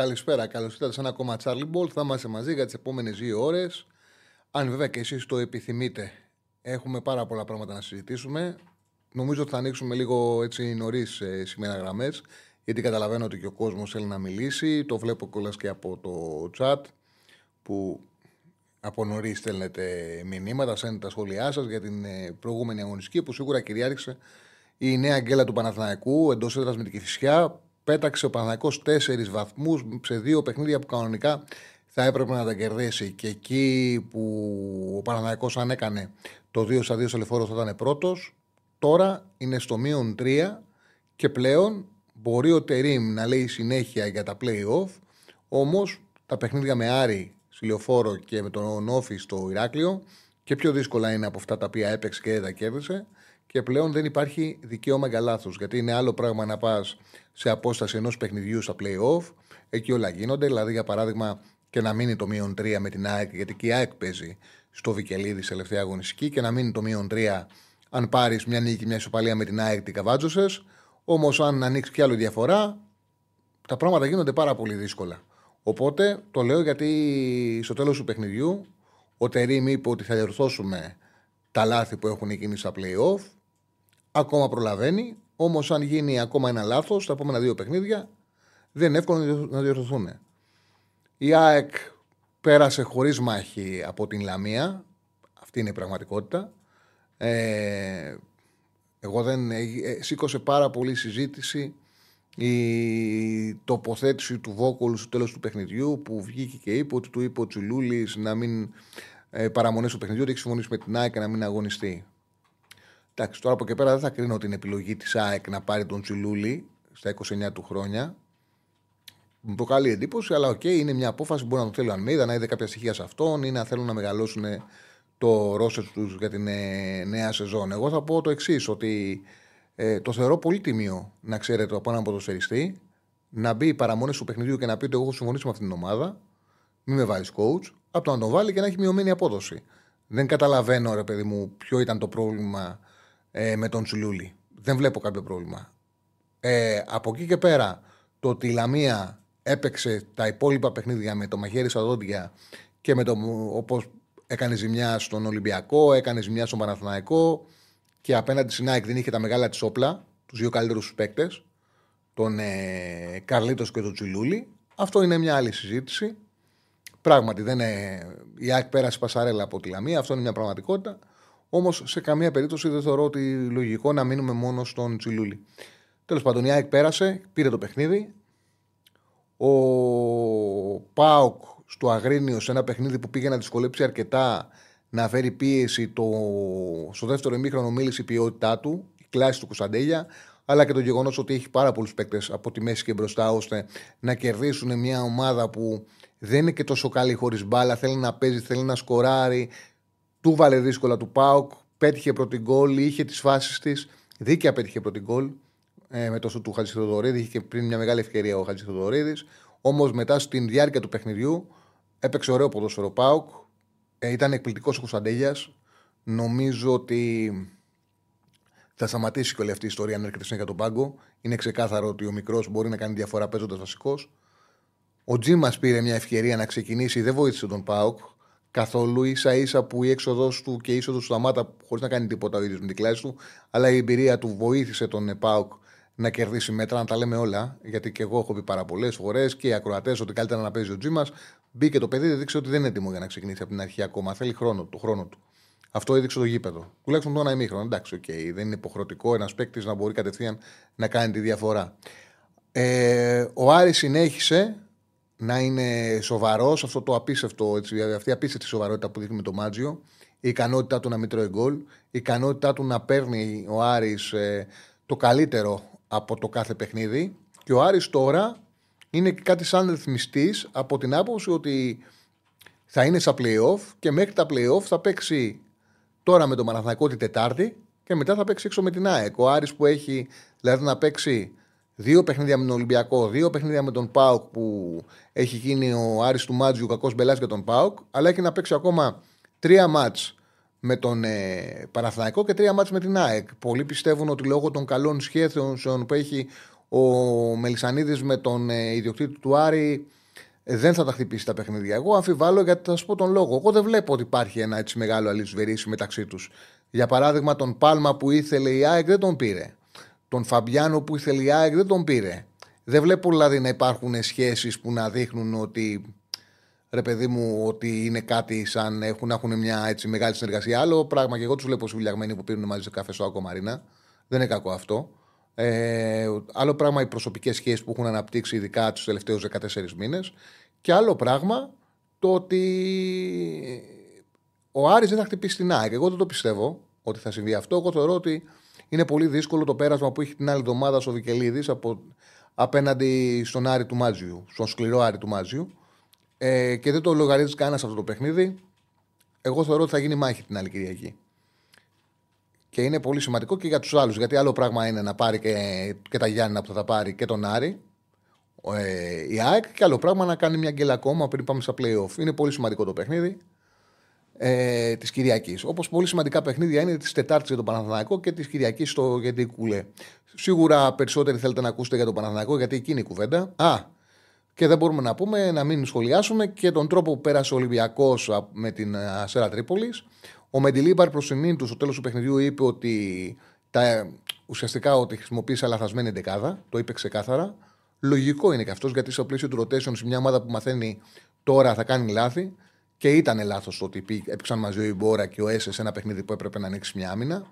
Καλησπέρα, καλώς ήρθατε σε ένα ακόμα Charlie Ball. Θα είμαστε μαζί για τις επόμενες δύο ώρες. Αν βέβαια και εσείς το επιθυμείτε, έχουμε πάρα πολλά πράγματα να συζητήσουμε. Νομίζω ότι θα ανοίξουμε λίγο έτσι νωρίς ε, σήμερα γραμμές, γιατί καταλαβαίνω ότι και ο κόσμος θέλει να μιλήσει. Το βλέπω κιόλας και από το chat που από νωρίς στέλνετε μηνύματα, στέλνετε τα σχόλιά σας για την ε, προηγούμενη αγωνιστική που σίγουρα κυριάρχησε η νέα γκέλα του Παναθηναϊκού εντός έδρας με την Κυφυσιά πέταξε ο Παναθανικό τέσσερις βαθμούς σε δύο παιχνίδια που κανονικά θα έπρεπε να τα κερδίσει. Και εκεί που ο Παναθανικό, αν έκανε το 2 στα 2 στο λεφόρο, θα ήταν πρώτος. Τώρα είναι στο μείον 3 και πλέον μπορεί ο Τερήμ να λέει συνέχεια για τα playoff. Όμως τα παιχνίδια με Άρη, Σιλιοφόρο και με τον Όφη στο Ηράκλειο και πιο δύσκολα είναι από αυτά τα οποία έπαιξε και δεν τα κέρδισε και πλέον δεν υπάρχει δικαίωμα για λάθος. Γιατί είναι άλλο πράγμα να πας σε απόσταση ενός παιχνιδιού στα playoff. Εκεί όλα γίνονται. Δηλαδή, για παράδειγμα, και να μείνει το μείον 3 με την ΑΕΚ, γιατί και η ΑΕΚ παίζει στο Βικελίδη σε τελευταία αγωνιστική, και να μείνει το μείον 3 αν πάρεις μια νίκη, μια ισοπαλία με την ΑΕΚ, την καβάτζωσες. Όμως, αν ανοίξεις κι άλλη διαφορά, τα πράγματα γίνονται πάρα πολύ δύσκολα. Οπότε το λέω γιατί στο τέλος του παιχνιδιού ο Τερήμ είπε ότι θα διορθώσουμε τα λάθη που έχουν γίνει στα playoff ακόμα προλαβαίνει. Όμως, αν γίνει ακόμα ένα λάθος τα επόμενα δύο παιχνίδια, δεν είναι εύκολο να διορθωθούν. Η ΑΕΚ πέρασε χωρίς μάχη από την Λαμία. Αυτή είναι η πραγματικότητα. Ε, εγώ δεν. Ε, σήκωσε πάρα πολύ συζήτηση η τοποθέτηση του Βόκολου στο τέλος του παιχνιδιού που βγήκε και είπε ότι του είπε ο Τσουλούλης να μην ε, παραμονές του παιχνιδιού, ότι έχει συμφωνήσει με την ΑΕΚ να μην αγωνιστεί. Εντάξει, τώρα από εκεί πέρα δεν θα κρίνω την επιλογή της ΑΕΚ να πάρει τον Τσιλούλη στα 29 του χρόνια. Μου προκαλεί εντύπωση, αλλά okay, είναι μια απόφαση που μπορεί να το θέλει ο Αλμέιδα, να είδε κάποια στοιχεία σε αυτόν ή να θέλουν να μεγαλώσουν το roster τους για την ε, νέα σεζόν. Εγώ θα πω το εξής, ότι ε, το θεωρώ πολύ τίμιο να ξέρετε από έναν ποδοσφαιριστή να μπει παραμονές του παιχνιδιού και να πει ότι εγώ έχω συμφωνήσει με αυτήν την ομάδα, μην με βάλει coach, από το να τον βάλει και να έχει μειωμένη απόδοση. Δεν καταλαβαίνω, ρε παιδί μου, ποιο ήταν το πρόβλημα ε, με τον Τσουλούλη. Δεν βλέπω κάποιο πρόβλημα. Ε, από εκεί και πέρα, το ότι η Λαμία έπαιξε τα υπόλοιπα παιχνίδια με το μαχαίρι στα δόντια και με το όπως έκανε ζημιά στον Ολυμπιακό, έκανε ζημιά στον Παναθηναϊκό και απέναντι στην ΑΕΚ δεν είχε τα μεγάλα της όπλα, τους δύο καλύτερους παίκτες, τον ε, Καρλίτος και τον Τσιλούλη. Αυτό είναι μια άλλη συζήτηση. Πράγματι, δεν είναι... η ΑΕΚ πέρασε πασαρέλα από τη Λαμία, αυτό είναι μια πραγματικότητα. Όμως σε καμία περίπτωση δεν θεωρώ ότι λογικό να μείνουμε μόνο στον Τσιλούλη. Τέλος πάντων, η ΑΕΚ πέρασε, πήρε το παιχνίδι. Ο Πάοκ στο Αγρίνιο, σε ένα παιχνίδι που πήγε να δυσκολέψει αρκετά να φέρει πίεση, το... στο δεύτερο ημίχρονο μίλησε η ποιότητά του, η κλάση του Κωνσταντέλια, αλλά και το γεγονός ότι έχει πάρα πολλούς παίκτες από τη μέση και μπροστά, ώστε να κερδίσουν μια ομάδα που δεν είναι και τόσο καλή χωρίς μπάλα, θέλει να παίζει, θέλει να σκοράρει, του βάλε δύσκολα του Πάουκ, πέτυχε πρώτη γκολ, είχε τις φάσεις της. Δίκαια πέτυχε πρώτη γκολ ε, με το σου του Χατζηθοδωρίδη. Είχε και πριν μια μεγάλη ευκαιρία ο Χατζηθοδωρίδη. Όμως μετά στην διάρκεια του παιχνιδιού έπαιξε ωραίο ποδόσφαιρο Πάουκ. Ε, ήταν εκπληκτικός ο Κωνσταντέλια. Νομίζω ότι θα σταματήσει και όλη αυτή η ιστορία αν έρχεται για τον πάγκο. Είναι ξεκάθαρο ότι ο μικρός μπορεί να κάνει διαφορά παίζοντας βασικός. Ο Τζίμας πήρε μια ευκαιρία να ξεκινήσει, δεν βοήθησε τον Πάουκ καθόλου. ίσα ίσα που η έξοδο του και η είσοδος του σταμάτα χωρίς να κάνει τίποτα ο ίδιος με την κλάση του. Αλλά η εμπειρία του βοήθησε τον ΕΠΑΟΚ να κερδίσει μέτρα, να τα λέμε όλα. Γιατί και εγώ έχω πει πάρα πολλές φορές και οι ακροατές ότι καλύτερα να παίζει ο Τζίμας. Μπήκε το παιδί, έδειξε ότι δεν είναι έτοιμο για να ξεκινήσει από την αρχή ακόμα. Θέλει χρόνο, το χρόνο του. Αυτό έδειξε το γήπεδο. Τουλάχιστον το ένα ημίχρονο. Εντάξει, okay. δεν είναι υποχρεωτικό ένας παίκτης να μπορεί κατευθείαν να κάνει τη διαφορά. Ε, ο Άρης συνέχισε να είναι σοβαρός, αυτό το απίστευτο, έτσι, αυτή η απίστευτη σοβαρότητα που δείχνει με το Μάτζιο, η ικανότητά του να μην τρώει γκολ, η ικανότητά του να παίρνει ο Άρης ε, το καλύτερο από το κάθε παιχνίδι. Και ο Άρης τώρα είναι κάτι σαν ρυθμιστής από την άποψη ότι θα είναι στα playoff και μέχρι τα playoff θα παίξει τώρα με τον Παναθηναϊκό την Τετάρτη και μετά θα παίξει έξω με την ΑΕΚ. Ο Άρης που έχει δηλαδή να παίξει δύο παιχνίδια με τον Ολυμπιακό, δύο παιχνίδια με τον Πάουκ που έχει γίνει ο Άρης του Μάτζιου κακός μπελάς για τον Πάουκ, αλλά έχει να παίξει ακόμα τρία μάτς με τον ε, Παναθηναϊκό και τρία μάτς με την ΑΕΚ. Πολλοί πιστεύουν ότι λόγω των καλών σχέσεων που έχει ο Μελισανίδης με τον ε, ιδιοκτήτη του Άρη ε, δεν θα τα χτυπήσει τα παιχνίδια. Εγώ αμφιβάλλω γιατί θα σα πω τον λόγο. Εγώ δεν βλέπω ότι υπάρχει ένα έτσι μεγάλο αλυσβερίσι μεταξύ τους. Για παράδειγμα, τον Πάλμα που ήθελε η ΑΕΚ δεν τον πήρε. Τον Φαμπιάνο που ήθελε η ΑΕΚ δεν τον πήρε. Δεν βλέπω δηλαδή να υπάρχουν σχέσεις που να δείχνουν ότι ρε παιδί μου, ότι είναι κάτι σαν έχουν, έχουν μια έτσι μεγάλη συνεργασία. Άλλο πράγμα και εγώ τους βλέπω συμβουλιαγμένοι που πίνουν μαζί σε καφέ στο Ακομαρίνα. Δεν είναι κακό αυτό. Ε, άλλο πράγμα οι προσωπικές σχέσεις που έχουν αναπτύξει ειδικά τους τελευταίους 14 μήνες. Και άλλο πράγμα το ότι ο Άρης δεν θα χτυπήσει την ΑΕΚ. Εγώ δεν το πιστεύω ότι θα συμβεί αυτό. Εγώ θεωρώ ότι είναι πολύ δύσκολο το πέρασμα που έχει την άλλη εβδομάδα ο Βικελίδης απέναντι στον Άρη του Μάτζιου, στον σκληρό Άρη του Μάτζιου. Ε, και δεν το λογαρίζεις κανένα αυτό το παιχνίδι. Εγώ θεωρώ ότι θα γίνει μάχη την άλλη Κυριακή. Και είναι πολύ σημαντικό και για τους άλλους. Γιατί άλλο πράγμα είναι να πάρει και, και τα Γιάννα που θα, θα πάρει και τον Άρη, ε, η ΑΕΚ, και άλλο πράγμα να κάνει μια γκέλα ακόμα πριν πάμε στα playoff. Είναι πολύ σημαντικό το παιχνίδι ε, της Κυριακής. Όπως πολύ σημαντικά παιχνίδια είναι της Τετάρτης για τον Παναθηναϊκό και της Κυριακής στο Γιατί Κουλέ. Σίγουρα περισσότεροι θέλετε να ακούσετε για τον Παναθηναϊκό γιατί εκεί είναι η κουβέντα. Α, και δεν μπορούμε να πούμε να μην σχολιάσουμε και τον τρόπο που πέρασε ο Ολυμπιακός με την Ασέρα Τρίπολης. Ο Μεντιλίμπαρ προς του στο τέλος του παιχνιδιού είπε ότι τα, ουσιαστικά ότι χρησιμοποίησε λαθασμένη δεκάδα. Το είπε ξεκάθαρα. Λογικό είναι και αυτός γιατί στο πλαίσιο του rotation σε μια ομάδα που μαθαίνει τώρα θα κάνει λάθη. Και ήταν λάθος το ότι έπαιξαν μαζί ο Ιμπόρα και ο Έσες σε ένα παιχνίδι που έπρεπε να ανοίξει μια άμυνα.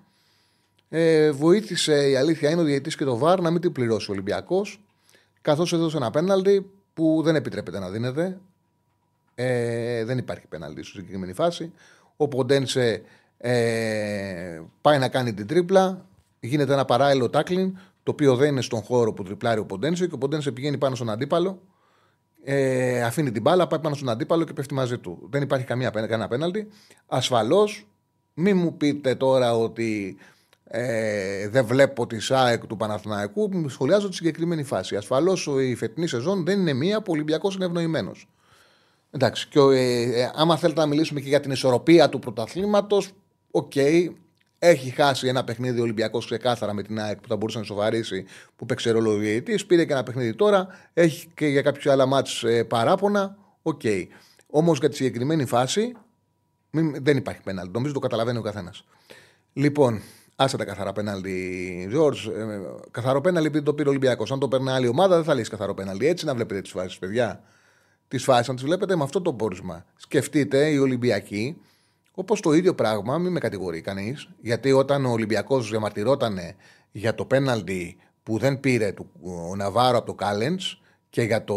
Ε, βοήθησε η αλήθεια είναι ο διαιτή και το βαρ να μην την πληρώσει ο Ολυμπιακός. Καθώς έδωσε ένα πέναλτι που δεν επιτρέπεται να δίνεται. Ε, δεν υπάρχει πέναλτι στη συγκεκριμένη φάση. Ο Ποντένσε ε, πάει να κάνει την τρίπλα. Γίνεται ένα παράλληλο τάκλιν, το οποίο δεν είναι στον χώρο που τριπλάρει ο Ποντένσε και ο Ποντένσε πηγαίνει πάνω στον αντίπαλο. Ε, αφήνει την μπάλα, πάει πάνω στον αντίπαλο και πέφτει μαζί του. Δεν υπάρχει καμία, κανένα πέναλτι. Ασφαλώς, μην μου πείτε τώρα ότι ε, δεν βλέπω τη ΣΑΕΚ του Παναθηναϊκού. Σχολιάζω τη συγκεκριμένη φάση. Ασφαλώς η φετινή σεζόν δεν είναι μία που ο Ολυμπιακός είναι ευνοημένος. Εντάξει, και ε, ε, άμα θέλετε να μιλήσουμε και για την ισορροπία του πρωταθλήματος, οκ, okay, έχει χάσει ένα παιχνίδι Ολυμπιακός ξεκάθαρα με την ΑΕΚ που θα μπορούσε να σοβαρήσει που παίξει ρόλο ο Πήρε και ένα παιχνίδι τώρα. Έχει και για κάποιο άλλα μάτς ε, παράπονα. Οκ. Okay. Όμως για τη συγκεκριμένη φάση μην, δεν υπάρχει πέναλτι. Νομίζω το καταλαβαίνει ο καθένας. Λοιπόν, άσε τα καθαρά πέναλτι, Ζόρζ. Ε, καθαρό πέναλτι επειδή το πήρε ο Ολυμπιακός. Αν το παίρνει άλλη ομάδα δεν θα λύσει καθαρό πέναλτι. Έτσι να βλέπετε τις φάσεις, παιδιά. Τις φάσεις, να τις βλέπετε με αυτό το πόρισμα. Σκεφτείτε οι Ολυμπιακοί Όπως το ίδιο πράγμα, μην με κατηγορεί κανείς, γιατί όταν ο Ολυμπιακός διαμαρτυρόταν για το πέναλτι που δεν πήρε ο Ναβάρο από το Κάλεντς και για το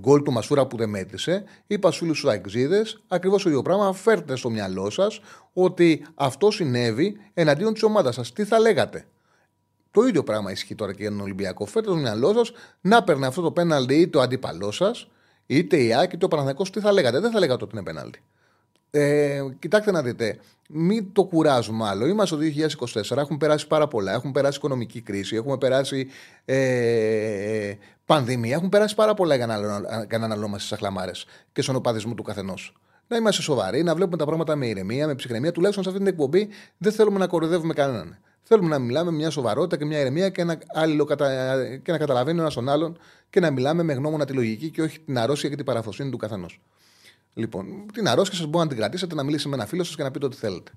γκολ του Μασούρα που δεν μέτρησε, είπα στους φίλου του Αεξίδε ακριβώς το ίδιο πράγμα. Φέρτε στο μυαλό σας ότι αυτό συνέβη εναντίον της ομάδας σας. Τι θα λέγατε; Το ίδιο πράγμα ισχύει τώρα και για τον Ολυμπιακό. Φέρτε στο μυαλό σας να παίρνει αυτό το πέναλτι είτε ο αντίπαλός σας, είτε η Άκη, είτε ο Παναθανικό. Τι θα λέγατε; Δεν θα λέγατε ότι είναι πέναλτι. Ε, κοιτάξτε να δείτε, μην το κουράζουμε άλλο. Είμαστε το 2024, έχουν περάσει πάρα πολλά. Έχουν περάσει οικονομική κρίση, έχουμε περάσει ε, πανδημία, έχουν περάσει πάρα πολλά για να, για να αναλώμαστε στι αχλαμάρε και στον οπαδισμό του καθενός. Να είμαστε σοβαροί, να βλέπουμε τα πράγματα με ηρεμία, με ψυχραιμία. Τουλάχιστον σε αυτή την εκπομπή δεν θέλουμε να κοροϊδεύουμε κανέναν. Θέλουμε να μιλάμε με μια σοβαρότητα και μια ηρεμία και να, κατα... και να καταλαβαίνει ο ένας τον άλλον και να μιλάμε με γνώμονα τη λογική και όχι την αρρώστια και την παραφροσύνη του καθενός. Λοιπόν, την αρρώστια σα μπορεί να την κρατήσετε, να μιλήσει με ένα φίλο σας και να πείτε ό,τι θέλετε.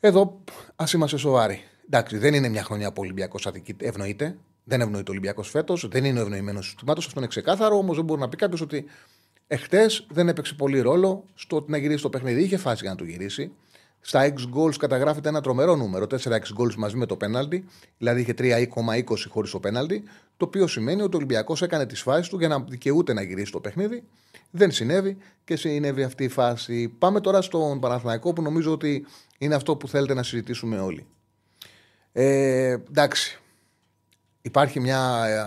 Εδώ ας είμαστε σοβαροί. Εντάξει, δεν είναι μια χρονιά που ο Ολυμπιακός ευνοείται. Δεν ευνοείται ο Ολυμπιακός φέτος. Δεν είναι ο ευνοημένος του τμήματο. Αυτό είναι ξεκάθαρο. Όμως δεν μπορεί να πει κάποιος ότι εχθές δεν έπαιξε πολύ ρόλο στο ότι να γυρίσει το παιχνίδι. Είχε φάση για να το γυρίσει. Στα X goals καταγράφεται ένα τρομερό νούμερο. 4 X goals μαζί με το πέναλτι. Δηλαδή είχε 3,20 χωρίς το πέναλτι. Το οποίο σημαίνει ότι ο Ολυμπιακός έκανε τις φάσεις του για να δικαιούται να γυρίσει το παιχνίδι. Δεν συνέβη και συνέβη αυτή η φάση. Πάμε τώρα στον Παναθηναϊκό που νομίζω ότι είναι αυτό που θέλετε να συζητήσουμε όλοι. Ε, εντάξει. υπάρχει μια ε,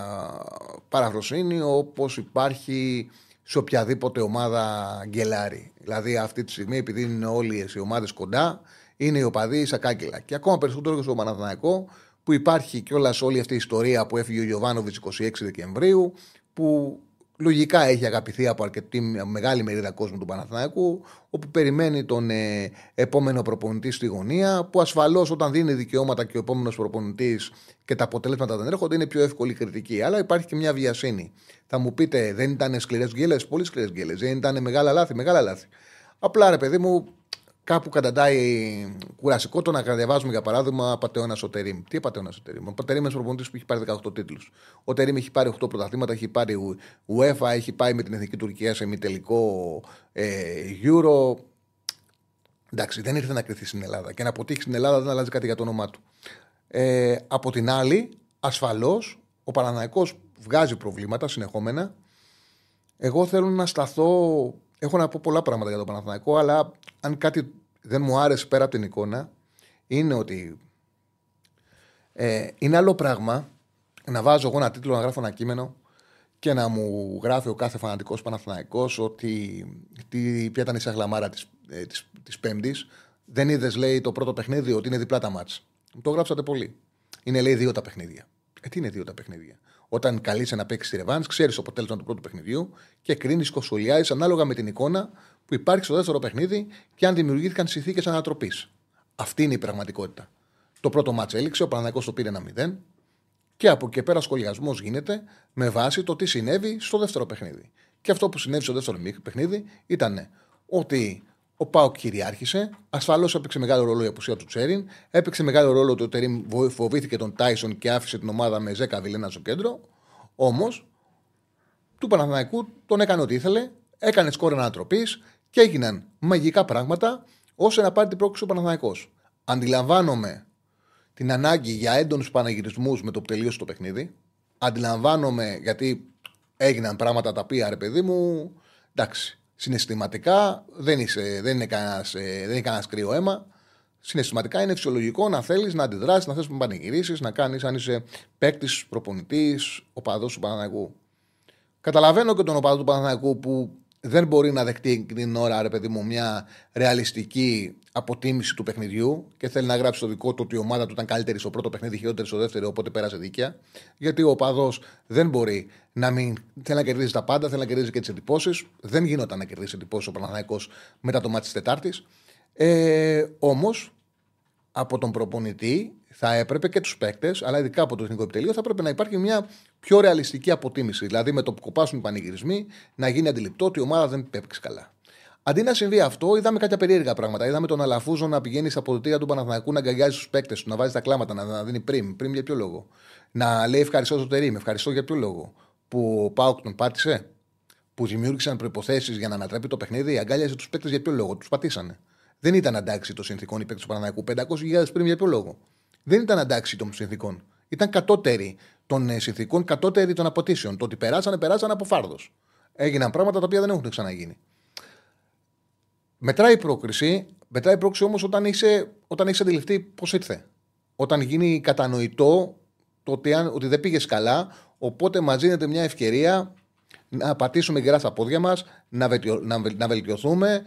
παραφροσύνη όπως υπάρχει σε οποιαδήποτε ομάδα γκελάρι. Δηλαδή αυτή τη στιγμή, επειδή είναι όλοι οι ομάδες κοντά, είναι οι οπαδοί στα κάγκελα. Και ακόμα περισσότερο και στο Παναθηναϊκό, που υπάρχει κιόλας όλη αυτή η ιστορία που έφυγε ο Γιωβάνοβιτς 26 Δεκεμβρίου, που λογικά έχει αγαπηθεί από αρκετή μεγάλη μερίδα κόσμου του Παναθηναϊκού, όπου περιμένει τον ε, επόμενο προπονητή στη γωνία, που ασφαλώς όταν δίνει δικαιώματα και ο επόμενος προπονητής και τα αποτελέσματα δεν έρχονται, είναι πιο εύκολη κριτική. Αλλά υπάρχει και μια βιασύνη. Θα μου πείτε, δεν ήταν σκληρές γκέλες, πολύ σκληρές γκέλες, δεν ήταν μεγάλα λάθη, μεγάλα λάθη. Απλά ρε παιδί μου, κάπου καταντάει κουρασικό το να διαβάζουμε για παράδειγμα Πατεώνα ο Τερήμ. Τι Πατεώνα ο Τερήμ. Ο Τερήμ είναι προπονητής που έχει πάρει 18 τίτλους. Ο Τερήμ έχει πάρει 8 πρωταθλήματα, έχει πάρει UEFA, έχει πάει με την εθνική Τουρκία σε μη τελικό ε, Euro. Εντάξει, δεν ήρθε να κρυθεί στην Ελλάδα. Και να αποτύχει στην Ελλάδα δεν αλλάζει κάτι για το όνομά του. Ε, από την άλλη, ασφαλώς, ο Παναναναϊκός βγάζει προβλήματα συνεχόμενα. Εγώ θέλω να σταθώ έχω να πω πολλά πράγματα για τον Παναθηναϊκό, αλλά αν κάτι δεν μου άρεσε πέρα από την εικόνα, είναι ότι ε, είναι άλλο πράγμα να βάζω εγώ ένα τίτλο, να γράφω ένα κείμενο και να μου γράφει ο κάθε φανατικός Παναθηναϊκός ότι τι, ποια ήταν η σαγλαμάρα της, ε, της, της Πέμπτης. Δεν είδες, λέει, το πρώτο παιχνίδι ότι είναι διπλά τα μάτς. Το γράψατε πολύ. Είναι, λέει, δύο τα παιχνίδια. Ε, τι είναι δύο τα παιχνίδια; Όταν καλείσαι να παίξεις τη ρεβάν, ξέρεις το αποτέλεσμα του πρώτου παιχνιδιού και κρίνεις, κοσολιάζεις ανάλογα με την εικόνα που υπάρχει στο δεύτερο παιχνίδι και αν δημιουργήθηκαν συνθήκες ανατροπής. Αυτή είναι η πραγματικότητα. Το πρώτο μάτς έληξε, ο Παναγικό το πήρε ένα 0 και από εκεί πέρα σχολιασμός γίνεται με βάση το τι συνέβη στο δεύτερο παιχνίδι. Και αυτό που συνέβη στο δεύτερο παιχνίδι ήταν ότι ο Πάοκ κυριάρχησε. Ασφαλώς έπαιξε μεγάλο ρόλο η απουσία του Τσέριν. Έπαιξε μεγάλο ρόλο ότι ο Τερήμ φοβήθηκε τον Τάισον και άφησε την ομάδα με 10 βιλένα στο κέντρο. Όμως, του Παναθηναϊκού τον έκανε ό,τι ήθελε. Έκανε σκόρ ανατροπής και έγιναν μαγικά πράγματα ώστε να πάρει την πρόκληση ο Παναθηναϊκός. Αντιλαμβάνομαι την ανάγκη για έντονους παναγυρισμού με το που τελείωσε το παιχνίδι. Αντιλαμβάνομαι γιατί έγιναν πράγματα τα οποία, ρε παιδί μου, εντάξει, συναισθηματικά δεν, είσαι, δεν είναι κανένας ε, κανένας κρύο αίμα. Συναισθηματικά είναι φυσιολογικό να θέλεις να αντιδράσεις, να θες να πανηγυρίσεις, να κάνεις αν είσαι παίκτης, προπονητής, οπαδός του Παναναναϊκού. Καταλαβαίνω και τον οπαδό του Παναναναϊκού που δεν μπορεί να δεχτεί την ώρα, ρε παιδί μου, μια ρεαλιστική αποτίμηση του παιχνιδιού και θέλει να γράψει το δικό του ότι η ομάδα του ήταν καλύτερη στο πρώτο παιχνίδι, χειρότερη στο δεύτερο, οπότε πέρασε δίκαια. Γιατί ο οπαδός δεν μπορεί να μην θέλει να κερδίζει τα πάντα, θέλει να κερδίζει και τις εντυπώσεις. Δεν γινόταν να κερδίσει εντυπώσεις ο Παναναναϊκό μετά το μάτι της Τετάρτης. Ε, Όμως, από τον προπονητή θα έπρεπε και τους παίκτες, αλλά ειδικά από το Εθνικό Επιτελείο, θα έπρεπε να υπάρχει μια πιο ρεαλιστική αποτίμηση. Δηλαδή, με το που κοπάσουν οι πανηγυρισμοί, να γίνει αντιληπτό ότι η ομάδα δεν έπαιξε καλά. Αντί να συμβεί αυτό, είδαμε κάποια περίεργα πράγματα. Είδαμε τον Αλαφούζο να πηγαίνει στα αποδοτήρια του Παναθηναϊκού να αγκαλιάζει τους παίκτες του, να βάζει τα κλάματα, να, να δίνει πριμ. Πριμ για ποιο λόγο; Να λέει ευχαριστώ στο τερίμ, ευχαριστώ για ποιο λόγο; Που ο Πάουκ τον πάτησε, που δημιούργησαν προποθέσει για να ανατρέπει το παιχνίδι, αγκάλιαζε τους παίκτες για ποιο λόγο; Τους πατήσανε. Δεν ήταν αντάξει των συνθηκών οι παίκτες του Παναθηναϊκού. 500.000 πριν για ποιο λόγο; Δεν ήταν αντάξει των συνθηκών. Ήταν κατώτεροι των ε, συνθηκών, κατώτεροι των αποτήσεων. Το ότι περάσανε, περάσανε από φάρδος. Έγιναν πράγματα τα οποία δεν έχουν ξαναγίνει. Μετράει η πρόκριση, μετράει η πρόκριση όμως όταν είσαι, όταν έχεις αντιληφθεί πώς ήρθε. Όταν γίνει κατανοητό το ότι, αν, ότι δεν πήγες καλά, οπότε μας δίνεται μια ευκαιρία να πατήσουμε γερά στα πόδια μας, να, να, να βελτιωθούμε, ε,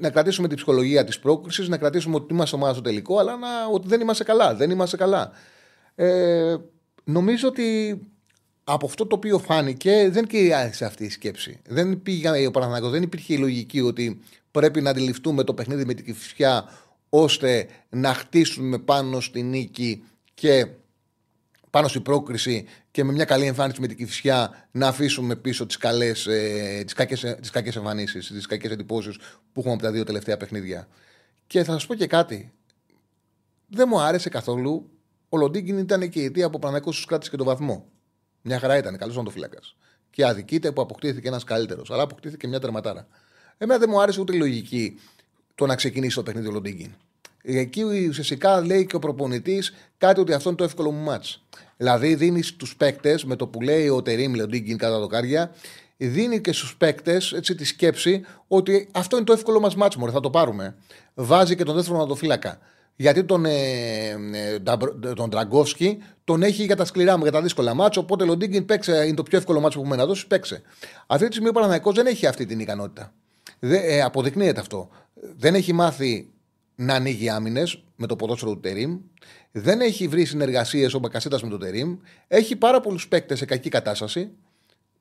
να κρατήσουμε την ψυχολογία της πρόκριση, να κρατήσουμε ότι είμαστε ομάδα στο τελικό, αλλά να, ότι δεν είμαστε καλά. Δεν είμαστε καλά. Ε, νομίζω ότι από αυτό το οποίο φάνηκε δεν κυριάρχησε αυτή η σκέψη. Δεν πήγα ο Παναθηναϊκός, δεν υπήρχε η λογική ότι πρέπει να αντιληφθούμε το παιχνίδι με την κυφσιά ώστε να χτίσουμε πάνω στη νίκη και πάνω στην πρόκριση και με μια καλή εμφάνιση με την κυφσιά να αφήσουμε πίσω τις, καλές, ε, τις, κακές, τις κακές εμφανίσεις, τις κακές εντυπώσεις που έχουμε από τα δύο τελευταία παιχνίδια. Και θα σας πω και κάτι. Δεν μου άρεσε καθόλου. Ο Λοντίγκιν ήταν και η αιτία από Παναγικό στους κράτησε και τον βαθμό. Μια χαρά ήταν, καλός φύλακα. Και αδικείται που αποκτήθηκε ένας καλύτερος, αλλά αποκτήθηκε μια τερματάρα. Εμένα δεν μου άρεσε ούτε η λογική το να ξεκινήσει το παιχνίδι ο Λοντίγκιν. Εκεί ουσιαστικά λέει και ο προπονητής κάτι ότι αυτό είναι το εύκολο μου μάτς. Δηλαδή δίνει στους παίκτες, με το που λέει ο Τερήμ Λοντίγκιν κατά δοκάρια, δίνει και στους παίκτες τη σκέψη ότι αυτό είναι το εύκολο μας μάτσο. θα το πάρουμε. Βάζει και τον δεύτερο ματοφύλακα. Γιατί τον, ε, ε, τον Τραγκόφσκι τον έχει για τα σκληρά μου, για τα δύσκολα μάτσα. Οπότε Λοντίγκιν παίξε, είναι το πιο εύκολο μάτσο που έχουμε να δώσει, παίξε. Αυτή τη στιγμή ο Παναναναϊκό δεν έχει αυτή την ικανότητα. Δεν, ε, αποδεικνύεται αυτό. Δεν έχει μάθει να ανοίγει άμυνες με το ποδόσφαιρο του Τερήμ. Δεν έχει βρει συνεργασίες ο Μπακασέτα με τον Τερήμ. Έχει πάρα πολλούς παίκτες σε κακή κατάσταση.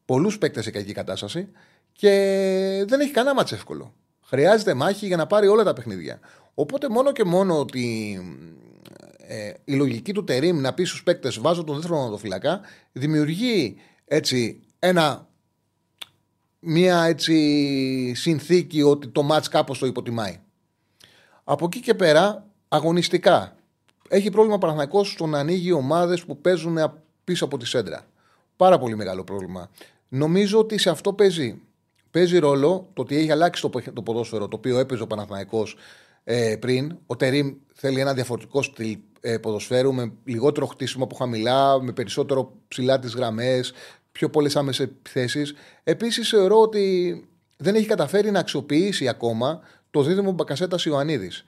Πολλούς παίκτες σε κακή κατάσταση. Και δεν έχει κανένα μάτσε εύκολο. Χρειάζεται μάχη για να πάρει όλα τα παιχνίδια. Οπότε μόνο και μόνο ότι ε, η λογική του Τερήμ να πει στους παίκτες βάζω τον δεύτερο μονοδοφυλακά δημιουργεί έτσι ένα μια έτσι συνθήκη ότι το μάτς κάπως το υποτιμάει. Από εκεί και πέρα, αγωνιστικά, έχει πρόβλημα Παναθηναϊκός στο να ανοίγει ομάδες που παίζουν πίσω από τη σέντρα. Πάρα πολύ μεγάλο πρόβλημα. Νομίζω ότι σε αυτό παίζει, παίζει ρόλο το ότι έχει αλλάξει το, το ποδόσφαιρο το οποίο έπαιζε ο Παναθηναϊκός ε, πριν. Ο Τερήμ θέλει ένα διαφορετικό στυλ ε, ποδοσφαίρου με λιγότερο χτίσιμο από χαμηλά, με περισσότερο ψηλά τις γραμμές, πιο πολλές άμεσες επιθέσεις. Επίσης, θεωρώ ότι δεν έχει καταφέρει να αξιοποιήσει ακόμα το δίδυμο Μπακασέτας Ιωαννίδης.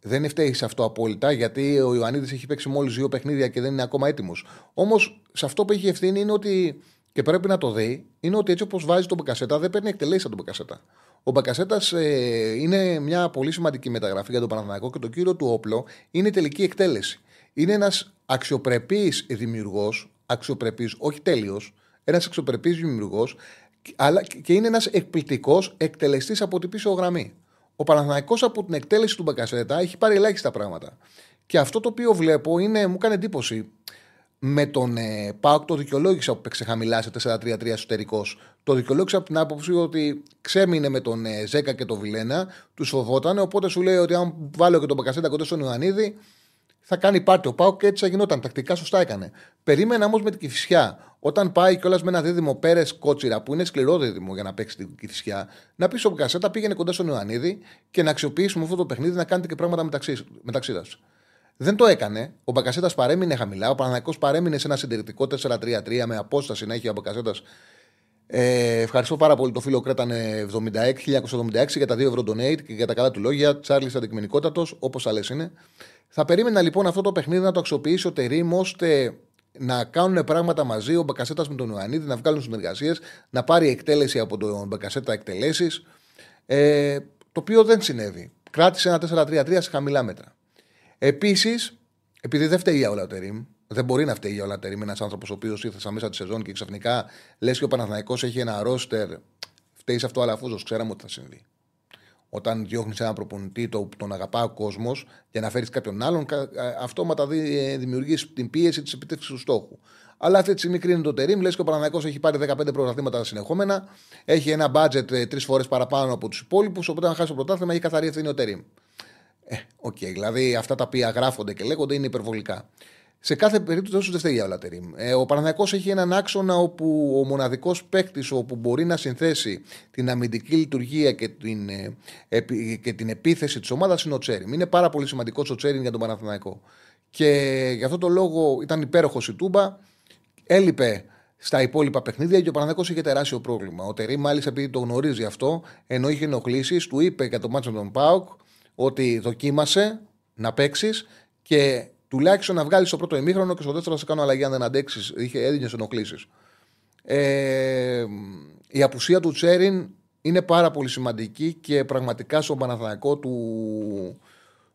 Δεν φταίει σε αυτό απόλυτα, γιατί ο Ιωαννίδης έχει παίξει μόλις δύο παιχνίδια και δεν είναι ακόμα έτοιμος. Όμως, σε αυτό που έχει ευθύνη είναι ότι. και πρέπει να το δει, είναι ότι έτσι όπως βάζει τον Μπακασέτα, δεν παίρνει εκτελέσεις από τον Μπακασέτα. Ο Μπακασέτας ε, είναι μια πολύ σημαντική μεταγραφή για τον Παναθηναϊκό και το κύριο του όπλο είναι η τελική εκτέλεση. Είναι ένας αξιοπρεπής δημιουργός, αξιοπρεπής, όχι τέλειος, ένας αξιοπρεπής δημιουργός, αλλά και είναι ένας εκπληκτικός εκτελεστής από την πίσω γραμμή. Ο Παναθανικό από την εκτέλεση του Μπακασέτα έχει πάρει ελάχιστα πράγματα. Και αυτό το οποίο βλέπω είναι, μου κάνει εντύπωση. Με τον ε, Πάοκ το δικαιολόγησα που παίξε χαμηλά σε 4-3-3 εσωτερικός. Το δικαιολόγησα από την άποψη ότι ξέμεινε με τον ε, Ζέκα και τον Βιλένα, τους φοβόταν. Οπότε σου λέει ότι αν βάλω και τον Μπακασέτα κοντά στον Ιωαννίδη, θα κάνει πάρτι ο Πάοκ και έτσι θα γινόταν. Τακτικά σωστά έκανε. Περίμενα όμως με την Κυφυσιά, όταν πάει κιόλας με ένα δίδυμο Πέρες Κότσιρα, που είναι σκληρό δίδυμο για να παίξει την Κυφυσιά, να πει στον Κασέτα πήγαινε κοντά στον Ιωαννίδη και να αξιοποιήσουμε αυτό το παιχνίδι να κάνετε και πράγματα μεταξύ, μεταξύ Δεν το έκανε. Ο Μπακασέτας παρέμεινε χαμηλά. Ο Παναγιακό παρέμεινε σε ένα συντηρητικό 4-3-3 με απόσταση να έχει ο Μπακασέτας. Ε, ευχαριστώ πάρα πολύ το φίλο Κρέτανε 76, για τα 2 ευρώ donate και για τα καλά του λόγια. Τσάρλι αντικειμενικότατος, όπως άλλε είναι. Θα περίμενα λοιπόν αυτό το παιχνίδι να το αξιοποιήσει ο Τερήμ ώστε να κάνουν πράγματα μαζί ο Μπακασέτα με τον Ιωαννίδη, να βγάλουν συνεργασίες, να πάρει εκτέλεση από τον Μπακασέτα εκτελέσεις. Ε, το οποίο δεν συνέβη. Κράτησε ένα 4-3-3 σε χαμηλά μέτρα. Επίσης, επειδή δεν φταίει για όλα ο Τερήμ, δεν μπορεί να φταίει για όλα ο Τερήμ ένας άνθρωπος ο οποίος ήρθε μέσα της σεζόν και ξαφνικά λες και ο Παναθηναϊκός έχει ένα ρόστερ. Φταίει σε αυτό, αλλά αφού ξέραμε ότι θα συμβεί όταν διώχνεις ένα προπονητή, το, τον αγαπά ο κόσμος, για να φέρεις κάποιον άλλον, αυτόματα ε, δημιουργείς την πίεση της επιτεύξης του στόχου. Αλλά αυτή τη στιγμή κρίνει το Τερίμ. Λες και ο Παναθηναϊκός έχει πάρει 15 πρωταθλήματα συνεχόμενα, έχει ένα budget ε, τρεις φορές παραπάνω από τους υπόλοιπους. Οπότε, αν χάσει το πρωτάθλημα, έχει καθαρή ευθύνη ο Τερίμ. Ε, okay, δηλαδή αυτά τα οποία γράφονται και λέγονται είναι υπερβολικά. Σε κάθε περίπτωση δεν φταίει για όλα ε, Ο Παναθυνακό έχει έναν άξονα όπου ο μοναδικός παίκτης όπου μπορεί να συνθέσει την αμυντική λειτουργία και την, ε, και την επίθεση της ομάδας είναι ο Τσέριν. Είναι πάρα πολύ σημαντικός ο Τσέριν για τον Παναθηναϊκό. Και γι' αυτό το λόγο ήταν υπέροχος η Τούμπα. Έλειπε στα υπόλοιπα παιχνίδια και ο Παναθηναϊκός είχε τεράστιο πρόβλημα. Ο Τερή, μάλιστα επειδή το γνωρίζει αυτό, ενώ είχε ενοχλήσεις, του είπε για το μάτσο με τον Πάουκ ότι δοκίμασε να παίξεις και τουλάχιστον να βγάλεις στο πρώτο ημίχρονο και στο δεύτερο θα σε κάνω αλλαγή αν δεν αντέξεις. Έδινες ενοχλήσεις. Ε, η απουσία του Τσέριν είναι πάρα πολύ σημαντική και πραγματικά στον Παναθηναϊκό του,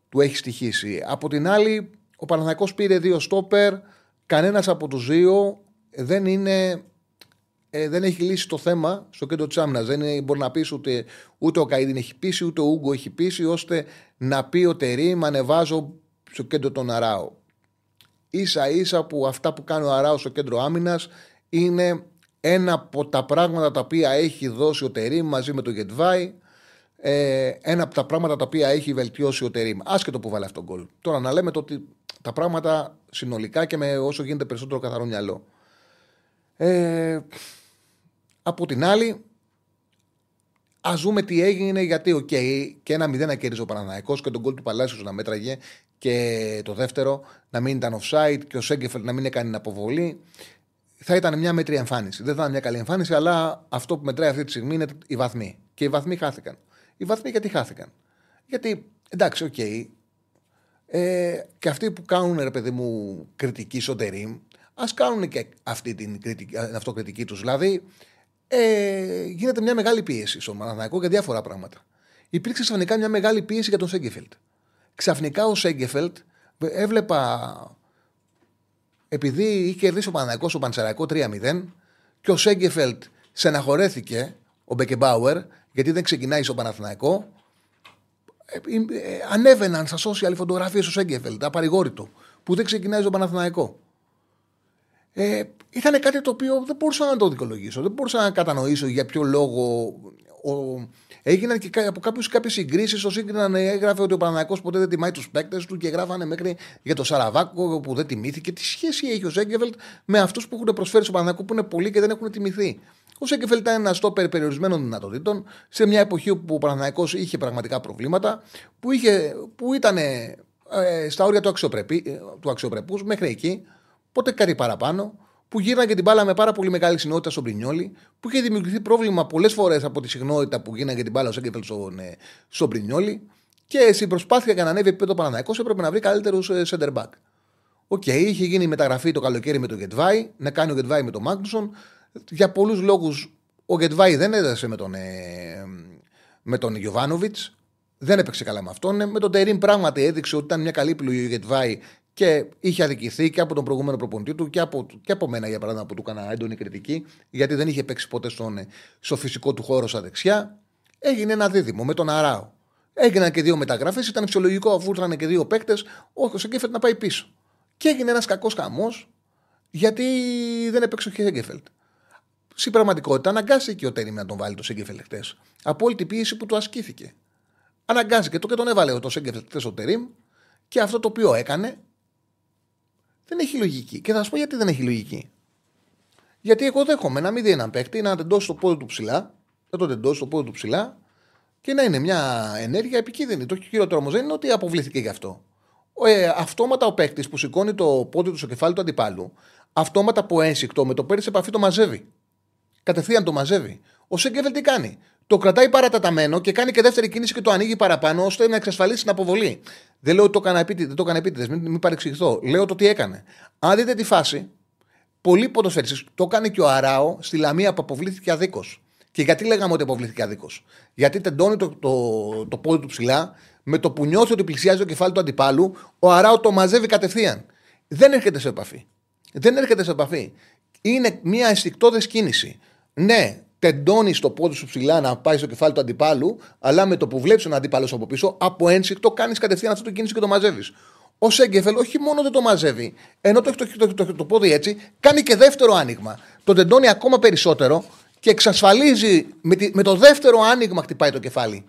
του έχει στοιχήσει. Από την άλλη, ο Παναθηναϊκός πήρε δύο στόπερ. Κανένας από τους δύο δεν είναι. Ε, δεν έχει λύσει το θέμα στο κέντρο της άμυνας. Δεν μπορεί να πεις ούτε, ούτε ο Καίδιν έχει πείσει, ούτε ο Ούγκο έχει πείσει, ώστε να πει ο Τερήμ ανεβάζω στο κέντρο των Αράου. σα ίσα που αυτά που κάνει ο Αράου στο κέντρο άμυνας είναι ένα από τα πράγματα τα οποία έχει δώσει ο Τερήμ μαζί με τον Γετβάη. Ε, ένα από τα πράγματα τα οποία έχει βελτιώσει ο Τερήμ. Άσχετο που βάλει αυτόν τον γκολ. Τώρα να λέμε το ότι τα πράγματα συνολικά και με όσο γίνεται περισσότερο καθαρό μυαλό. Ε, από την άλλη, Α δούμε τι έγινε, γιατί οκ, okay, και ένα μηδέν να κέρδιζε ο Παναναναϊκό και τον γκολ του Παλάσιου να μέτραγε και το δεύτερο να μην ήταν offside και ο Σέγκεφελ να μην έκανε την αποβολή. Θα ήταν μια μέτρια εμφάνιση. Δεν θα ήταν μια καλή εμφάνιση, αλλά αυτό που μετράει αυτή τη στιγμή είναι οι βαθμοί. Και οι βαθμοί χάθηκαν. Οι βαθμοί γιατί χάθηκαν; Γιατί, εντάξει, okay, Ε, και αυτοί που κάνουν, ρε παιδί μου, κριτική στο Τερίμ, ας κάνουν και αυτή την κριτική, αυτοκριτική τους. Δηλαδή, ε, γίνεται μια μεγάλη πίεση στον Παναθηναϊκό για διάφορα πράγματα. Υπήρξε ξαφνικά μια μεγάλη πίεση για τον Σέγκεφελτ. Ξαφνικά ο Σέγκεφελτ έβλεπα. Επειδή είχε κερδίσει ο Παναθηναϊκός ο Πανσεραϊκό 3-0 και ο Σέγκεφελτ στεναχωρέθηκε, ο Μπεκεμπάουερ, γιατί δεν ξεκινάει στο Παναθηναϊκό. Ε, ε, ανέβαιναν στα social φωτογραφίες του Σέγκεφελτ, απαρηγόρητο, που δεν ξεκινάει στο Παναθηναϊκό. Ε, ήταν κάτι το οποίο δεν μπορούσα να το δικολογήσω. Δεν μπορούσα να κατανοήσω για ποιο λόγο. Ο... Έγιναν και από κάποιες συγκρίσεις. Ο Σύγκριναν έγραφε ότι ο Παναναναϊκό ποτέ δεν τιμάει τους παίκτες του και γράφανε μέχρι για το Σαραβάκο που δεν τιμήθηκε. Τι σχέση έχει ο Σέγκεφελτ με αυτούς που έχουν προσφέρει στο Παναναναϊκό που είναι πολλοί και δεν έχουν τιμηθεί; Ο Σέγκεφελτ ήταν ένας στόπερ περιορισμένων δυνατοτήτων σε μια εποχή που ο Παναναναϊκό είχε πραγματικά προβλήματα, που, είχε, που ήταν ε, στα όρια του, του αξιοπρεπούς μέχρι εκεί ποτέ κάτι παραπάνω, που γύρναγε την μπάλα με πάρα πολύ μεγάλη συχνότητα στον Μπρινιόλι, που είχε δημιουργηθεί πρόβλημα πολλές φορές από τη συχνότητα που γύρναγε την μπάλα ο Σένκεφελντ στον, ε, στον Μπρινιόλι. Και στην προσπάθεια για να ανέβει επίπεδο ο Παναθηναϊκός έπρεπε να βρει καλύτερους ε, center back. OK, okay, είχε γίνει η μεταγραφή το καλοκαίρι με τον Γεντβάι, να κάνει ο Γεντβάι με τον Μάγνουσον. Για πολλούς λόγους ο Γεντβάι δεν έδεσε με τον, ε, με τον Γιοβάνοβιτς. Δεν έπαιξε καλά με αυτόν. Με τον Τερίμ πράγματι έδειξε ότι ήταν μια καλή επιλογή ο Γεντβάι και είχε αδικηθεί και από τον προηγούμενο προπονητή του και από, και από μένα για παράδειγμα που του έκανα έντονη κριτική, γιατί δεν είχε παίξει ποτέ στον, στο φυσικό του χώρο στα δεξιά. Έγινε ένα δίδυμο με τον Αράο. Έγιναν και δύο μεταγραφές, ήταν φυσιολογικό αφού ήρθαν και δύο παίκτες, ο Σέγκεφελτ να πάει πίσω. Και έγινε ένας κακός χαμός, γιατί δεν έπαιξε ο Σέγκεφελτ. Στην πραγματικότητα, αναγκάστηκε ο Τέριμ να τον βάλει το Σέγκεφελτ χτε. Από όλη την πίεση που του ασκήθηκε. Αναγκάστηκε το και τον έβαλε το Σέγκεφελτ χτε ο Τερίμ και αυτό το οποίο έκανε δεν έχει λογική. Και θα σα πω γιατί δεν έχει λογική. Γιατί εγώ δέχομαι να μην δει έναν παίκτη, να τεντώσει το πόδι του ψηλά, να το τεντώσει το πόδι του ψηλά και να είναι μια ενέργεια επικίνδυνη. Το χειρότερο όμως δεν είναι ότι αποβλήθηκε γι' αυτό. Ε, αυτόματα ο παίκτης που σηκώνει το πόδι του στο κεφάλι του αντιπάλου, αυτόματα από ένσυκτο με το παίρνει σε επαφή το μαζεύει. Κατευθείαν το μαζεύει. Ο Σέγκεβελ τι κάνει; Το κρατάει παραταταμένο και κάνει και δεύτερη κίνηση και το ανοίγει παραπάνω ώστε να εξασφαλίσει την αποβολή. Δεν λέω ότι το έκανε επίτηδες, δεν το έκανε επίτηδες, μην, μην παρεξηγηθώ. Λέω το τι έκανε. Αν δείτε τη φάση, πολλοί ποδοσφαιριστές το έκανε και ο Αράο στη Λαμία που αποβλήθηκε αδίκως. Και γιατί λέγαμε ότι αποβλήθηκε αδίκως; Γιατί τεντώνει το, το, το πόδι του ψηλά, με το που νιώθει ότι πλησιάζει το κεφάλι του αντιπάλου, ο Αράο το μαζεύει κατευθείαν. Δεν έρχεται σε επαφή. Δεν έρχεται σε επαφή. Είναι μια αισθηκτόδε κίνηση. Ναι, τεντώνει το πόδι σου ψηλά να πάει στο κεφάλι του αντιπάλου, αλλά με το που βλέπεις τον αντίπαλο από πίσω, από ένσυκτο κάνεις κατευθείαν αυτό το κίνηση και το μαζεύεις. Ο Σέγκεφελ όχι μόνο δεν το μαζεύει, ενώ το έχει το, το, το, το, πόδι έτσι, κάνει και δεύτερο άνοιγμα. Το τεντώνει ακόμα περισσότερο και εξασφαλίζει με, τη, με το δεύτερο άνοιγμα χτυπάει το κεφάλι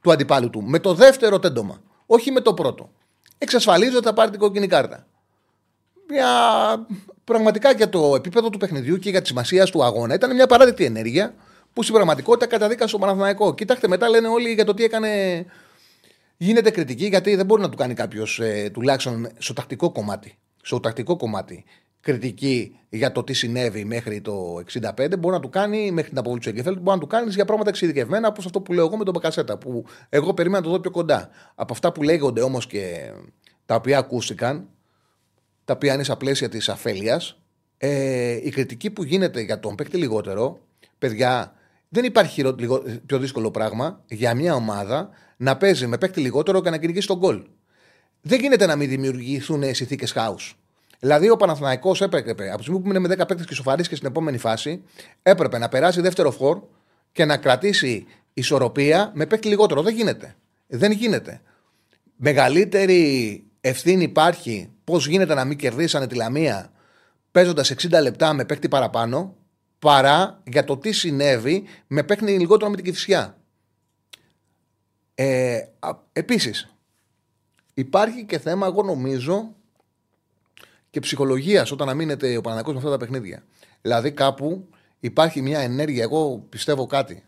του αντιπάλου του. Με το δεύτερο τέντομα. Όχι με το πρώτο. Εξασφαλίζει ότι θα πάρει την κόκκινη κάρτα. Μια πραγματικά για το επίπεδο του παιχνιδιού και για τη σημασία του αγώνα ήταν μια παράδεκτη ενέργεια που στην πραγματικότητα καταδίκασε ο Παναθηναϊκό. Κοιτάξτε, μετά λένε όλοι για το τι έκανε. Γίνεται κριτική γιατί δεν μπορεί να του κάνει κάποιος ε, τουλάχιστον στο τακτικό κομμάτι. Στο τακτικό κομμάτι κριτική για το τι συνέβη μέχρι το 65, μπορεί να του κάνει μέχρι την αποβολή του Εγκεφέλ, μπορεί να του κάνεις για πράγματα εξειδικευμένα όπως αυτό που λέω εγώ με τον Μπακασέτα. Που εγώ περίμενα να το δω πιο κοντά. Από αυτά που λέγονται όμως και τα οποία ακούστηκαν, τα οποία είναι στα πλαίσια της αφέλειας, ε, η κριτική που γίνεται για τον παίκτη λιγότερο, παιδιά, δεν υπάρχει πιο δύσκολο πράγμα για μια ομάδα να παίζει με παίκτη λιγότερο και να κυνηγήσει τον γκολ. Δεν γίνεται να μην δημιουργηθούν συνθήκες χάους. Δηλαδή, ο Παναθηναϊκός έπρεπε, από τη στιγμή που είναι με 10 παίκτες και σοφαρίσει και στην επόμενη φάση, έπρεπε να περάσει δεύτερο φορ και να κρατήσει ισορροπία με παίκτη λιγότερο. Δεν γίνεται. Δεν γίνεται. Μεγαλύτερη ευθύνη υπάρχει πώς γίνεται να μην κερδίσανε τη Λαμία παίζοντας 60 λεπτά με παίκτη παραπάνω, παρά για το τι συνέβη με παίκτη λιγότερο με την Κυφσιά. Ε, Επίσης, υπάρχει και θέμα, εγώ νομίζω, και ψυχολογίας όταν αμήνεται ο Παναγιώτο με αυτά τα παιχνίδια. Δηλαδή, κάπου υπάρχει μια ενέργεια. Εγώ πιστεύω κάτι.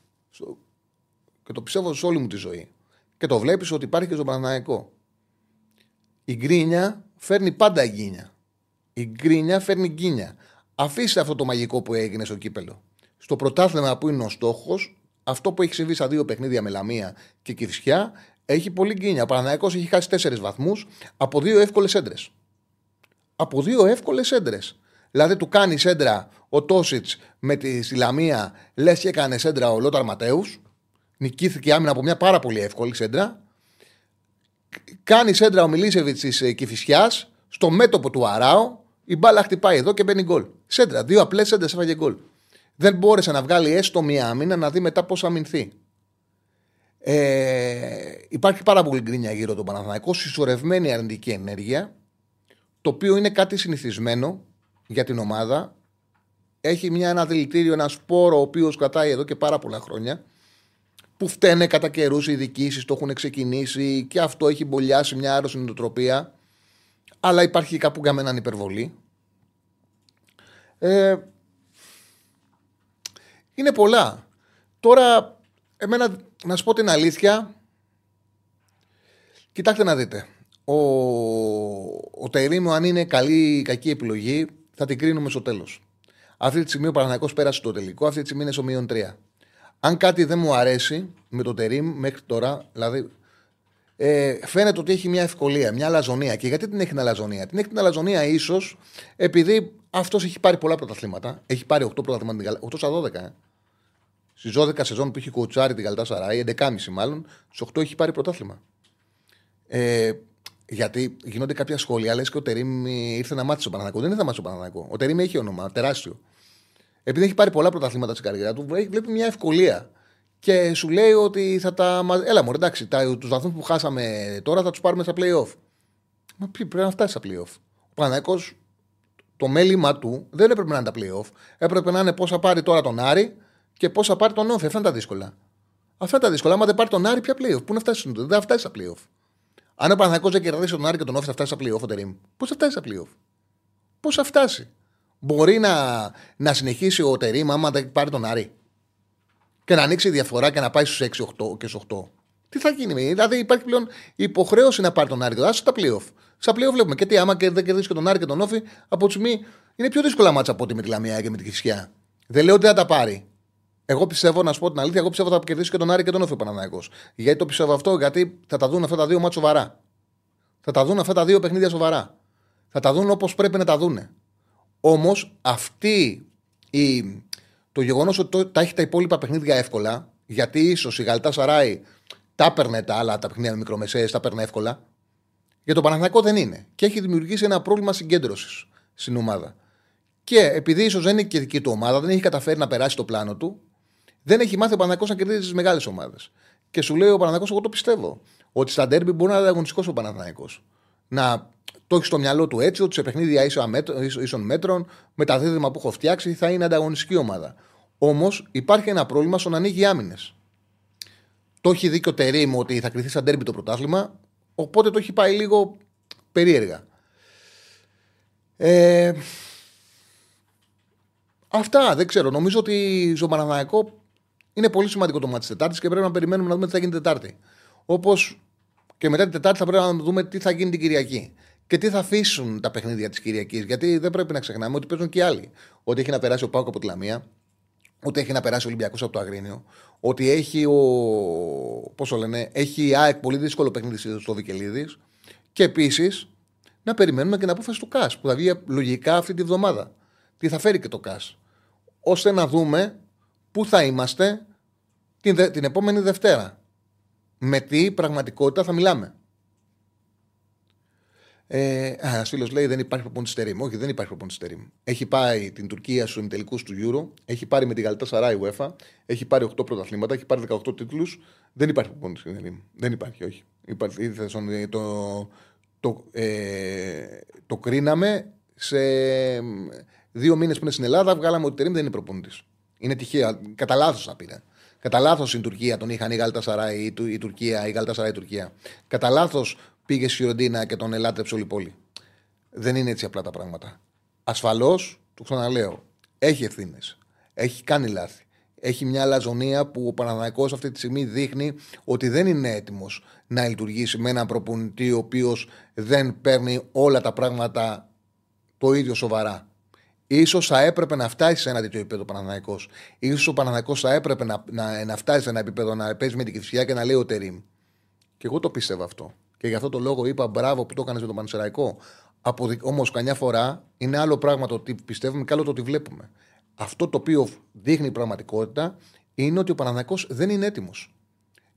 Και το πιστεύω σε όλη μου τη ζωή. Και το βλέπεις ότι υπάρχει και στο Παναναναϊκό. Η γκρίνια φέρνει πάντα γκίνια. Η γκρίνια φέρνει γκίνια. Αφήστε αυτό το μαγικό που έγινε στο κύπελο. Στο πρωτάθλημα που είναι ο στόχος, αυτό που έχει συμβεί στα δύο παιχνίδια με Λαμία και Κυφσιά, Έχει πολύ γκίνια. Ο Παναναναϊκό έχει χάσει 4 βαθμούς από δύο εύκολες έντρες. Από δύο εύκολες έντρες. Δηλαδή του κάνει σέντρα ο Τόσιτς με τη Σιλαμία, λες και έκανε σέντρα ο Λόταρ Ματέους. Νικήθηκε άμυνα από μια πάρα πολύ εύκολη σέντρα. Κάνει σέντρα ο Μιλίσεβιτς της ε, Κυφυσιάς στο μέτωπο του Αράου. Η μπάλα χτυπάει εδώ και μπαίνει γκολ. Σέντρα, δύο απλές σέντρες έφαγε γκολ. Δεν μπόρεσε να βγάλει έστω μία άμυνα να δει μετά πώς αμυνθεί. Ε, υπάρχει πάρα πολύ γκρίνια γύρω τον Παναθηναϊκό, συσσωρευμένη αρνητική ενέργεια, το οποίο είναι κάτι συνηθισμένο για την ομάδα. Έχει μια, ένα δηλητήριο, ένα σπόρο, ο οποίος κρατάει εδώ και πάρα πολλά χρόνια. Που φταίνε κατά καιρούς οι διοικήσεις, το έχουν ξεκινήσει και αυτό έχει μπολιάσει μια άρρωστη νοοτροπία. Αλλά υπάρχει κάπου για μένα υπερβολή. Ε, είναι πολλά. Τώρα, εμένα, να σου πω την αλήθεια, κοιτάξτε να δείτε. Ο, ο Τερίμου, αν είναι καλή ή κακή επιλογή, θα την κρίνουμε στο τέλος. Αυτή τη στιγμή ο Παναγιακό πέρασε το τελικό, αυτή τη στιγμή είναι στο μείον 3. Αν κάτι δεν μου αρέσει με το Τερίμ μέχρι τώρα, δηλαδή ε, φαίνεται ότι έχει μια ευκολία, μια αλαζονία. Και γιατί την έχει την αλαζονία; Την έχει την αλαζονία ίσως επειδή αυτός έχει πάρει πολλά πρωταθλήματα. Έχει πάρει 8 πρωταθλήματα, 8 στα 12. Ε. Στις 12 σεζόν που έχει κουτσάρει την Καλτά Σαράι, 11,5 μάλλον, στους 8 έχει πάρει πρωτάθλημα. Ε, γιατί γίνονται κάποια σχόλια, λες και ο Τερήμ ήρθε να μάθει στο Παναναναϊκό. Δεν ήρθε να μάθει στο Παναναναϊκό. Ο Τερήμ έχει όνομα, τεράστιο. Επειδή έχει πάρει πολλά πρωταθλήματα στην καριέρα του, βλέπει μια ευκολία. Και σου λέει ότι θα τα. Έλα μου, εντάξει, τους βαθμούς που χάσαμε τώρα θα τους πάρουμε στα playoff. Μα πει, πρέπει να φτάσει στα playoff. Ο Παναναναϊκό, το μέλημα του δεν έπρεπε να είναι τα playoff. Έπρεπε να είναι πώ θα πάρει τώρα τον Άρη και πώ θα πάρει τον Όφη. Αυτά είναι τα δύσκολα. Αυτά είναι τα δύσκολα. Άμα δεν πάρει τον Άρη, πια playoff; Πού να φτάσει, δεν θα φτάσει στα playoff. Αν ο Παναθανικό δεν κερδίσει τον Άρη και τον Όφη, θα φτάσει στα playoff ο Τερήμ. Πώς θα φτάσει στα playoff; Πώς θα φτάσει; Μπορεί να, να συνεχίσει ο Τερήμ άμα δεν πάρει τον Άρη. Και να ανοίξει διαφορά και να πάει στους 6 8 και στους 8. Τι θα γίνει, δηλαδή υπάρχει πλέον υποχρέωση να πάρει τον Άρη. Δηλαδή, στα playoff. Στα playoff βλέπουμε και τι, άμα και δεν κερδίσει και τον Άρη και τον Όφη, από τη στιγμή είναι πιο δύσκολα μάτσα από ότι με τη Λαμία και με τη Χισιά. Δεν λέω ότι θα τα πάρει. Εγώ πιστεύω, να σου πω την αλήθεια, εγώ πιστεύω θα κερδίσει και τον Άρη και τον Όφη Παναναναϊκός. Γιατί το πιστεύω αυτό, γιατί θα τα δουν αυτά τα δύο μάτια σοβαρά. Θα τα δουν αυτά τα δύο παιχνίδια σοβαρά. Θα τα δουν όπως πρέπει να τα δουν. Όμως αυτή η... το γεγονός ότι τα έχει τα υπόλοιπα παιχνίδια εύκολα, γιατί ίσως η Γαλτά Σαράι τα έπαιρνε τα άλλα τα παιχνίδια με μικρομεσαίες, τα έπαιρνε εύκολα. Για τον Παναθηναϊκό δεν είναι. Και έχει δημιουργήσει ένα πρόβλημα συγκέντρωσης στην ομάδα. Και επειδή ίσως δεν είναι και δική του ομάδα, δεν έχει καταφέρει να περάσει το πλάνο του, δεν έχει μάθει ο Παναγιακό να κερδίζει τις μεγάλες ομάδες. Και σου λέει ο Παναγιακό, εγώ το πιστεύω. Ότι στα ντέρμπι μπορεί να είναι ανταγωνιστικός ο Παναγιακό. Να το έχει στο μυαλό του έτσι, ότι σε παιχνίδια ίσων μέτρων, με τα δίδυμα που έχω φτιάξει, θα είναι ανταγωνιστική ομάδα. Όμως υπάρχει ένα πρόβλημα στο να ανοίγει άμυνες. Το έχει δει και ο Τερήμ ότι θα κρυθεί σαν ντέρμπι το πρωτάθλημα, οπότε το έχει πάει λίγο περίεργα. Ε, αυτά δεν ξέρω. Νομίζω ότι στο Παναναναϊκό είναι πολύ σημαντικό το μάτι της Τετάρτης και πρέπει να περιμένουμε να δούμε τι θα γίνει την Τετάρτη. Όπως και μετά την Τετάρτη θα πρέπει να δούμε τι θα γίνει την Κυριακή. Και τι θα αφήσουν τα παιχνίδια της Κυριακής. Γιατί δεν πρέπει να ξεχνάμε ότι παίζουν και άλλοι. Ότι έχει να περάσει ο Πάουκ από τη Λαμία, ότι έχει να περάσει ο Ολυμπιακός από το Αγρίνιο, ότι έχει ο. Πώς λένε, έχει η ΑΕΚ πολύ δύσκολο παιχνίδι στο Βικελίδης. Και επίσης να περιμένουμε και την απόφαση του ΚΑΣ που θα βγει λογικά αυτή τη βδομάδα. Τι θα φέρει και το ΚΑΣ. ώστε να δούμε πού θα είμαστε την, την επόμενη Δευτέρα. Με τι πραγματικότητα θα μιλάμε. Ε, Ένας φίλος λέει δεν υπάρχει προπόνηση τερίμ. Όχι, δεν υπάρχει προπόνηση τερίμ. Έχει πάει την Τουρκία στους ημιτελικού του Euro, έχει πάρει με την Γαλλικά Σαράι UEFA, έχει πάρει 8 πρωταθλήματα, έχει πάρει 18 τίτλους. Δεν υπάρχει προπόνηση τερίμ. Δεν υπάρχει, όχι. Υπάρχει, το, το, ε, το κρίναμε σε δύο μήνες που είναι στην Ελλάδα. Βγάλαμε ότι τερίμ δεν είναι προπόνητη. Είναι τυχαία. Κατά λάθος τα πήρε. Κατά λάθος η Τουρκία τον είχαν η Γάλτα Σαράι, η, η Τουρκία, η Γάλτα Σαράι η Τουρκία. Κατά λάθος πήγε στη Φιωρεντίνα και τον ελάτρεψε όλη η πόλη. Δεν είναι έτσι απλά τα πράγματα. Ασφαλώς, το ξαναλέω, έχει ευθύνες. Έχει κάνει λάθη. Έχει μια αλαζονία που ο Παναναναϊκό αυτή τη στιγμή δείχνει ότι δεν είναι έτοιμος να λειτουργήσει με έναν προπονητή ο οποίος δεν παίρνει όλα τα πράγματα το ίδιο σοβαρά σω θα έπρεπε να φτάσει σε ένα τέτοιο επίπεδο Παναναναϊκό. σω ο Παναναναϊκό θα έπρεπε να, να, να φτάσει σε ένα επίπεδο να παίζει με την Κυφσιά και να λέει ο Τερήμ. Και εγώ το πίστευα αυτό. Και γι' αυτό το λόγο είπα μπράβο που το έκανε με τον Πανσεραϊκό. Όμως, καμιά φορά είναι άλλο πράγμα το ότι πιστεύουμε και άλλο το ότι βλέπουμε. Αυτό το οποίο δείχνει η πραγματικότητα είναι ότι ο Παναναναϊκό δεν είναι έτοιμος.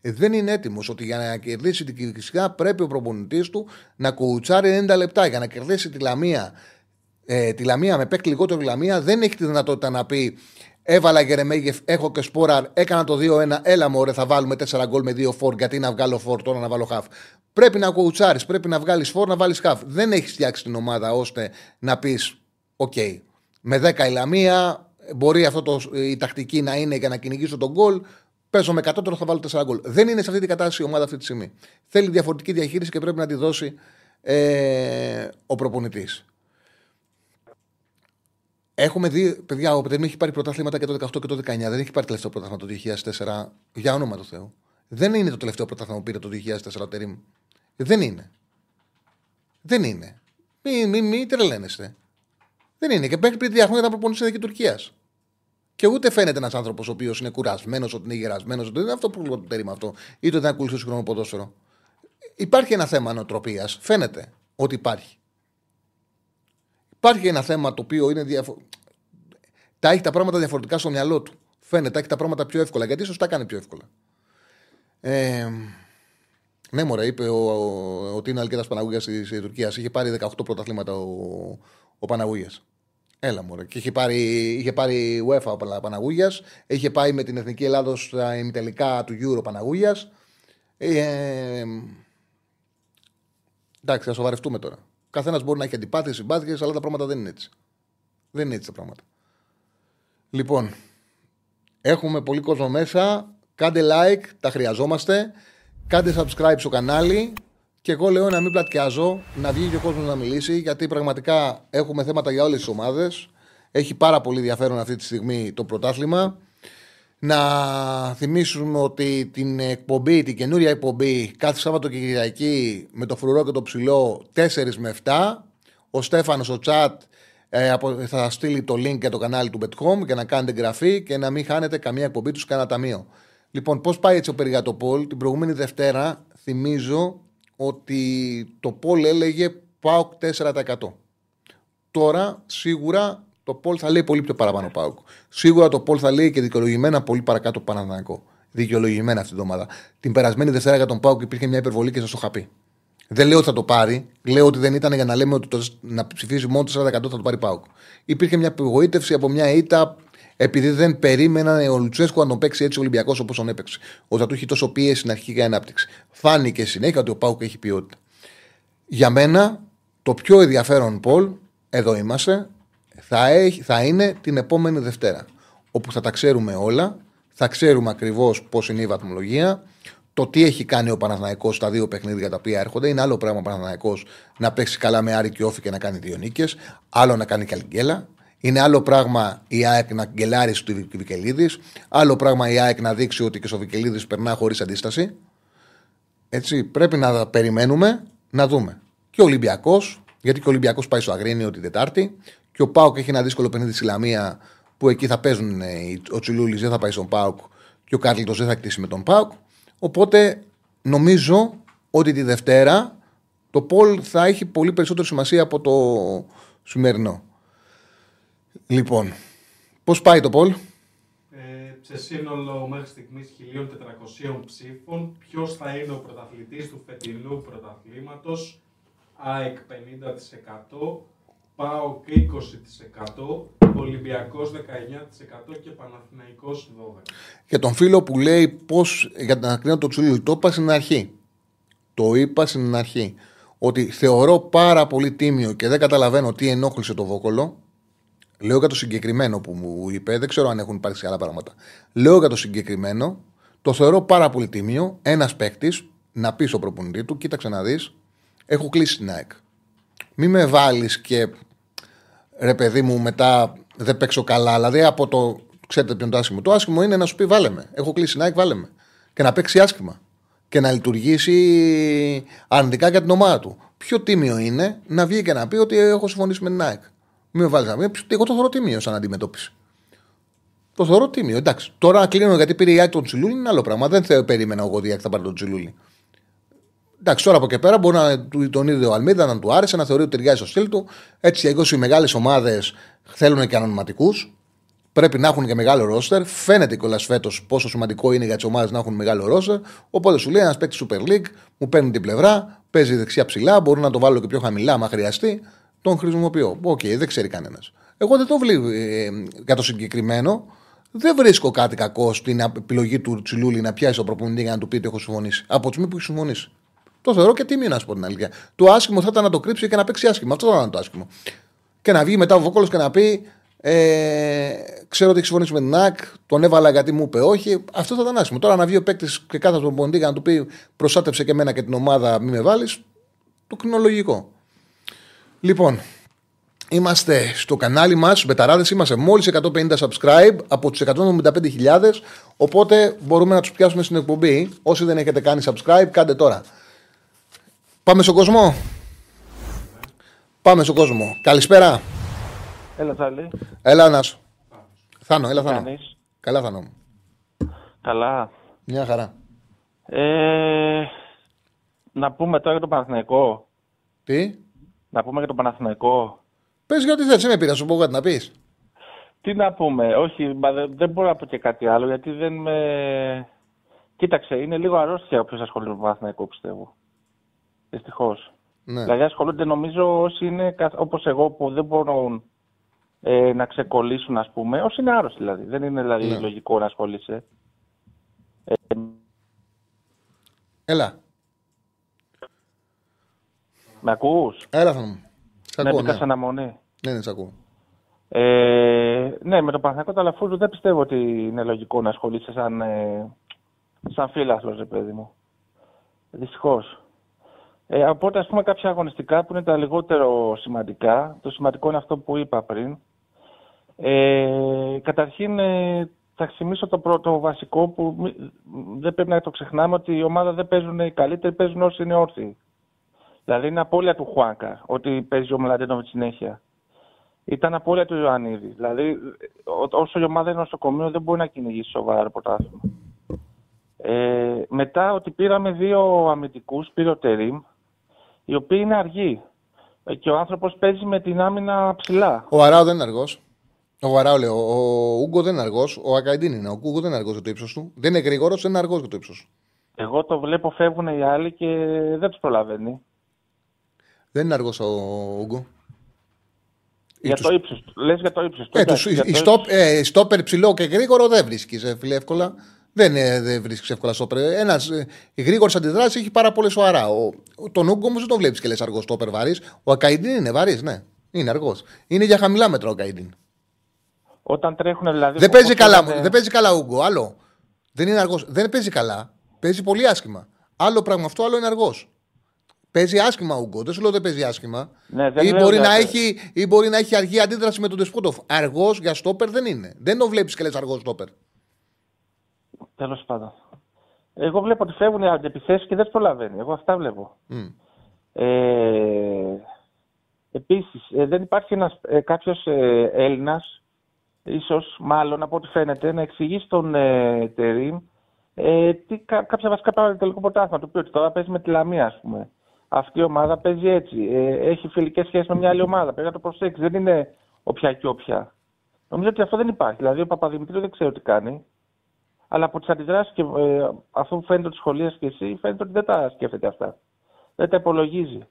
Ε, δεν είναι έτοιμος ότι για να κερδίσει την Κυρισκά πρέπει ο προπονητής του να κουουουτσάρει 90 λεπτά. Για να κερδίσει τη Λαμία, ε, τη Λαμία με παίκτη λιγότερο τη Λαμία, δεν έχει τη δυνατότητα να πει Έβαλα Γερεμέγεφ, έχω και σπόρα, έκανα το 2-1. Έλα μου, θα βάλουμε 4 γκολ με 2 φόρ. Γιατί να βγάλω φόρ τώρα να βάλω χαφ. Πρέπει να κοουτσάρει, πρέπει να βγάλεις φορ, να βάλεις χαφ. Δεν έχεις φτιάξει την ομάδα ώστε να πεις: OK, okay, με 10 η Λαμία, μπορεί αυτό το, η τακτική να είναι για να κυνηγήσω το γκολ. Παίζω με 100, τώρα θα βάλω 4 γκολ. Δεν είναι σε αυτή την κατάσταση η ομάδα αυτή τη στιγμή. Θέλει διαφορετική διαχείριση και πρέπει να τη δώσει ε, ο προπονητής. Έχουμε δει, παιδιά, ο Τερίμ έχει πάρει πρωταθλήματα και το 18 και το 19. Δεν έχει πάρει τελευταίο πρωτάθλημα το 2004. Για όνομα του Θεού. Δεν είναι το τελευταίο πρωτάθλημα που πήρε το 2004 ο Τερήμ. Δεν είναι. Δεν είναι. Μην μη, μη τρελαίνεστε. Δεν είναι. Και μέχρι πριν τρία χρόνια ήταν προπονητής στην Τουρκίας. Και ούτε φαίνεται ένας άνθρωπος ο οποίος είναι κουρασμένος, ότι είναι γερασμένος. Δεν είναι αυτό που λέει το τερήμα αυτό. Είτε δεν ακολουθεί χρόνο ποδόσφαιρο. Υπάρχει ένα θέμα νοοτροπία. Φαίνεται ότι υπάρχει. Υπάρχει ένα θέμα το οποίο είναι διαφο... Τα έχει τα πράγματα διαφορετικά στο μυαλό του. Φαίνεται, τα έχει τα πράγματα πιο εύκολα. Γιατί ίσως τα κάνει πιο εύκολα. Ε, ναι, μωρέ, είπε ο, ο, ο Τίνα Αλκέτας Παναγούγιας τη Τουρκία. Είχε πάρει 18 πρωταθλήματα ο, ο Παναγούγιας. Έλα μωρέ. Και είχε πάρει, είχε πάρει UEFA ο Παναγούγιας. Είχε πάει με την Εθνική Ελλάδος στα ημιτελικά του Euro Παναγούγιας. Ε, εντάξει, θα σοβαρευτούμε τώρα. Καθένας μπορεί να έχει αντιπάθειες, συμπάθειες, αλλά τα πράγματα δεν είναι έτσι. Δεν είναι έτσι τα πράγματα. Λοιπόν, έχουμε πολύ κόσμο μέσα. Κάντε like, τα χρειαζόμαστε. Κάντε subscribe στο κανάλι. Και εγώ λέω να μην πλατιάζω, να βγει και ο κόσμος να μιλήσει, γιατί πραγματικά έχουμε θέματα για όλες τις ομάδες. Έχει πάρα πολύ ενδιαφέρον αυτή τη στιγμή το πρωτάθλημα. Να θυμίσουμε ότι την εκπομπή, την καινούρια εκπομπή, κάθε Σάββατο και Κυριακή με το φρουρό και το ψηλό 4 με 7. Ο Στέφανος ο Τσάτ ε, θα στείλει το link για το κανάλι του BetHome για να κάνετε εγγραφή και να μην χάνετε καμία εκπομπή τους κανένα ταμείο. Λοιπόν, πώς πάει έτσι ο Περιγατοπόλ. Την προηγούμενη Δευτέρα θυμίζω ότι το Πολ έλεγε ΠΑΟΚ 4%. Τώρα σίγουρα το Πολ θα λέει πολύ πιο παραπάνω ΠΑΟΚ. Σίγουρα το Πολ θα λέει και δικαιολογημένα πολύ παρακάτω Παναθηναϊκό. Δικαιολογημένα αυτή την εβδομάδα. Την περασμένη Δευτέρα για τον ΠΑΟΚ υπήρχε μια υπερβολή και σας το είχα πει. Δεν λέω ότι θα το πάρει. Λέω ότι δεν ήταν για να λέμε ότι το, να ψηφίσει μόνο το 40% θα το πάρει ΠΑΟΚ. Υπήρχε μια απογοήτευση από μια ήττα επειδή δεν περίμεναν ο Λουτσέσκο να τον παίξει έτσι ο Ολυμπιακός όπως τον έπαιξε. Ότι θα του έχει τόσο πίεση στην αρχική ανάπτυξη. Φάνηκε συνέχεια ότι ο Πάουκ έχει ποιότητα. Για μένα, το πιο ενδιαφέρον Πολ, εδώ είμαστε, θα, έχει, θα είναι την επόμενη Δευτέρα. Όπου θα τα ξέρουμε όλα, θα ξέρουμε ακριβώς πώς είναι η βαθμολογία, το τι έχει κάνει ο Παναθναϊκό στα δύο παιχνίδια τα οποία έρχονται. Είναι άλλο πράγμα ο Παναθναϊκό να παίξει καλά με Άρη και Όφη και να κάνει δύο νίκες, άλλο να κάνει καλυγκέλα. Είναι άλλο πράγμα η ΑΕΚ να γκελάρει στο Βικελίδης. Άλλο πράγμα η ΑΕΚ να δείξει ότι και στο Βικελίδης περνά χωρίς αντίσταση. Έτσι, πρέπει να περιμένουμε να δούμε. Και ο Ολυμπιακός, γιατί και ο Ολυμπιακός πάει στο Αγρίνιο την Τετάρτη. Και ο Πάουκ έχει ένα δύσκολο παιχνίδι στη Λαμία που εκεί θα παίζουν. Ε, ο Τσιλούλης δεν θα πάει στον Πάουκ και ο Κάρλιτος δεν θα κτίσει με τον Πάουκ. Οπότε νομίζω ότι τη Δευτέρα το Πολ θα έχει πολύ περισσότερη σημασία από το σημερινό. Λοιπόν, πώς πάει το Πολ. Ε, σε σύνολο μέχρι στιγμής 1.400 ψήφων, ποιος θα είναι ο πρωταθλητής του φετινού πρωταθλήματος; ΑΕΚ 50%, ΠΑΟΚ 20%, Ολυμπιακός 19% και Παναθηναϊκός 12%. Για τον φίλο που λέει πώς για την ακρίνεια του Τσουλίου, το είπα στην αρχή. Το είπα στην αρχή. Ότι θεωρώ πάρα πολύ τίμιο και δεν καταλαβαίνω τι ενόχλησε το Βόκολο Λέω για το συγκεκριμένο που μου είπε, δεν ξέρω αν έχουν υπάρξει άλλα πράγματα. Λέω για το συγκεκριμένο, το θεωρώ πάρα πολύ τίμιο ένας παίκτης να πεις στο προπονητή του: Κοίταξε να δεις, έχω κλείσει την ΑΕΚ. Μην με βάλεις και ρε παιδί μου μετά δεν παίξω καλά. Δηλαδή από το. Ξέρετε ποιο είναι το άσχημο. Το άσχημο είναι να σου πει: Βάλε με. Έχω κλείσει την ΑΕΚ, βάλε με. Και να παίξει άσχημα. Και να λειτουργήσει αρνητικά για την ομάδα του. Πιο τίμιο είναι να βγει και να πει ότι έχω συμφωνήσει με την ΑΕΚ. Μην με βάλεις να Εγώ το θεωρώ τίμιο σαν αντιμετώπιση. Το θεωρώ τίμιο. Εντάξει. Τώρα κλείνω γιατί πήρε η Άκη τον Τσιλούλη είναι άλλο πράγμα. Δεν θέλω περίμενα εγώ ότι η Άκη θα πάρει τον Τσιλούλη. Εντάξει, τώρα από εκεί πέρα μπορεί να του- τον είδε ο Αλμίδα, να του άρεσε, να θεωρεί ότι ταιριάζει στο στυλ του. Έτσι, εγώ οι μεγάλες ομάδες θέλουν και αναπληρωματικούς. Πρέπει να έχουν και μεγάλο ρόστερ. Φαίνεται κιόλας φέτος πόσο σημαντικό είναι για τις ομάδες να έχουν μεγάλο ρόστερ. Οπότε σου λέει ένας παίκτης Super League, μου παίρνει την πλευρά, παίζει δεξιά ψηλά, μπορεί να το βάλω και πιο χαμηλά, άμα χρειαστεί. Τον χρησιμοποιώ. Οκ, δεν ξέρει κανένας. Εγώ δεν το βλέπω ε, για το συγκεκριμένο. Δεν βρίσκω κάτι κακό στην επιλογή του Τσιλούλη να πιάσει τον προπονητή για να του πει ότι έχω συμφωνήσει. Από τη στιγμή που έχει συμφωνήσει. Το θεωρώ και τιμή να σου πω την αλήθεια. Το άσχημο θα ήταν να το κρύψει και να παίξει άσχημα. Αυτό θα ήταν το άσχημο. Και να βγει μετά ο Βόκολος και να πει ε, Ξέρω ότι έχει συμφωνήσει με την ΑΚ, τον έβαλα γιατί μου είπε όχι. Αυτό θα ήταν άσχημο. Τώρα να βγει ο παίκτης και κάθε τον προπονητή για να του πει Προστάτεψε και εμένα και την ομάδα, μη με βάλεις. Το κοινολογικό. Λοιπόν, Είμαστε στο κανάλι μας, στους Μπεταράδες, είμαστε μόλις 150 subscribe από τους 175.000, οπότε μπορούμε να τους πιάσουμε στην εκπομπή. Όσοι δεν έχετε κάνει subscribe, κάντε τώρα. Πάμε στον κόσμο. Πάμε στον κόσμο. Καλησπέρα. Έλα, Τσάλι. Έλα, Νας. Θάνο, έλα, Τι Θάνο. κάνεις; Καλά, Θάνο. μου. Καλά. Μια χαρά. Ε, να πούμε τώρα για τον Παναθηναϊκό. Τι; Να πούμε για τον Παναθηναϊκό. Πες για ό,τι θες, με πήρα, σου πω κάτι να πεις. Τι να πούμε. Όχι, μα δεν, δεν μπορώ να πω και κάτι άλλο γιατί δεν με... Κοίταξε, είναι λίγο αρρώστια όποιος ασχολείται με τον Παναθηναϊκό, πιστεύω. Δυστυχώς. Ναι. Δηλαδή ασχολούνται νομίζω όσοι είναι καθ- όπως εγώ που δεν μπορούν ε, να ξεκολλήσουν ας πούμε. Όσοι είναι άρρωστοι δηλαδή. Δεν είναι δηλαδή Ναι. λογικό να ασχολείσαι. Έλα. Με ακούς; Έλα, Θάνο. μου. Σ' Ναι, ακούω, μπήκα ναι. σε αναμονή. Ναι, ναι, σ' ακούω. Ε, ναι, με τον Παναθηναϊκό Ταλαφούζο δεν πιστεύω ότι είναι λογικό να ασχολείσαι σαν, ε, σαν φίλαθλος, ρε παιδί μου. Δυστυχώς. Ε, οπότε, ας πούμε, κάποια αγωνιστικά που είναι τα λιγότερο σημαντικά. Το σημαντικό είναι αυτό που είπα πριν. Ε, καταρχήν, ε, θα θυμίσω το πρώτο βασικό που μη- δεν πρέπει να το ξεχνάμε ότι η ομάδα δεν παίζουν οι καλύτεροι, παίζουν όσοι είναι όρθιοι. Δηλαδή είναι απώλεια του Χουάνκα ότι παίζει ο Μλαντένοβιτ συνέχεια. Ήταν απώλεια του Ιωαννίδη. Δηλαδή, ό- όσο η ομάδα είναι νοσοκομείο, δεν μπορεί να κυνηγήσει σοβαρά το πρωτάθλημα. Ε, μετά ότι πήραμε δύο αμυντικούς, πήρε ο Τερίμ, οι οποίοι είναι αργοί. Ε, Και ο άνθρωπος παίζει με την άμυνα ψηλά. Ο Αράο δεν είναι αργός. Ο Αράο λέω. Ο Ούγκο δεν είναι αργός. Ο Ακαϊντίν είναι. Ο Κούγκο δεν είναι αργός για το ύψος του. Δεν είναι γρήγορο, δεν είναι αργός για το ύψος. Εγώ το βλέπω, φεύγουν οι άλλοι και δεν τους προλαβαίνει. Δεν είναι αργός ο Ούγκο. Για τους- το ύψος του. Λες για το ύψος του. Ε, εντάξει, τους, για η το στόπ, ύψος. ε, στόπερ ψηλό και γρήγορο δεν βρίσκεις, φίλε, εύκολα. Δεν, ε, δεν βρίσκεις εύκολα στόπερ. Ένας ε, γρήγορο αντιδράσει έχει πάρα πολύ σοβαρά. Ο, ο- τον Ούγκο όμως δεν τον βλέπεις και λες αργό στόπερ βαρύς. Ο Ακαϊντίν είναι βαρύς, ναι. Είναι αργός. Είναι για χαμηλά μέτρα ο Ακαϊντίν. Όταν τρέχουν δηλαδή. Δεν όπως παίζει καλά, λέγανε- δεν παίζει καλά Ούγκο. Άλλο. Δεν είναι αργός. Δεν παίζει καλά. Παίζει πολύ άσχημα. Άλλο πράγμα αυτό, άλλο είναι αργός. Παίζει άσχημα Ούγκο. Δεν σου λέω δεν παίζει άσχημα. Ναι, δεν ή, λέω μπορεί για- να έχει, ή μπορεί να έχει αργή αντίδραση με τον Τεσπότοφ. Αργός για στόπερ δεν είναι. Δεν το βλέπεις και λες αργός στόπερ. Τέλος πάντων. Εγώ βλέπω ότι φεύγουν οι αντιπιθέσεις και δεν του προλαβαίνει. Εγώ αυτά βλέπω. Μμ. Ε, επίσης, ε, δεν υπάρχει ένας, ε, κάποιος ε, Έλληνας, ίσως μάλλον από ό,τι φαίνεται, να εξηγεί στον ε, Τερίμ ε, τι, κα, κάποια βασικά πράγματα του τελικού πρωτάθλημα. Του πει ότι τώρα παίζει με τη Λαμία, ας πούμε. Αυτή η ομάδα παίζει έτσι. Ε, έχει φιλικές σχέσεις με μια άλλη ομάδα. Πρέπει να το προσέξεις. Δεν είναι όποια και όποια. Νομίζω ότι αυτό δεν υπάρχει. Δηλαδή, ο Παπαδημητρίου δεν ξέρω τι κάνει. Αλλά από τις αντιδράσεις και ε, αυτό που φαίνεται ότι σχολίασε και εσύ, φαίνεται ότι δεν τα σκέφτεται αυτά. Δεν τα υπολογίζει.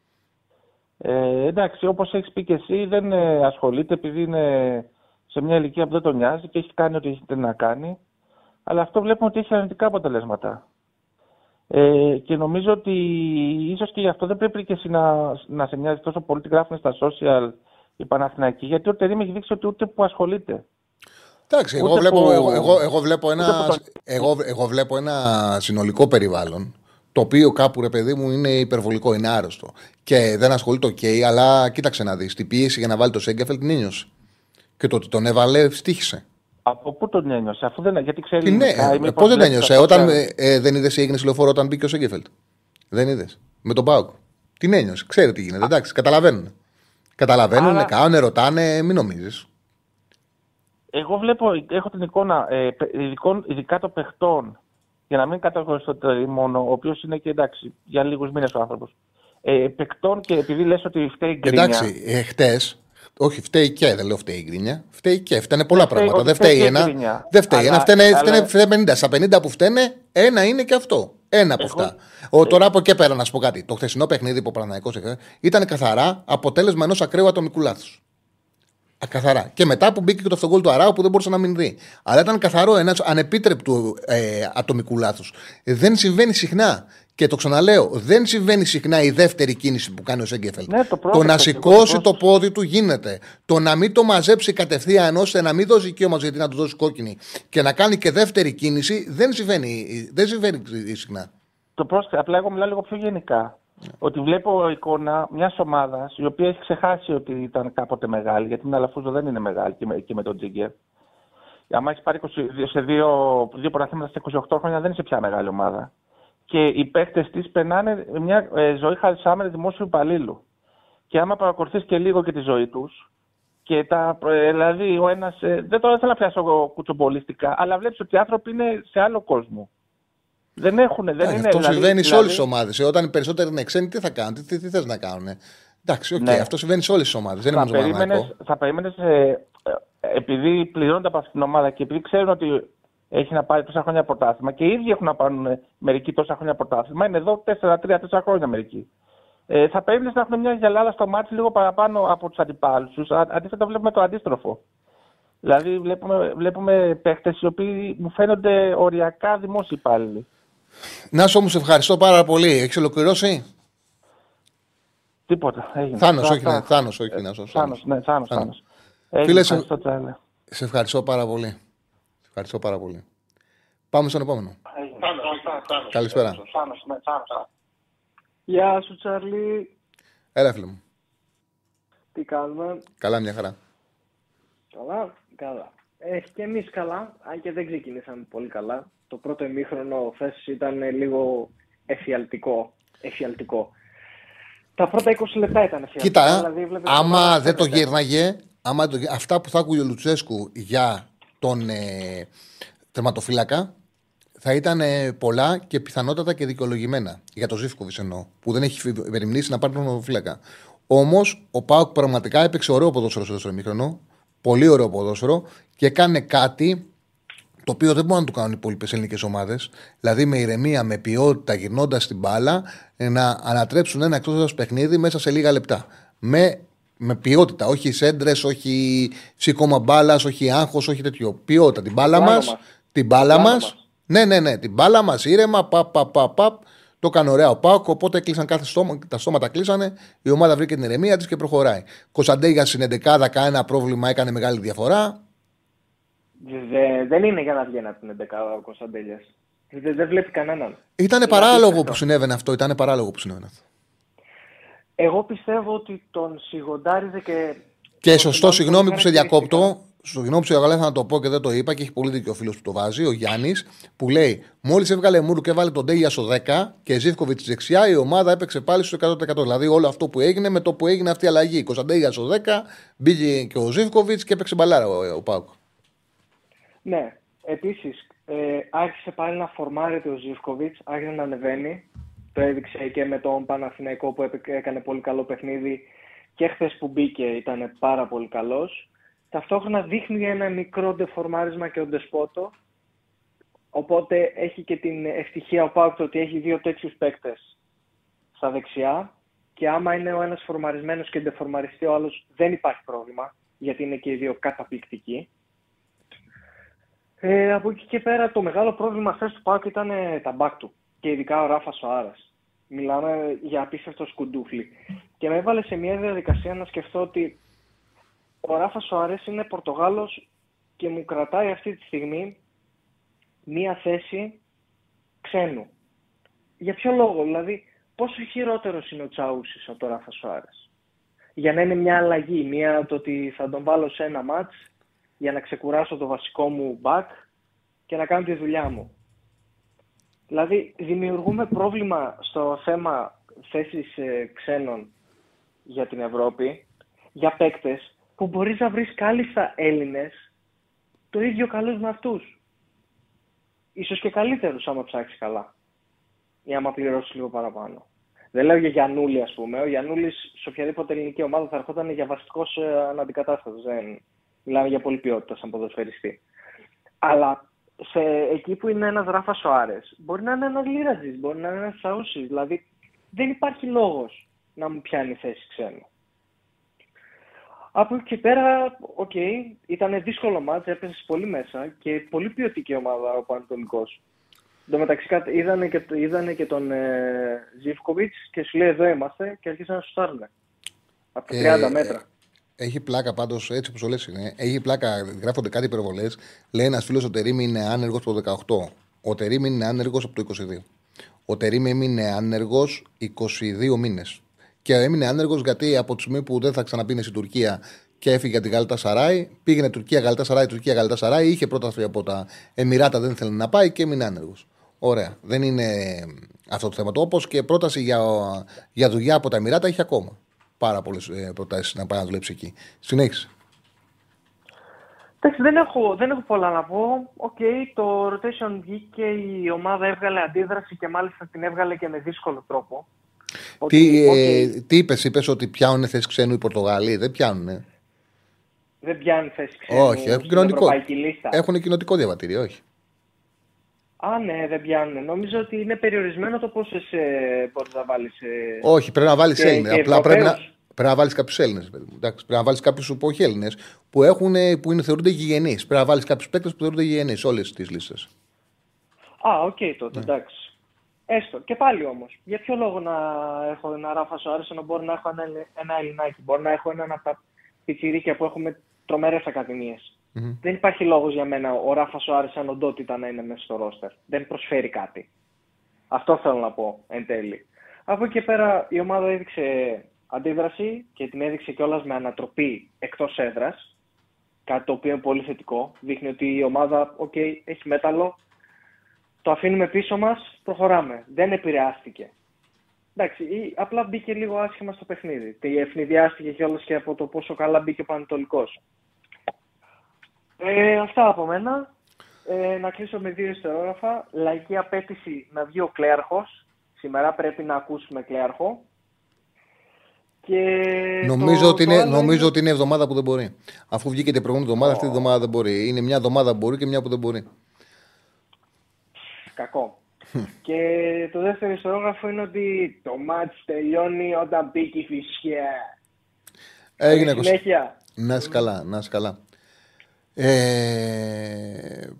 Ε, εντάξει, όπως έχεις πει και εσύ, δεν ε, ασχολείται επειδή είναι σε μια ηλικία που δεν τον νοιάζει και έχει κάνει ό,τι έχει να κάνει. Αλλά αυτό βλέπουμε ότι έχει αρνητικά αποτελέσματα. Ε, και νομίζω ότι ίσως και γι' αυτό δεν πρέπει και εσύ να, να σε νοιάζει τόσο πολύ τι γράφουν στα social οι Παναθηναϊκοί, γιατί ο Τερήμ έχει δείξει ότι ούτε που ασχολείται. Εντάξει, εγώ Ούτε βλέπω, που- εγώ, εγώ, εγώ βλέπω ένα, ούτε που τον- εγώ, εγώ βλέπω ένα συνολικό περιβάλλον το οποίο κάπου ρε παιδί μου είναι υπερβολικό, είναι άρρωστο. Και δεν ασχολείται οκ, αλλά κοίταξε να δεις. Την πίεση για να βάλει το Σέγκεφελ την ένιωσε. Και το ότι τον έβαλε, στήχησε. Από πού τον ένιωσε, αφού δεν, γιατί ξέρει. Τι ναι, ελληνικά, ή μήπως πώ δεν βλέπει ένιωσε, τα όταν social. ε, ε, δεν είδες τι έγινε στη λεωφόρο όταν μπήκε ο Σέγκεφελτ; Δεν είδες; Με τον Πάουκ. Την ένιωσε, ξέρει τι γίνεται. Εντάξει, καταλαβαίνουν. Καταλαβαίνουν, Άρα- κάνουν, ρωτάνε, μην νομίζεις. Εγώ βλέπω, έχω την εικόνα, ε, πε- ειδικών- ειδικά των παιχτών για να μην καταγωγήσω το μόνο, ο οποίος είναι και εντάξει για λίγους μήνες ο άνθρωπος. Ε, παικτών και επειδή λες ότι φταίει η γκρίνια. Εντάξει, ε, χτες, όχι, φταίει και, δεν λέω φταίει η γκρίνια. Φταίει και, φταίνε πολλά Δεν φταίει, πράγματα. όχι, Δεν φταίει φταίει και η ένα. γκρίνια. Δεν φταίει Αλλά- ένα, φταίνε, αλλά- φταίνε, φταίνε 50. Στα 50 που φταίνε, ένα είναι και αυτό. Ένα από Εγώ- αυτά. Ο, τώρα από εκεί πέρα να σου πω κάτι. Το χθεσινό παιχνίδι που ο Παναναϊκός έκανε ήταν καθαρά αποτέλεσμα ενός ακραίου ατομικού λάθους. Καθαρά. Και μετά που μπήκε και το αυτογκόλ του Αράου που δεν μπορούσε να μην δει. Αλλά ήταν καθαρό ένας ανεπίτρεπτου ε, ατομικού λάθους. Δεν συμβαίνει συχνά. Και το ξαναλέω, δεν συμβαίνει συχνά η δεύτερη κίνηση που κάνει ο Σέγκεφελτ. Ναι, το το πρόκειται, να εγώ σηκώσει το το πόδι του γίνεται. Το να μην το μαζέψει κατευθείαν ώστε να μην δώσει δικαίωμα γιατί να του δώσει κόκκινη και να κάνει και δεύτερη κίνηση δεν συμβαίνει, δεν συμβαίνει συχνά. Το πρόσεχε, απλά εγώ μιλάω λίγο πιο γενικά. Ότι βλέπω εικόνα μιας ομάδας η οποία έχει ξεχάσει ότι ήταν κάποτε μεγάλη, γιατί την Αλαφούζο δεν είναι μεγάλη και με, και με τον Τζίγκερ. Άμα έχεις πάρει 22 σε δύο, δύο πρωταθλήματα σε 28 χρόνια, δεν είσαι πια μεγάλη ομάδα. Και οι παίχτε της περνάνε μια ε, ζωή χαρισάμενη δημόσιου υπαλλήλου. Και άμα παρακολουθείς και λίγο και τη ζωή τους, και τα, ε, δηλαδή ο ένας. δεν το θέλω να πιάσω κουτσομπολιστικά, αλλά βλέπεις ότι οι άνθρωποι είναι σε άλλο κόσμο. Δεν έχουν. Δεν Εντάξει, είναι, αυτό δηλαδή- συμβαίνει σε δηλαδή- όλες τις ομάδες. Όταν οι περισσότεροι είναι ξένοι, τι θα κάνουν, τι, τι, τι θες να κάνουν. Εντάξει, οκ, Ναι. αυτό συμβαίνει σε όλες τις ομάδες. Δεν είναι θα μόνο στο περίμενες, Παναθηναϊκό. θα περίμενες, ε, ε, επειδή πληρώνονται από αυτήν την ομάδα και επειδή ξέρουν ότι έχει να πάρει τόσα χρόνια πρωτάθλημα και οι ίδιοι έχουν να πάρουν ε, μερικοί τόσα χρόνια πρωτάθλημα, είναι εδώ 4-3-4 χρόνια μερικοί. Ε, θα περίμενε να έχουν μια γυαλάδα στο μάτι λίγο παραπάνω από τους αντιπάλους τους. Αντίθετα, βλέπουμε το αντίστροφο. Δηλαδή, βλέπουμε, βλέπουμε παίχτες οι οποίοι μου φαίνονται οριακά δημόσιοι υπάλληλοι. Να σου όμως ευχαριστώ πάρα πολύ. Έχεις ολοκληρώσει; Τίποτα. Έγινε. Θάνος, Θα- όχι, θα- ναι, Θάνος, όχι, ε, Νάσος, Θάνος, ναι, Θάνος, Θάνος. Θάνος. Έγινε, Φίλε, σε- ευχαριστώ, Τσάρλε. Σε ευχαριστώ πάρα πολύ. Σε ευχαριστώ πάρα πολύ. Πάμε στον επόμενο. Καλησπέρα. Γεια σου Τσάρλι, Έλα, φίλε μου. τι κάνουμε, Καλά, μια χαρά. καλά, καλά. Ε, και εμείς καλά, αν και δεν ξεκινήσαμε πολύ καλά. Το πρώτο ημίχρονο χθες ήταν λίγο εφιαλτικό, εφιαλτικό. Τα πρώτα 20 λεπτά ήταν εφιαλτικά. Κοίτα, δηλαδή βλέπεις άμα ομάδα δεν το φαίνεται. γύρναγε, άμα το, γύ- αυτά που θα άκουγε ο Λουτσέσκου για τον ε, τερματοφύλακα θα ήταν ε, πολλά και πιθανότατα και δικαιολογημένα. Για τον Ζήφκοβιτς εννοώ, που δεν έχει φυ- μεριμνήσει να πάρει τον τερματοφύλακα. Όμως ο Πάουκ πραγματικά έπαιξε ωραίο ποδόσφαιρο στο δεύτερο ημίχρονο. Πολύ ωραίο ποδόσφαιρο και έκανε κάτι το οποίο δεν μπορούν να το κάνουν οι υπόλοιπες ελληνικές ομάδες. Δηλαδή με ηρεμία, με ποιότητα, γυρνώντας την μπάλα, ε, να ανατρέψουν ένα εκτός παιχνίδι μέσα σε λίγα λεπτά. Με, με ποιότητα, όχι σέντρε, όχι σήκωμα μπάλας, όχι άγχος, όχι τέτοιο. Ποιότητα. Την μπάλα Πλάνο μας. μας. Την μπάλα Πλάνο μα. μας. Ναι, ναι, ναι. Την μπάλα μας ήρεμα, παπ, παπ, παπ, παπ. Το έκανε ωραία ο Πάοκ, οπότε κλείσαν κάθε στόμα, τα στόματα κλείσανε. Η ομάδα βρήκε την ηρεμία της και προχωράει. Κωνσταντέγια στην 11 κανένα πρόβλημα, έκανε μεγάλη διαφορά. Δε- δεν είναι για να βγαίνει από την 11 ο Κωνσταντέλιας. Δεν, δεν βλέπει κανέναν. Ήταν Είναι παράλογο απίστευτο. που συνέβαινε αυτό. Ήταν παράλογο που συνέβαινε αυτό. Εγώ πιστεύω ότι τον σιγοντάριζε και... Και τον σωστό, θυμάμαι συγγνώμη πολύ που σε χαρακτηριστικά. διακόπτω. Συγγνώμη που σε διακόπτω, θα να το πω και δεν το είπα και έχει πολύ δίκιο ο φίλος που το βάζει, ο Γιάννης, που λέει: Μόλις έβγαλε Μούρου και έβαλε τον Τέγια στο 10 και Ζήφκοβιτς δεξιά, η ομάδα έπαιξε πάλι στο 100%. Δηλαδή όλο αυτό που έγινε με το που έγινε αυτή η αλλαγή. Κωνσταντέγια στο 10, μπήκε και ο Ζήφκοβιτς και έπαιξε μπαλάρα ο, ο Πάουκ. Ναι. Επίσης, ε, άρχισε πάλι να φορμάρεται ο Ζήφκοβιτς, άρχισε να ανεβαίνει. Το έδειξε και με τον Παναθηναϊκό που έπαι- έκανε πολύ καλό παιχνίδι και χθες που μπήκε ήταν πάρα πολύ καλός. Ταυτόχρονα δείχνει ένα μικρό ντεφορμάρισμα και ο Ντεσπότο. Οπότε έχει και την ευτυχία ο Πάουκ το ότι έχει δύο τέτοιους παίκτες στα δεξιά. Και άμα είναι ο ένας φορμαρισμένος και ντεφορμαριστεί ο άλλος, δεν υπάρχει πρόβλημα. Γιατί είναι και οι δύο καταπληκτικοί. Ε, από εκεί και πέρα το μεγάλο πρόβλημα χθες του Πάουκ ήταν ε, τα μπακ του. Και ειδικά ο Ράφα Σοάρας. Μιλάμε για απίστευτο σκουντούφλι. Και με έβαλε σε μια διαδικασία να σκεφτώ ότι ο Ράφα Σοάρες είναι Πορτογάλος και μου κρατάει αυτή τη στιγμή μία θέση ξένου. Για ποιο λόγο, δηλαδή, πόσο χειρότερος είναι ο Τσάουσι από τον Ράφα Σοάρες; Για να είναι μια αλλαγή, μια το ότι θα τον βάλω σε ένα μάτς για να ξεκουράσω το βασικό μου back και να κάνω τη δουλειά μου. Δηλαδή, δημιουργούμε πρόβλημα στο θέμα θέσης ε, ξένων για την Ευρώπη, για παίκτες που μπορείς να βρεις κάλλιστα Έλληνες το ίδιο καλούς με αυτούς. ίσως και καλύτερους άμα ψάξεις καλά. Ή άμα πληρώσεις λίγο παραπάνω. Δεν λέω για Γιαννούλη, ας πούμε. Ο Γιαννούλη σε οποιαδήποτε ελληνική ομάδα θα ερχόταν για βασικός αναντικατάστατος. Δεν μιλάμε για πολύ ποιότητα σαν ποδοσφαιριστή. Αλλά σε, εκεί που είναι ένας Ράφα Σοάρες, μπορεί να είναι ένας Λίρατζη, μπορεί να είναι ένας Σαούσης. Δηλαδή δεν υπάρχει λόγος να μου πιάνει θέση ξένο. Από εκεί και πέρα, OK, okay, ήταν δύσκολο ματς, έπεσε πολύ μέσα και πολύ ποιοτική ομάδα ο Παναιτωλικός. Εν τω μεταξύ είδανε και, είδανε και τον ε, και σου λέει εδώ είμαστε και αρχίσαν να σουτάρουν. Από 30 ε, μέτρα. Έχει πλάκα πάντως, έτσι όπως το λες είναι. Έχει πλάκα, γράφονται κάτι υπερβολές. Λέει ένας φίλος ο Τερίμ είναι άνεργος από το 18. Ο Τερίμ είναι άνεργος από το 22. Ο Τερίμ έμεινε άνεργος 22 μήνες. Και έμεινε άνεργος γιατί από τη στιγμή που δεν θα ξαναπήγαινε στην Τουρκία και έφυγε για την Γαλατασαράι, πήγαινε Τουρκία, Γαλατασαράι, Τουρκία, Γαλατασαράι, είχε πρόταση από τα Εμιράτα, δεν θέλει να πάει και έμεινε άνεργος. Ωραία. Δεν είναι αυτό το θέμα. Όπως και πρόταση για, για δουλειά από τα Εμιράτα έχει ακόμα. Πάρα πολλές ε, προτάσεις να πάει να δουλέψει εκεί. Συνέχισε. Εντάξει, δεν έχω, δεν έχω πολλά να πω. OK, okay, το rotation βγήκε, η ομάδα έβγαλε αντίδραση και μάλιστα την έβγαλε και με δύσκολο τρόπο. Τι, okay. ε, τι είπες, είπες ότι πιάνουν θέση ξένου οι Πορτογαλοί, δεν πιάνουν. Δεν πιάνουν θέση ξένου όχι, έχουν κοινωνικό, έχουν κοινωνικό διαβατήριο, όχι. Α, ναι, δεν πιάνουν. Νόμιζα ότι είναι περιορισμένο το πόσες μπορείς να βάλεις. Ε, όχι, πρέπει να βάλεις Έλληνες. Απλά πρέπει να, πρέπει να βάλεις κάποιους Έλληνες. Πρέπει να βάλεις κάποιους που όχι Έλληνες που, έχουν, που είναι, θεωρούνται γηγενείς. Πρέπει να βάλεις κάποιους παίκτες που θεωρούνται γηγενείς όλες τις λίστες. Α, OK okay, τότε, ναι. εντάξει. Έστω. Και πάλι όμως, για ποιο λόγο να έχω ένα Ράφα Σοάρες να μπορώ να έχω ένα, ένα Ελληνάκι. Μπορώ να έχω ένα από τα πιτσιρίκια που έχουμε τρομερές ακαδημίες. Mm-hmm. Δεν υπάρχει λόγος για μένα ο Ράφα Σοάρες σαν οντότητα να είναι μέσα στο ρόστερ. Δεν προσφέρει κάτι. Αυτό θέλω να πω εν τέλει. Από εκεί και πέρα η ομάδα έδειξε αντίδραση και την έδειξε κιόλας με ανατροπή εκτός έδρας. Κάτι το οποίο είναι πολύ θετικό. Δείχνει ότι η ομάδα, OK, έχει μέταλλο. Το αφήνουμε πίσω μας, προχωράμε. Δεν επηρεάστηκε. Εντάξει, απλά μπήκε λίγο άσχημα στο παιχνίδι. Και ευνηδιάστηκε κιόλας και από το πόσο καλά μπήκε ο Πανετολικός. Ε, αυτά από μένα. Ε, να κλείσω με δύο ιστερόγραφα. Λαϊκή απέτηση να βγει ο Κλέαρχος. Σήμερα πρέπει να ακούσουμε Κλέαρχο. Και νομίζω, το, ότι είναι, νομίζω ότι είναι εβδομάδα που δεν μπορεί. Αφού βγήκε την προηγούμενη εβδομάδα, oh. αυτή τη εβδομάδα δεν μπορεί. Είναι μια εβδομάδα που μπορεί και μια που δεν μπορεί. Κακό. και το δεύτερο ιστορόγραφο είναι ότι το μάτς τελειώνει όταν μπήκε η φυσιά. Έγινε συνέχεια. Να είσαι καλά, να είσαι καλά. Ε,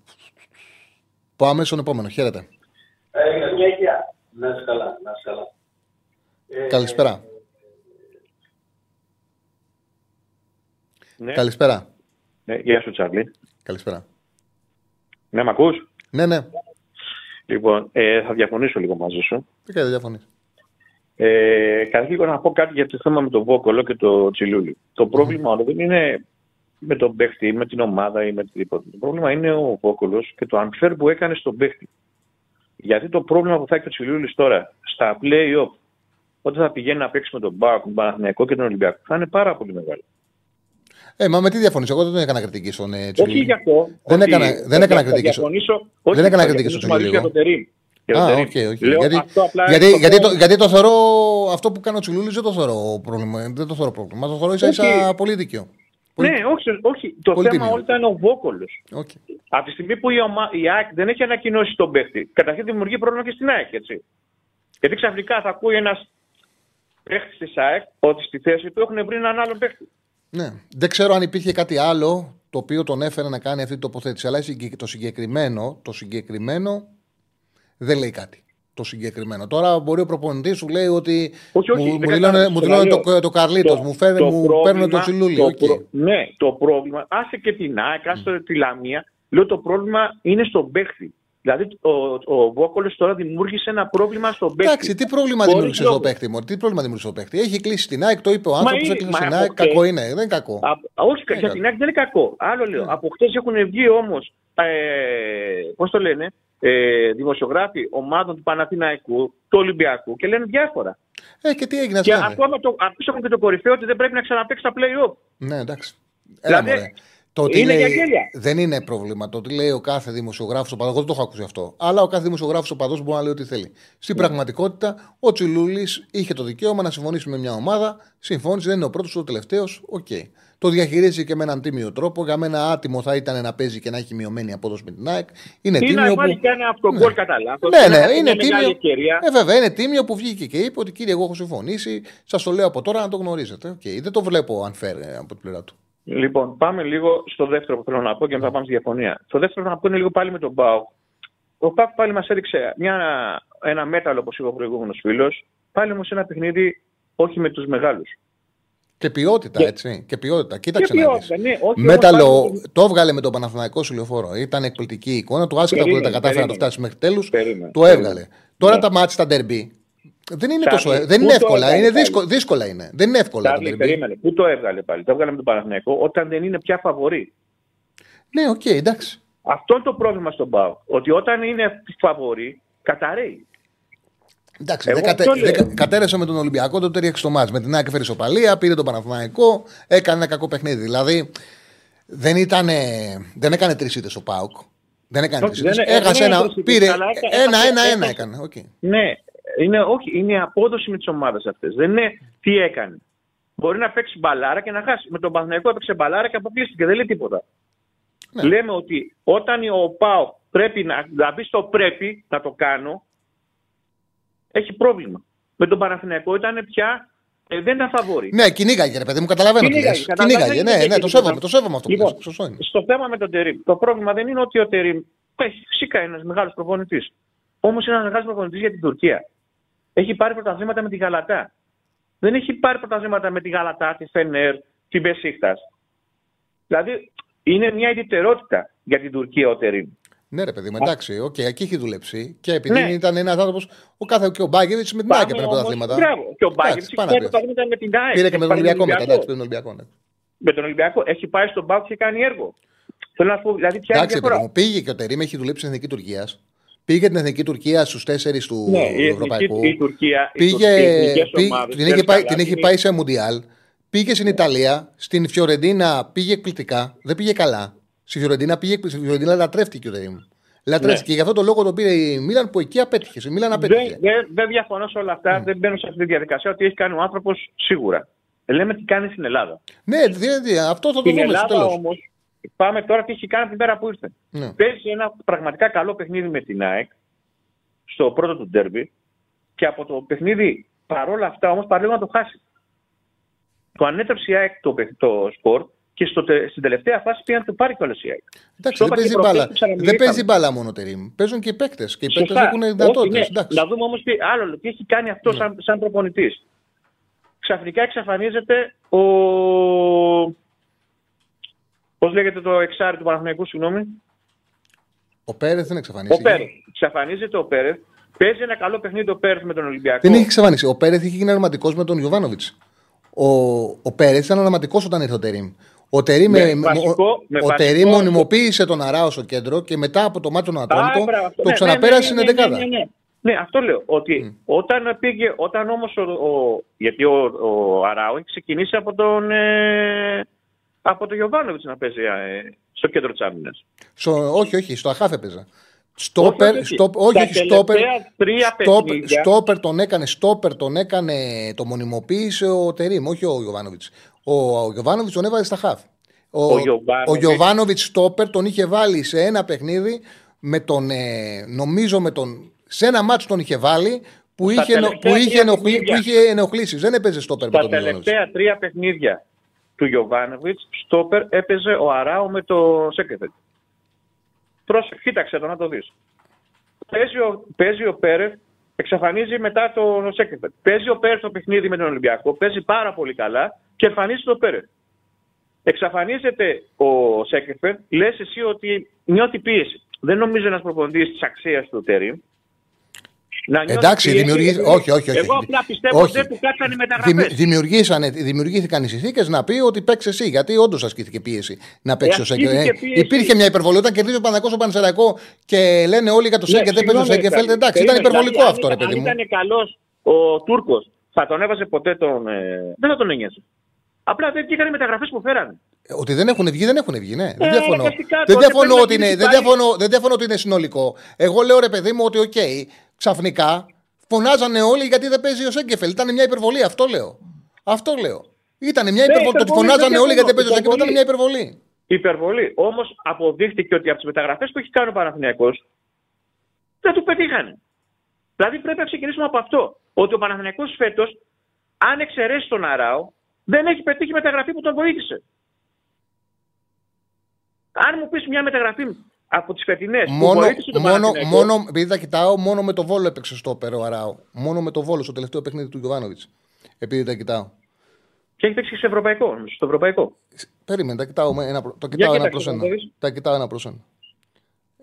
πάμε στον επόμενο. Χαίρετε. Να είσαι καλά. Να είσαι καλά. Ε, Καλησπέρα. Ναι. Καλησπέρα. Ναι, γεια σου Τσάρλι. Καλησπέρα. Ναι, μ' ακούς; Ναι, ναι. Λοιπόν, ε, θα διαφωνήσω λίγο μαζί σου. Τι κάνετε, διαφωνείς. Ε, Καταρχήν να πω κάτι για το θέμα με το Βόκολο και το Τσιλούλι. Το πρόβλημα mm. δεν είναι με τον παίχτη ή με την ομάδα ή με οτιδήποτε. Το πρόβλημα είναι ο Βόκολος και το unfair που έκανε στον παίχτη. Γιατί το πρόβλημα που θα έχει ο Τσιλούλης τώρα στα play-off, όταν θα πηγαίνει να παίξει με τον ΠΑΟΚ, τον Παναθηναϊκό και τον Ολυμπιακό, θα είναι πάρα πολύ μεγάλο. Ε, μα με τι διαφωνείς, εγώ δεν έκανα κριτική στον ε, Τσιλούλη. Όχι γι' αυτό. Δεν όχι, έκανα, δεν έκανα κριτική στον Δεν έκανα κριτική στον Τσιλούλη. Α, OK, OK. Γιατί, γιατί, γιατί, το, γιατί το θεωρώ αυτό που κάνει ο Τσιλούλης δεν το θεωρώ πρόβλημα. Δεν το θεωρώ πρόβλημα. Το θεωρώ ίσα ίσα πολύ δίκαιο. Πολύ... Ναι, όχι, όχι. Το Πολύ θέμα όλο ήταν ο Βόκολος. Okay. Από τη στιγμή που η, ομα... η ΑΕΚ δεν έχει ανακοινώσει τον παίχτη, καταρχήν δημιουργεί πρόβλημα και στην ΑΕΚ, έτσι. Γιατί ξαφνικά θα ακούει ένας παίχτης της ΑΕΚ ότι στη θέση του έχουν βρει έναν άλλον παίχτη. Ναι. Δεν ξέρω αν υπήρχε κάτι άλλο το οποίο τον έφερε να κάνει αυτή την τοποθέτηση. Αλλά το συγκεκριμένο, το συγκεκριμένο δεν λέει κάτι το συγκεκριμένο. Τώρα μπορεί ο προπονητής σου λέει ότι όχι, όχι, μου, μου δηλώνει το, το Καρλίτος, μου, μου παίρνουν το Τσιλούλι. Το okay. ναι, το πρόβλημα, άσε και την ΑΕΚ, άσε mm. τη Λαμία, λέω το πρόβλημα είναι στον παίχτη. Δηλαδή ο, ο Βόκολος τώρα δημιούργησε ένα πρόβλημα στον παίχτη. Εντάξει, τι πρόβλημα δημιούργησε στο παίχτη μου, τι πρόβλημα δημιούργησε στο παίχτη; Έχει κλείσει την ΑΕΚ, το είπε ο άνθρωπος, έκλεισε στην ΑΕΚ, κακό είναι, δεν είναι κακό. Α, όχι, για την ΑΕΚ δεν είναι κακό. Άλλο λέω. Ναι. Από χτες έχουν βγει όμως, ε, πώς το λένε, ε, δημοσιογράφοι ομάδων του Παναθηναϊκού, του Ολυμπιακού και λένε διάφορα. Ε, και τι έγινε αυτό. Και ακόμα το, ακούσαμε και το κορυφαίο ότι δεν πρέπει να ξαναπαίξει τα play-off. Ναι, εντάξει. Δηλαδή, Έλα, Το ότι Είναι λέει, για γέλια. δεν είναι πρόβλημα. Το ότι λέει ο κάθε δημοσιογράφος οπαδός, εγώ δεν το έχω ακούσει αυτό. Αλλά ο κάθε δημοσιογράφος οπαδός μπορεί να λέει ό,τι θέλει. Ναι. Στην πραγματικότητα, ο Τσιλούλης είχε το δικαίωμα να συμφωνήσει με μια ομάδα. Συμφώνησε, δεν είναι ο πρώτος ούτε ο τελευταίος. Οκ. Το διαχειρίζεται και με έναν τίμιο τρόπο. Για μένα άτιμο θα ήταν να παίζει και να έχει μειωμένη απόδοση με την ΑΕΚ. Είναι Ή να τίμιο. βάλει Που... και ένα αυτογκόλ κατά λάθος, Ναι, να ναι, χάσει είναι μια μεγάλη τίμιο. ευκαιρία. Ε, βέβαια, είναι τίμιο που βγήκε και είπε ότι κύριε, εγώ έχω συμφωνήσει. Σας το λέω από τώρα να το γνωρίζετε. Οκ. Δεν το βλέπω unfair ε, από την πλευρά του. Λοιπόν, πάμε λίγο στο δεύτερο που θέλω να πω και μετά πάμε στη διαφωνία. Το δεύτερο να πω είναι λίγο πάλι με τον ΠΑΟΚ. Ο ΠΑΟΚ πάλι μας έδειξε μια, ένα μέταλλο, όπως είπε ο προηγούμενος φίλος. Πάλι όμως ένα παιχνίδι όχι με τους μεγάλους. Και ποιότητα, Και- έτσι. Και ποιότητα. Κοίταξε Και να ποιότητα, δεις. ναι, όχι Μέταλλο, όμως πάλι- το έβγαλε με τον Παναθηναϊκό στη Λεωφόρο. Ήταν εκπληκτική η εικόνα του, άσχετα που δεν τα Περίμενε, κατάφερε να το περίμενε. φτάσει μέχρι τέλους. Περίμενε, Το περίμενε. έβγαλε. Τώρα Ναι. τα ματς στα ντέρμπι δεν είναι Τσάρλι, τόσο. Δεν πού είναι το εύκολα. έβγαλε Είναι πάλι; δύσκολα, δύσκολα είναι. Δεν είναι εύκολα τα Τσάρλι, ντέρμπι. περίμενε. Πού το έβγαλε πάλι; Το έβγαλε με τον Παναθηναϊκό όταν δεν είναι πια φαβορή. Ναι, οκ, εντάξει. Αυτό είναι το πρόβλημα στον ΠΑΟΚ. Ότι όταν είναι φαβορή, καταρρέει. Εντάξει, Εγώ δεν κατε, αυτό λέω. δεν κα- κατέρρευσε με τον Ολυμπιακό, τότε ρίξε το ματς. Με την ΑΕΚ φέρνει ισοπαλία, πήρε τον Παναθηναϊκό, έκανε ένα κακό παιχνίδι. Δηλαδή δεν, ήταν, δεν έκανε τρεις ήττες ο ΠΑΟΚ. Δεν έκανε Όχι, τρεις ήττες. δεν- δεν Έχασε έκανε ένα. τρεις ήττες, Πήρε αλλά έκα- ένα-ένα-ένα έχασε- έκανε. οκ. Ναι, είναι, όχι, είναι η απόδοση με τις ομάδες αυτές. Δεν είναι τι έκανε. Μπορεί να παίξει μπαλάρα και να χάσει. Με τον Παναθηναϊκό έπαιξε μπαλάρα και αποκλείστηκε. Δεν λέει τίποτα. Ναι. Λέμε ότι όταν ο ΠΑΟ πρέπει να, να μπει στο πρέπει να το κάνω, έχει πρόβλημα. Με τον Παναθηναϊκό ήταν πια. ε, δεν ήταν φαβορί. Ναι, κυνήγαγε, ρε παιδί μου, καταλαβαίνω τι Κυνήγαγε, λες. καταλαβαίνω, Κυνήγαγε, δεν ναι, είναι ναι, το τίποτα. σέβομαι, το σέβομαι αυτό που Λοιπόν, λες. Σωστό είναι. στο θέμα με τον Τερήμ, το πρόβλημα δεν είναι ότι ο Τερήμ έχει φυσικά ένας μεγάλος προπονητής. Όμως είναι ένας μεγάλος προπονητής για την Τουρκία. Έχει πάρει πρωταθλήματα με τη Γαλατά. Δεν έχει πάρει πρωταθλήματα με τη Γαλατά, τη Φενέρ, την Μπεσίκτας. Δηλαδή είναι μια ιδιαιτερότητα για την Τουρκία ο Τερήμ. Ναι, ρε παιδί μου, εντάξει, οκ, εκεί έχει δουλέψει. Και επειδή Ναι. ήταν ένας άνθρωπος, ο κάθε και ο Μπάγκεβιτς με την ΑΕΚ έπαιρνε όμως- πρωταθλήματα. Μπράβο. Και ο Εντάξει, Μπάγκεβιτς πάνω έχει απ' πάρει όλα. πρωταθλήματα με την ΑΕΚ. Πήρε και με τον Έχει πάρει Ολυμπιακό μετά. Ολυμπιακό. Εντάξει, πήρε τον Ολυμπιακό. ναι. Με τον Ολυμπιακό έχει πάει στον Μπάουκ και κάνει έργο. Θέλω να σου πω, δηλαδή ποια είναι η Εντάξει, διαφορά. παιδί μου, πήγε και ο Τερήμ, έχει δουλέψει στην εθνική Τουρκίας. Πήγε την εθνική Τουρκία στους τέσσερις του Ναι, η εθνική, Ευρωπαϊκού. η Τουρκία, οι Πήγε, εθνικές πήγε- ομάδες την, έχει ξέρεις πάει, καλά, την έχει είναι- πάει σε Μουντιάλ. Πήγε στην Ιταλία, στην Φιωρεντίνα πήγε εκπληκτικά. Δεν πήγε καλά. Στη Φιωρεντίνα πήγε στη Φιωρεντίνα λατρεύτηκε ο Τερήμ. Λατρεύτηκε. Ναι. Γι' αυτό το λόγο το πήρε η Μίλαν που εκεί απέτυχε. Η Μίλαν απέτυχε. Δεν, δεν, δεν διαφωνώ σε όλα αυτά. Δεν μπαίνω σε αυτή τη διαδικασία ότι έχει κάνει ο άνθρωπος σίγουρα. Λέμε τι κάνει στην Ελλάδα. Ναι, δι- δι- αυτό θα το Στην δούμε στο Ελλάδα τέλος. Όμω, πάμε τώρα τι έχει κάνει την μέρα που ήρθε. Ναι. Παίζει ένα πραγματικά καλό παιχνίδι με την ΑΕΚ στο πρώτο του ντέρμπι και από το παιχνίδι παρόλα αυτά όμως παραλίγο να το χάσει. Το ανέτρεψε η ΑΕΚ το, παιχ- το σπορ και στο, τε- στην τελευταία φάση πήγαν να το πάρει κιόλας η ΑΕΚ. Εντάξει, Το δεν είπα και παίζει προχθές μπάλα. που ξαναμιλήσαμε. Δεν παίζει μπάλα μόνο ο Τερήμ. Παίζουν και οι παίκτες. Και οι παίκτες Σωστά. έχουν Όχι, δυνατότητες. ναι. Εντάξει. Να δούμε όμως τι άλλο, τι έχει κάνει αυτό σαν, σαν προπονητής. Ξαφνικά εξαφανίζεται ο. Πώς λέγεται το εξάρι του Παναθηναϊκού, συγγνώμη; Ο Πέρεθ δεν Ο εξαφανίστηκε. Πέρεθ. Εξαφανίζεται ο Πέρεθ. Παίζει ένα καλό παιχνίδι ο Πέρεθ με τον Ολυμπιακό. Δεν έχει εξαφανίσει. Ο Πέρεθ είχε γίνει αναματικό με τον Ιωβάνοβιτ. Ο, ο Πέρεθ ήταν αναματικό όταν ήρθε ο Τερήμ. Ο Τερήμ, Με με- βασικό- με ο βασικό- Τερήμ μονιμοποίησε τον Αράο στο κέντρο και μετά από το μάτι του Α, Ατρόμητο μπράβο, αυτό. το Ναι, ξαναπέρασε ναι, στην ναι, ναι, 11. Ναι, ναι, ναι. Ναι, αυτό λέω. Ότι όταν πήγε, όταν όμως ο, ο- γιατί ο, ο Αράου έχει ξεκινήσει από τον, ε, από τον Γιωβάνοβιτς να παίζει ε, στο κέντρο της άμυνας. Στο- όχι, όχι, στο Αχάφ έπαιζε. Όχι, Στόπερ, όχι. στόπ- όχι, Τα όχι, στόπερ, τελευταία τρία στόπερ, παιχνίδια- στόπερ τον έκανε, στόπερ τον έκανε, το μονιμοποίησε ο Τερήμ, όχι ο Γιωβάνοβιτς. Ο, ο Γιωβάνοβιτς τον έβαλε στα χαφ. Ο, Ο Γιωβάνοβιτς- ο Γιωβάνοβιτς στόπερ τον είχε βάλει σε ένα παιχνίδι με τον, ε, νομίζω με τον, σε ένα μάτσο τον είχε βάλει που Στα είχε, ενο- τελευταία που είχε, τρία ενοχλη- παιχνίδια. που είχε ενοχλήσει. Δεν έπαιζε στόπερ με Τα τον Γιωβάνοβιτς. τελευταία τρία παιχνίδια του Γιωβάνοβιτς, στόπερ έπαιζε ο Αράου με το Σέκεφετ. Πρόσεχε, κοίταξε το να το δεις. Παίζει ο, παίζει ο Πέρεφ, εξαφανίζει μετά το Σέκεφετ. Παίζει ο Πέρεφ το παιχνίδι με τον Ολυμπιακό, παίζει πάρα πολύ καλά και εμφανίζεται το Πέρεφ. Εξαφανίζεται ο Σέκεφερ, λες εσύ ότι νιώθει πίεση. Δεν νομίζω ένας προπονητής της αξίας του Τερήμ. Να νιώθεις Εντάξει, πίεση. δημιουργεί. Όχι, όχι, όχι. Εγώ απλά πιστεύω ότι δεν του κάτσανε οι μεταγραφέ. Δημι- δημιουργήσανε- Δημιουργήθηκαν οι συνθήκες να πει ότι παίξει εσύ. Γιατί όντως ασκήθηκε πίεση να παίξει Ε, ο Σέγκεφελ. ασκήθηκε πίεση. Υπήρχε μια υπερβολή. Όταν κερδίζει ο Παναγό ο Πανσεραϊκό και λένε όλοι για το Ναι, Σένκεφελντ, δεν παίζει ο συγγνώμη, Σένκεφελντ. δηλαδή, Εντάξει, ήταν περίμενε, υπερβολικό δηλαδή, αυτό, ρε αν παιδί μου. ήταν καλός ο Τούρκος, θα τον έβαζε ποτέ τον. ε, δεν θα τον ένιωσε. Απλά δεν βγήκαν οι μεταγραφές που φέρανε. Ότι δεν έχουν βγει, δεν έχουν βγει, ναι. δεν Ε, διαφωνώ. αναγκαστικά, Δεν τότε διαφωνώ, πρέπει να ότι είναι, κινηθεί δεν, πάλι. διαφωνώ, δεν διαφωνώ ότι είναι συνολικό. Εγώ λέω ρε παιδί μου ότι, οκ, ξαφνικά φωνάζανε όλοι γιατί δεν παίζει ο Σένκεφελντ. Ήταν μια υπερβολή, αυτό λέω. Αυτό λέω. Ήταν μια υπερβολή. Το ότι υπερβολή, φωνάζανε δεν όλοι γιατί δεν παίζει ο διαφωνώ. Σένκεφελντ ήταν μια υπερβολή. Υπερβολή. Όμως αποδείχτηκε ότι από τις μεταγραφές που έχει κάνει ο Παναθηναϊκός δεν του πετύχανε. Δηλαδή πρέπει να ξεκινήσουμε από αυτό. Ότι ο Παναθηναϊκός φέτος, αν εξαιρέσει τον Αράο, δεν έχει πετύχει μεταγραφή που τον βοήθησε. Αν μου πεις μια μεταγραφή από τις φετινές που Μόνο, βοήθησε τον μόνο, Παναθηναϊκό, μόνο, επειδή τα κοιτάω, μόνο με το βόλο έπαιξε στο περό Αράο. Μόνο με το βόλο στο τελευταίο παιχνίδι του Γιωβάνοβιτς. Επειδή τα κοιτάω. και έχεις παίξει και στο ευρωπαϊκό. νομίζω, Στο ευρωπαϊκό. Περίμενε, τα κοιτάω, με ένα, προ- το κοιτάω ένα κοίταξε, προς ένα. να το δεις. Τα κοιτάω ένα προς ένα.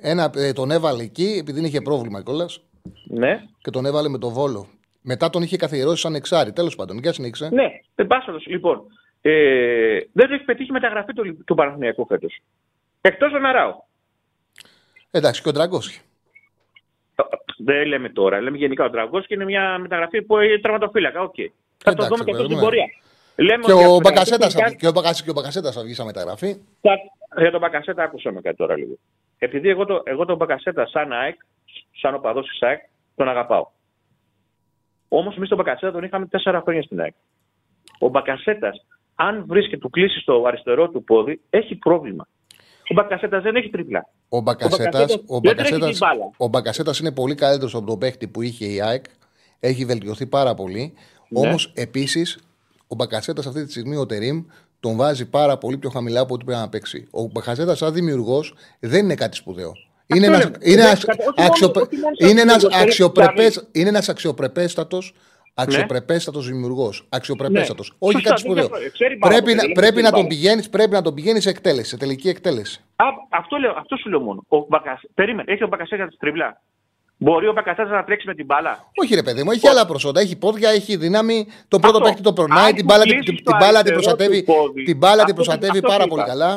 Ένα, ε, τον έβαλε εκεί επειδή δεν είχε πρόβλημα κιόλας Ναι, και τον έβαλε με το βόλο. Μετά τον είχε καθιερώσει σαν εξάρι. Τέλος πάντων, για συνέχισε. ναι. Δεν πάσχαλο. Λοιπόν, ε, δεν του έχει πετύχει μεταγραφή του, του Παναθηναϊκού φέτος. Εκτός τον Αράο. Εντάξει, και ο Ντραγκόσκι. Δεν λέμε τώρα, λέμε γενικά ο Τραγκόσκι είναι μια μεταγραφή που είναι τραυματοφύλακα. Οκ. Θα το Εντάξει, δούμε και αυτό στην βέβαια. πορεία. Λέμε Και ότι ο από την Μπακασέτα μεταγραφή και ο Μπακασέτα- και ο Μπακασέτας θα βγει σαν μεταγραφή. θα- Για τον Μπακασέτα άκουσα με κάτι τώρα λίγο. Επειδή εγώ, το, εγώ τον Μπακασέτα σαν ΑΕΚ, σαν οπαδός της ΑΕΚ, τον αγαπάω. Όμως εμείς τον Μπακασέτα τον είχαμε τέσσερα χρόνια στην ΑΕΚ. Ο Μπακασέτας, αν βρίσκεται του κλείσει το αριστερό του πόδι, έχει πρόβλημα. Ο Μπακασέτας δεν έχει τριπλά. Ο Μπακασέτα Μπακασέτας ο δεν τρέχει Μπακασέτας, την μπάλα. ο Μπακασέτας είναι πολύ καλύτερος από τον παίχτη που είχε η ΑΕΚ. Έχει βελτιωθεί πάρα πολύ. Ναι. Όμως επίσης ο Μπακασέτας αυτή τη στιγμή ο Τερήμ τον βάζει πάρα πολύ πιο χαμηλά από ό,τι πρέπει να παίξει. Ο Μπακασέτας, σαν δημιουργός, δεν είναι κάτι σπουδαίο. Είναι Αυτό ένας, λέμε. είναι Δεν- ένας, κατα- όχι μόνο- αξιοπρε- όχι μόνο σαν είναι ένας, δημιουργός, αξιοπρεπές, δηλαδή- είναι ένας αξιοπρεπέστατος Αξιοπρεπέστατο δημιουργός. Αξιοπρεπέστατος. Ναι. Όχι Σωστά, κάτι δεν σπουδαίο. διαφωνώ. Ξέρει πάρα Πρέπει, πολύ, να, δεν πρέπει, ξέρει να τον πάρα. πηγαίνεις, πρέπει να τον πηγαίνεις σε εκτέλεση, σε τελική εκτέλεση. Α, αυτό, λέω, αυτό σου λέω μόνο. Ο Μπακασ... Περίμενε, έχει ο Μπακασέτα τη τριμπλά. Μπορεί ο Μπακασέτα να τρέξει με την μπάλα; Όχι, ρε παιδί μου, έχει άλλα προσόντα. Έχει πόδια, έχει δύναμη. Το πρώτο Αυτό. παίχτη το περνάει. Αν Την του μπάλα, την, κλείσεις την, το την μπάλα την αριστερό προστατεύει, του πόδι, την μπάλα την αυτό- προστατεύει αυτό πάρα είπα. πολύ καλά.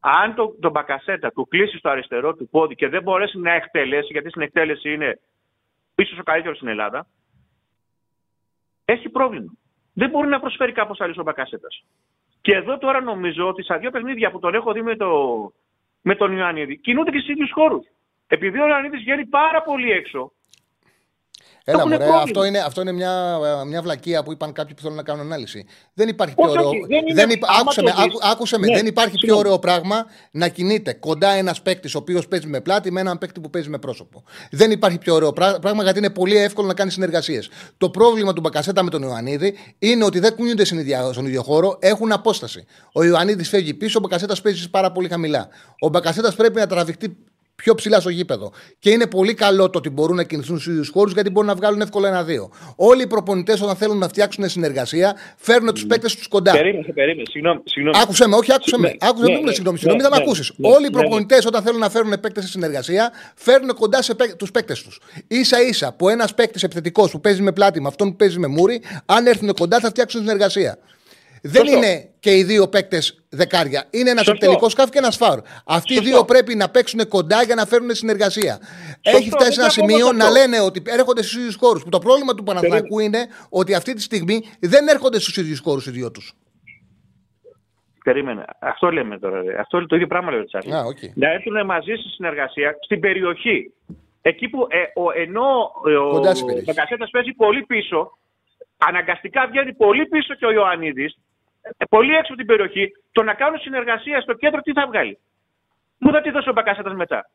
Αν το, τον Μπακασέτα του κλείσει το αριστερό του πόδι και δεν μπορέσει να εκτελέσει, γιατί στην εκτέλεση είναι ίσω ο καλύτερο στην Ελλάδα, έχει πρόβλημα. Δεν μπορεί να προσφέρει κάπως άλλο ο Μπακασέτα. Και εδώ τώρα νομίζω ότι στα δύο παιχνίδια που τον έχω δει με, το, με τον Ιωαννίδη κινούνται και στους ίδιους χώρους. Επειδή ο Ιωαννίδη βγαίνει πάρα πολύ έξω, Έλα, Έχουνε μωρέ, πρόβλημα. αυτό είναι, αυτό είναι μια, μια βλακεία που είπαν κάποιοι που θέλουν να κάνουν ανάλυση. Δεν υπάρχει Όχι, πιο ωραίο. όχι, δεν είναι- υπα- άμα άκουσε το με, δεις- άκου- άκουσε με. Ναι, δεν υπάρχει πιο συγγνώμη. ωραίο πράγμα να κινείται κοντά ένας παίκτης ο οποίος παίζει με πλάτη με έναν παίκτη που παίζει με πρόσωπο. Δεν υπάρχει πιο ωραίο πρά- πράγμα γιατί είναι πολύ εύκολο να κάνεις συνεργασίες. Το πρόβλημα του Μπακασέτα με τον Ιωαννίδη είναι ότι δεν κουνιούνται στην ίδια- στον ίδιο χώρο, έχουν απόσταση. Ο Ιωαννίδης φεύγει πίσω, ο Μπακασέτας παίζει πάρα πολύ χαμηλά. Ο Μπακασέτας πρέπει να τραβηχτεί πιο ψηλά στο γήπεδο. Και είναι πολύ καλό το ότι μπορούν να κινηθούν στους ίδιους χώρους γιατί μπορούν να βγάλουν εύκολα ένα-δύο. Όλοι οι προπονητές όταν θέλουν να φτιάξουν συνεργασία φέρνουν τους παίκτες τους κοντά. Περίμενε, περίμενε. Συγγνώμη. συγγνώμη. Άκουσε με, όχι, άκουσε Ναι, με. Άκουσε ναι, με, ναι, συγγνώμη, ναι, συγγνώμη, θα με ναι, ακούσει. ναι, Όλοι οι ναι, ναι. προπονητές όταν θέλουν να φέρουν παίκτες σε συνεργασία, φέρνουν κοντά τους παίκτες τους. σα ίσα που ένας παίκτης επιθετικός που παίζει με πλάτη με αυτόν που παίζει με μούρι, αν έρθουν κοντά θα φτιάξουν συνεργασία. Δεν Σωστό. είναι και οι δύο παίκτες δεκάρια. Είναι ένας Σωστό. επιτελικός χαφ και ένας φορ. Αυτοί οι Σωστό. δύο πρέπει να παίξουν κοντά για να φέρουν συνεργασία. Έχει φτάσει δεν σε ένα διαφωνώ σημείο σε να αυτό. λένε ότι έρχονται στους ίδιους χώρους. Που το πρόβλημα του Παναθηναϊκού είναι ότι αυτή τη στιγμή δεν έρχονται στους ίδιους χώρους οι δύο τους. Περίμενε. Αυτό λέμε τώρα. ρε. Αυτό το ίδιο πράγμα λέει ο Τσάρλι. Α, οκ. Να έρθουν μαζί στη συνεργασία στην περιοχή. Εκεί που ε, ο, ενώ ε, ο Κοντά στην περιοχή. Μπακασέτας παίζει πολύ πίσω, αναγκαστικά βγαίνει πολύ πίσω και ο Ιωαννίδης, ε, πολύ έξω από την περιοχή, το να κάνουν συνεργασία στο κέντρο τι θα βγάλει; Μου θα τη δώσει ο Μπακασέτας μετά;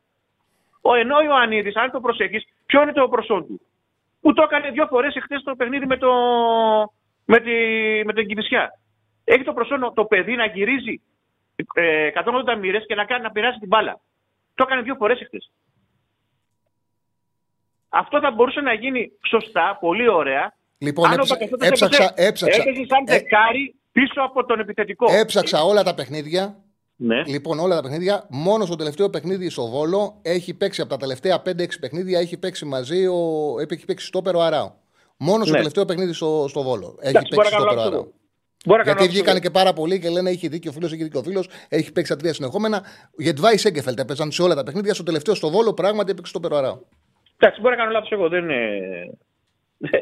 Ο, ενώ ο Ιωαννίδης, αν το προσέχεις, ποιο είναι το προσόν του; Που το έκανε δύο φορές εχθές το παιχνίδι με, το, με, τη, με την Κηφισιά. Έχει το προσόν το παιδί να γυρίζει ε, 180 μοίρες και να, κάνει, να πειράσει την μπάλα. Το έκανε δύο φορές εχθές. Αυτό θα μπορούσε να γίνει σωστά, πολύ ωραία. Λοιπόν, αν ο έψα- Μπακασέτας έψαξα- έπαιζε- έψαξα. έπαιζε σαν Ε, δεκάρι πίσω από τον επιθετικό. Έψαξα όλα τα παιχνίδια. Ναι. Λοιπόν, όλα τα παιχνίδια. Μόνο στο τελευταίο παιχνίδι στο Βόλο έχει παίξει από τα τελευταία 5-6 παιχνίδια έχει παίξει μαζί ο. Έχει παίξει στο Πέρο Αράο. Μόνο στο Ναι. τελευταίο παιχνίδι στο, στο Βόλο. Έχει Εντάξει, μπορεί παίξει να στο κάνω Πέρο λάθος Αράο. εγώ. Μπορεί να κάνω Γιατί λάθος βγήκαν εγώ. και πάρα πολλοί και λένε έχει δίκιο ο φίλος, έχει δίκιο ο φίλος. Έχει παίξει τα τρία συνεχόμενα. Γιατί Βάη Σέγκεφελτ έπαιζαν σε όλα τα παιχνίδια. Στο τελευταίο στο Βόλο πράγματι έπαιξε στο Πέρο Αράο. Εντάξει, μπορεί να κάνω λάθος εγώ. Δεν είναι...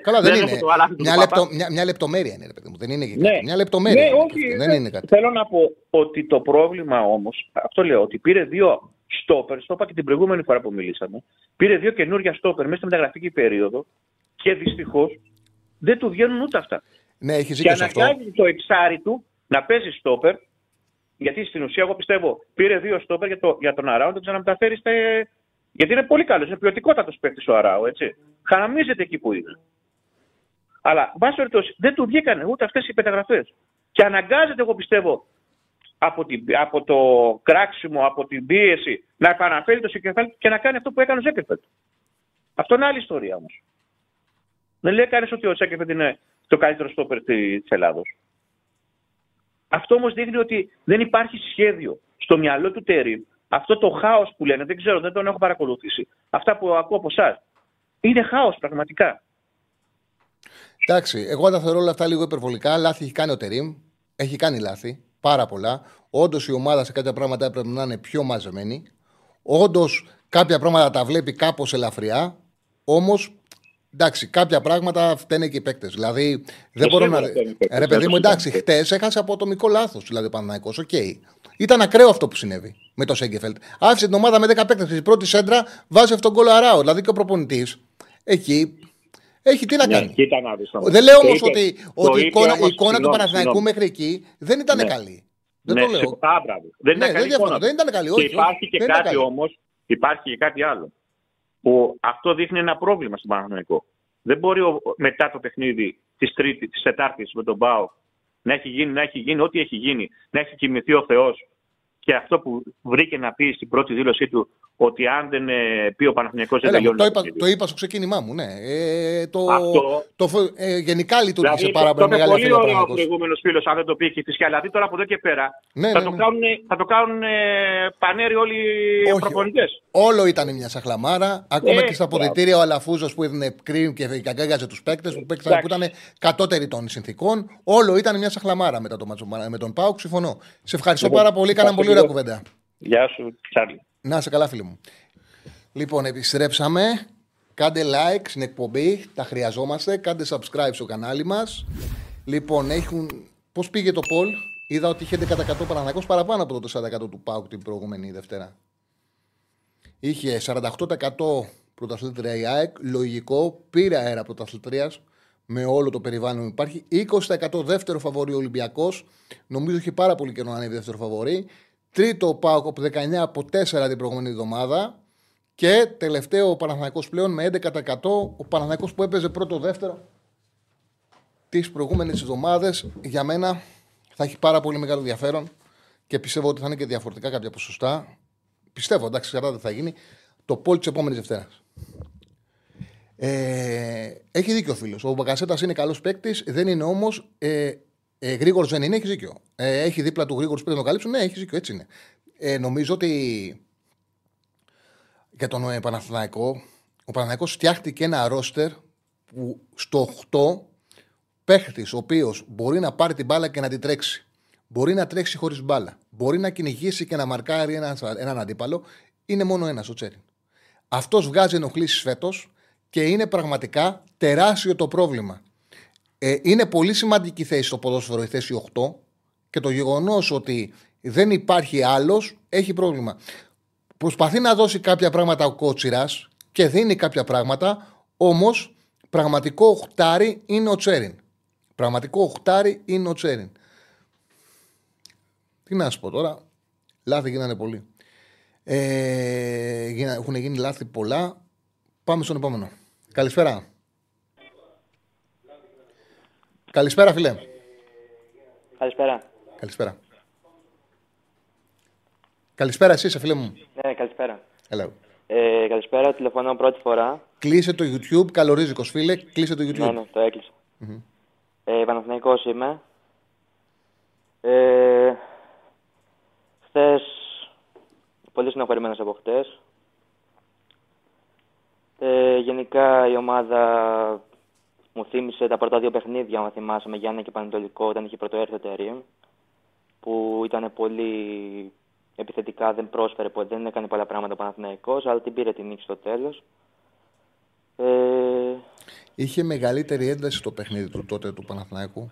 Καλά, δεν, Δεν είναι. έχω το αλάθη του Μια, Παπά. λεπτο, μια, μια λεπτομέρεια είναι, ρε παιδί μου. Δεν είναι και Ναι. κάτι. Μια λεπτομέρεια. Ναι, είναι όχι, και αυτή. δεν- Δεν είναι κάτι. Θέλω να πω ότι το πρόβλημα όμως, αυτό λέω, ότι πήρε δύο στόπερ, το είπα και την προηγούμενη φορά που μιλήσαμε, πήρε δύο καινούργια στόπερ μέσα στη μεταγραφική περίοδο και δυστυχώς δεν του βγαίνουν ούτε αυτά. Ναι, έχει Και ζήτηση αυτό. αναγκάζει το εξάρι του να παίζει στόπερ, γιατί στην ουσία, εγώ πιστεύω, πήρε δύο στόπερ για, το, για τον Αράο, να τον ξαναμεταφέρει στα. Γιατί είναι πολύ καλός, είναι ποιοτικότατος παίκτης ο Αράο, έτσι. Χαραμίζεται εκεί που είναι. Αλλά, εν πάση περιπτώσει, δεν του βγήκαν ούτε αυτές οι μεταγραφέ. Και αναγκάζεται, εγώ πιστεύω, από, την, από το κράξιμο, από την πίεση, να επαναφέρει το Σεκεφέλ και να κάνει αυτό που έκανε ο Σέκεφελτ. Αυτό είναι άλλη ιστορία όμως. Δεν λέει κανείς ότι ο Σέκεφελτ είναι το καλύτερο στόπερ της Ελλάδος. Αυτό όμως δείχνει ότι δεν υπάρχει σχέδιο στο μυαλό του Τέρι. Αυτό το χάος που λένε, δεν ξέρω, δεν τον έχω παρακολουθήσει. Αυτά που ακούω από εσάς. Είναι χάος πραγματικά. Εντάξει, εγώ τα θεωρώ όλα αυτά λίγο υπερβολικά. Λάθη έχει κάνει ο Τερήμ. Έχει κάνει λάθη. Πάρα πολλά. Όντως η ομάδα σε κάποια πράγματα έπρεπε να είναι πιο μαζεμένη. Όντως κάποια πράγματα τα βλέπει κάπως ελαφριά. Όμως, εντάξει, κάποια πράγματα φταίνε και οι παίκτες. Δηλαδή, δεν Το μπορώ να. σίγουρα φταίνε οι παίκτες, Ρε παιδί δεν μου, το εντάξει, συζητάμε. χτες έχασε από ατομικό λάθος. Δηλαδή, ο Παναθηναϊκό, οκ. Ήταν ακραίο αυτό που συνέβη με το Σένκεφελντ. Άφησε την ομάδα με 10 παίκτες. Στην πρώτη σέντρα βάζει αυτογκόλ ο Αράο. Δηλαδή και ο προπονητής εκεί έχει τι να κάνει. Ναι, κοίτα να δεις όμως. Δεν λέω Το όμως είπε- ότι, το ότι η είπε εικόνα, όμως, η εικόνα του συγγνώμη, Παναθηναϊκού συγγνώμη. μέχρι εκεί δεν ήταν Ναι. καλή. Δεν Ναι, το σε- λέω. Α, μπράβο. Δεν Ναι, ήταν δεν καλή διαφωνώ. εικόνα. Δεν ήταν καλή. Και Όχι, υπάρχει όχι, και δεν ήταν κάτι καλή. όμως, υπάρχει και κάτι άλλο. Που αυτό δείχνει ένα πρόβλημα στον Παναθηναϊκό. Δεν μπορεί ο- μετά το παιχνίδι της Τρίτη, της Τετάρτης με τον Μπάου να έχει γίνει, να έχει γίνει ό,τι έχει γίνει, να έχει κοιμηθεί ο Θεός. Και αυτό που βρήκε να πει στην πρώτη δήλωσή του ότι αν δεν ε, πει ο Παναθηναϊκός δεν Έλα, μου, τελειώνει. το, το είπα, παιχνίδι. το είπα στο ξεκίνημά μου, ναι. Ε, το, Αυτό- το, φο- ε, γενικά λειτουργήσε Δηλαδή, πάρα το, πολύ το είπε μεγάλη πολύ αφέλεια ο ωραίο ο Παναθηναϊκός. προηγούμενος φίλος, αν δεν το πει και φυσικά. Δηλαδή τώρα από εδώ και πέρα Ναι, θα, ναι, το ναι. κάνουν, θα το κάνουν ε, πανέρι όλοι οι Όχι, προπονητές. Όλο ήταν μια σαχλαμάρα. Ακόμα Ε, και στα μπράβο. αποδητήρια ο Αλαφούζος που έδινε κρύμ και αγκάγαζε τους παίκτες που, παίξαν- που ήταν κατώτεροι των συνθήκων. Όλο ήταν μια σαχλαμάρα μετά το μάτσο με τον Πάουκ. Συμφωνώ. Σε ευχαριστώ Λοιπόν, πάρα πολύ. Κάναμε πολύ ωραία ευχαριστώ. κουβέντα. Γεια σου, Τσάρλι. Να είσαι καλά, φίλοι μου. Λοιπόν, επιστρέψαμε. Κάντε like στην εκπομπή, τα χρειαζόμαστε. Κάντε subscribe στο κανάλι μας. Λοιπόν, έχουν. Πώς πήγε το poll, είδα ότι είχε 10% Παναθηναϊκός παραπάνω από το 4% του ΠΑΟΚ την προηγούμενη Δευτέρα. Είχε 48% πρωταθλήτρια η ΑΕΚ, λογικό, πήρε αέρα πρωταθλήτρια με όλο το περιβάλλον που υπάρχει. 20% δεύτερο φαβορή ο Ολυμπιακός. Νομίζω έχει πάρα πολύ καιρό να ανέβει δεύτερο φαβορή. Τρίτο ο ΠΑΟΚ από 19 από 4 την προηγούμενη εβδομάδα. Και τελευταίο ο Παναθηναϊκός πλέον με 11%. Ο Παναθηναϊκός που έπαιζε πρώτο-δεύτερο τις προηγούμενες εβδομάδες για μένα θα έχει πάρα πολύ μεγάλο ενδιαφέρον και πιστεύω ότι θα είναι και διαφορετικά κάποια ποσοστά. Πιστεύω, εντάξει, κατά δεν θα γίνει. Το πόλ της επόμενης Δευτέρας. Ε, έχει δίκιο ο φίλος. Ο Μπακασέτας είναι καλός παίκτης, δεν είναι όμως. Ε, ε, γρήγορος δεν είναι, έχει δίκιο. Ε, έχει δίπλα του γρήγορου που να το καλύψουν. Ναι, έχει δίκιο, έτσι είναι. Ε, νομίζω ότι για τον ε, Παναθηναϊκό, ο Παναθηναϊκός φτιάχτηκε ένα ρόστερ που στο 8 παίχτης ο οποίος μπορεί να πάρει την μπάλα και να την τρέξει. Μπορεί να τρέξει χωρίς μπάλα. Μπορεί να κυνηγήσει και να μαρκάρει έναν, έναν αντίπαλο. Είναι μόνο ένας, ο Τσέριν. Αυτός βγάζει ενοχλήσεις φέτος και είναι πραγματικά τεράστιο το πρόβλημα. Ε, είναι πολύ σημαντική θέση στο ποδόσφαιρο η θέση 8 και το γεγονός ότι δεν υπάρχει άλλος έχει πρόβλημα. Προσπαθεί να δώσει κάποια πράγματα ο Κότσιρας και δίνει κάποια πράγματα, όμως πραγματικό οχτάρι είναι ο Τσέριν. Πραγματικό οχτάρι είναι ο Τσέριν. Τι να σου πω τώρα. Λάθη γίνανε πολύ. Ε, γίνα- έχουν γίνει λάθη πολλά. Πάμε στον επόμενο. Καλησπέρα. Καλησπέρα, φίλε. Καλησπέρα. Καλησπέρα. Καλησπέρα, εσύ, είσαι, φίλε μου. Ναι, καλησπέρα. Hello. Ε, καλησπέρα, τηλεφωνώ πρώτη φορά. Κλείσε το YouTube. Καλορίζικος, φίλε. Κλείσε το YouTube. Ναι, ναι, το έκλεισα. Ε, Παναθηναϊκός είμαι. Ε, χθες, πολύ συναχωρημένος από χτες. Ε, γενικά η ομάδα μου θύμισε τα πρώτα δύο παιχνίδια, αν θυμάσαι, με Γιάννη και Πανετολικό, όταν είχε πρωτοέρθει ο Τερίμ, που ήταν πολύ επιθετικά, δεν πρόσφερε, ποτέ, δεν έκανε πολλά πράγματα ο Παναθηναϊκός, αλλά την πήρε την νίκη στο τέλος. Ε, είχε μεγαλύτερη ένταση στο παιχνίδι του τότε του Παναθηναϊκού.